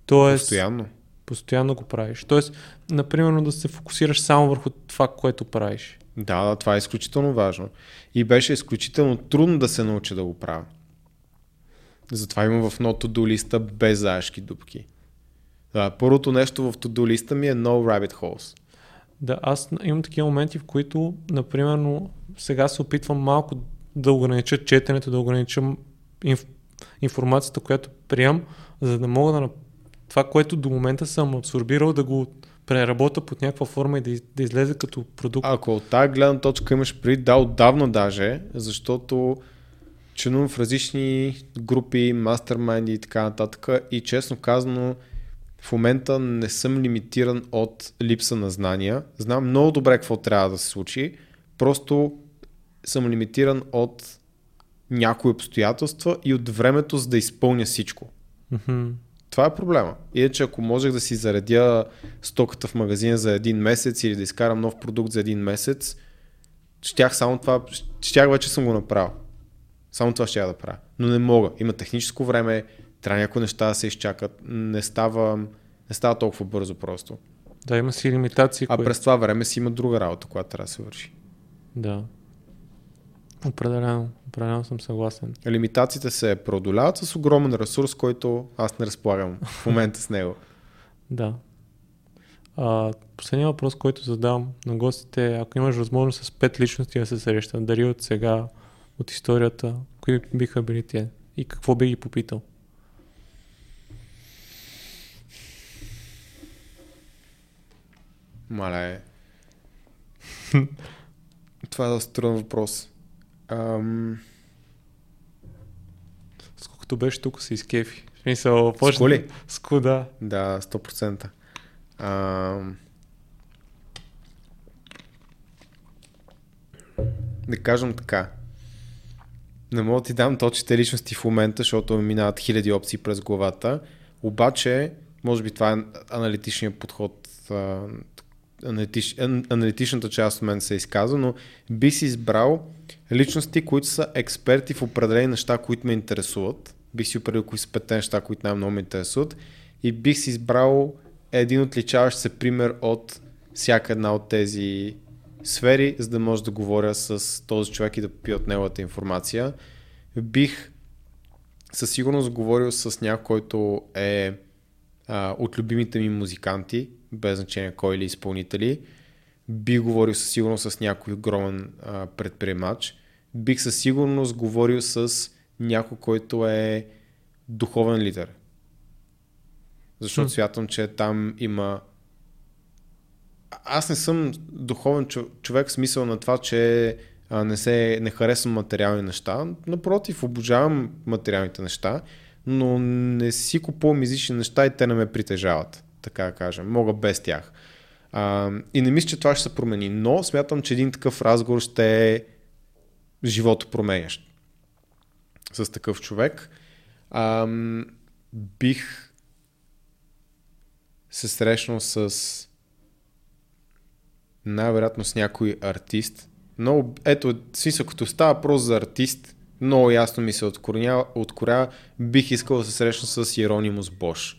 Тоест, Постоянно. Постоянно го правиш. Тоест, например, да се фокусираш само върху това, което правиш. Да, да, това е изключително важно. И беше изключително трудно да се науча да го правя. Затова има в ното до листа без заешки дупки. Да, първото нещо в to листа ми е No Rabbit Holes. Да, аз имам такива моменти, в които, например, сега се опитвам малко да огранича четенето, да огранича инф, информацията, която приемам, за да мога да това, което до момента съм абсорбирал, да го преработа под някаква форма и да, да излезе като продукт. Ако от тази гледна точка имаш при да, отдавна даже, защото членувам в различни групи, мастермайнди и така нататък и честно казано в момента не съм лимитиран от липса на знания. Знам много добре какво трябва да се случи, просто съм лимитиран от някои обстоятелства и от времето за да изпълня всичко. Mm-hmm. Това е проблема. Иначе ако можех да си заредя стоката в магазина за един месец или да изкарам нов продукт за един месец, щях само това, щях вече съм го направил. Само това ще я да правя. Но не мога. Има техническо време, трябва някои неща да се изчакат. Не става, не става толкова бързо просто. Да, има си лимитации. А кое... през това време си има друга работа, която трябва да се върши. Да. Определено, определено съм съгласен. Лимитациите се преодоляват с огромен ресурс, който аз не разполагам в момента с него. Да. А, последният въпрос, който задавам на гостите е, ако имаш възможност с пет личности да се срещат, дали от сега, от историята, кои биха били те и какво би ги попитал? Мале. Това е доста труден въпрос. Ам... Сколкото беше тук се изкефи. В смисъл, почна... ли? Ску, да. Да, 100%. Ам... Да кажем така. Не мога да ти дам точните личности в момента, защото ми минават хиляди опции през главата. Обаче, може би това е аналитичният подход, аналитич, аналитичната част от мен се изказва, но би си избрал личности, които са експерти в определени неща, които ме интересуват. Бих си определил кои са петте неща, които най-много ме интересуват. И бих си избрал един отличаващ се пример от всяка една от тези сфери, за да може да говоря с този човек и да пия от неговата информация. Бих със сигурност говорил с някой, който е а, от любимите ми музиканти, без значение кой или изпълнители. Би говорил със сигурност с някой огромен а, предприемач. Бих със сигурност говорил с някой, който е духовен лидер. Защото смятам, че там има. Аз не съм духовен човек в смисъл на това, че не, се, не харесвам материални неща. Напротив, обожавам материалните неща, но не си купувам излишни неща и те не ме притежават така да кажем. Мога без тях. А, и не мисля, че това ще се промени, но смятам, че един такъв разговор ще е живото променящ с такъв човек. А, бих се срещнал с най-вероятно с някой артист. Но ето, смисъл, като става просто за артист, много ясно ми се откоря, бих искал да се срещна с Иеронимус Бош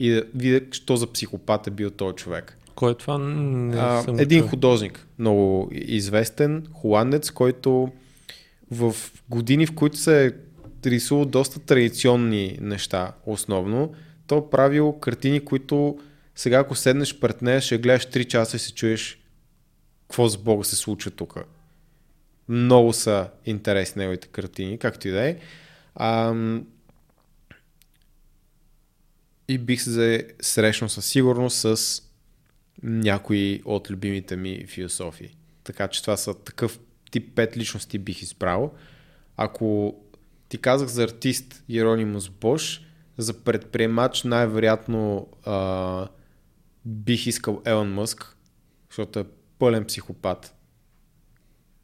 и да видя, що за психопат е бил този човек. Кой е това? Не а, съм един чув. художник, много известен, холандец, който в години, в които се е рисувал доста традиционни неща, основно, то правил картини, които сега ако седнеш пред нея, ще гледаш 3 часа и се чуеш какво с Бога се случва тук. Много са интересни неговите картини, както и да е. И бих се срещнал със сигурност с някои от любимите ми философии. Така че това са такъв тип пет личности бих избрал. Ако ти казах за артист Иеронимус Бош, за предприемач най-вероятно а, бих искал Елон Мъск, защото е пълен психопат.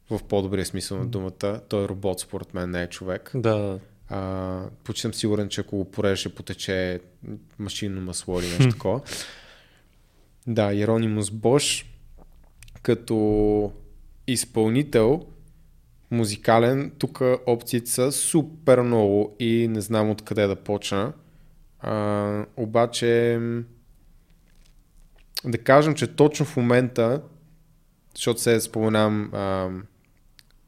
В по-добрия смисъл на думата. Той е робот, според мен, не е човек. Да. А, почти съм сигурен, че ако го порежеш, ще потече машинно масло или нещо такова. Да, Иеронимус Бош като изпълнител музикален, тук опциите са супер много и не знам откъде да почна. А, обаче да кажем, че точно в момента, защото се споменавам а,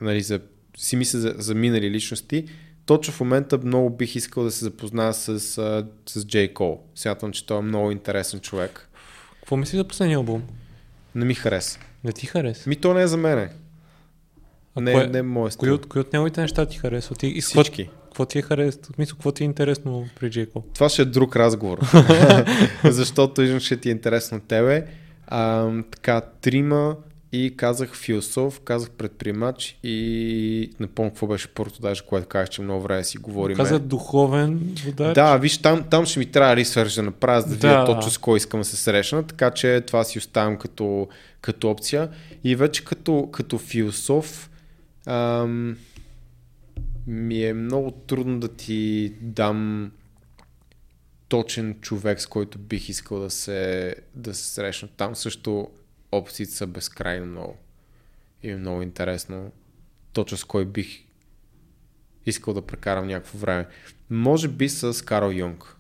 нали, за, си мисля за, за минали личности, точно в момента много бих искал да се запозная с, а, с Джей Кол. Смятам, че той е много интересен човек. Какво мислиш за последния албум? Не ми хареса. Не ти хареса? Ми то не е за мене. А не, кое- не е моят Кои от, кои от неговите неща ти харесват? Ти, и с Всички. какво ти е харесва? Смисъл, какво ти е интересно при Джейко? Това ще е друг разговор. Защото че ти е интересно тебе. А, така, трима и казах философ, казах предприемач и не помня какво беше първото, даже което казах, че много време си говорим. Каза духовен водач. Да, виж, там, там ще ми трябва ресърч да направя, за да, Да. видя точно с кой искам да се срещна, така че това си оставям като, като опция. И вече като, като философ ам, ми е много трудно да ти дам точен човек, с който бих искал да се, да се срещна. Там също опциите са безкрайно много. И е много интересно точно с кой бих искал да прекарам някакво време. Може би с Карл Юнг.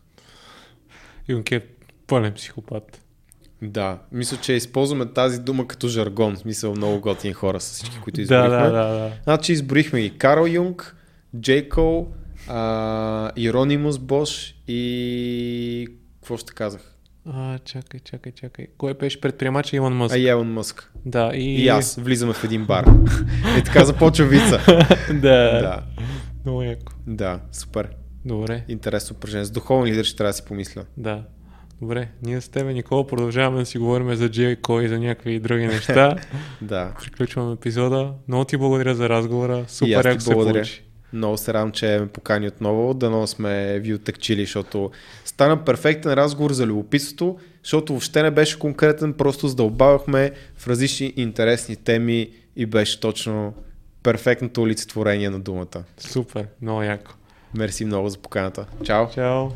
Юнки е пълен психопат. Да, мисля, че използваме тази дума като жаргон. В Смисъл много готини хора с всички, които Да, изборихме. да, да, да. Значи изборихме и Карл Юнг, Джей Кол, а, Иронимус Бош и... Какво ще казах? А, чакай, чакай, чакай. Кой беше предприемач Илон Мъск? А и Елон Мъск. Да, и... И аз влизаме в един бар. И така започва вица. да. да, Много яко. да, супер. Добре, Интересно упражнение. С духовен лидер ще трябва да си помисля. да. Добре, ние с тебе, Никола, продължаваме да си говорим за Джейко и за някакви други неща. Да. Приключваме епизода. Много ти благодаря за разговора. Супер яко се получи. Много се радвам, че ме покани отново. Дано сме ви оттъкчили, защото стана перфектен разговор за любопитството, защото въобще не беше конкретен, просто задълбавахме в различни интересни теми и беше точно перфектното олицетворение на думата. Супер, много яко. Мерси много за поканата. Чао! Чао.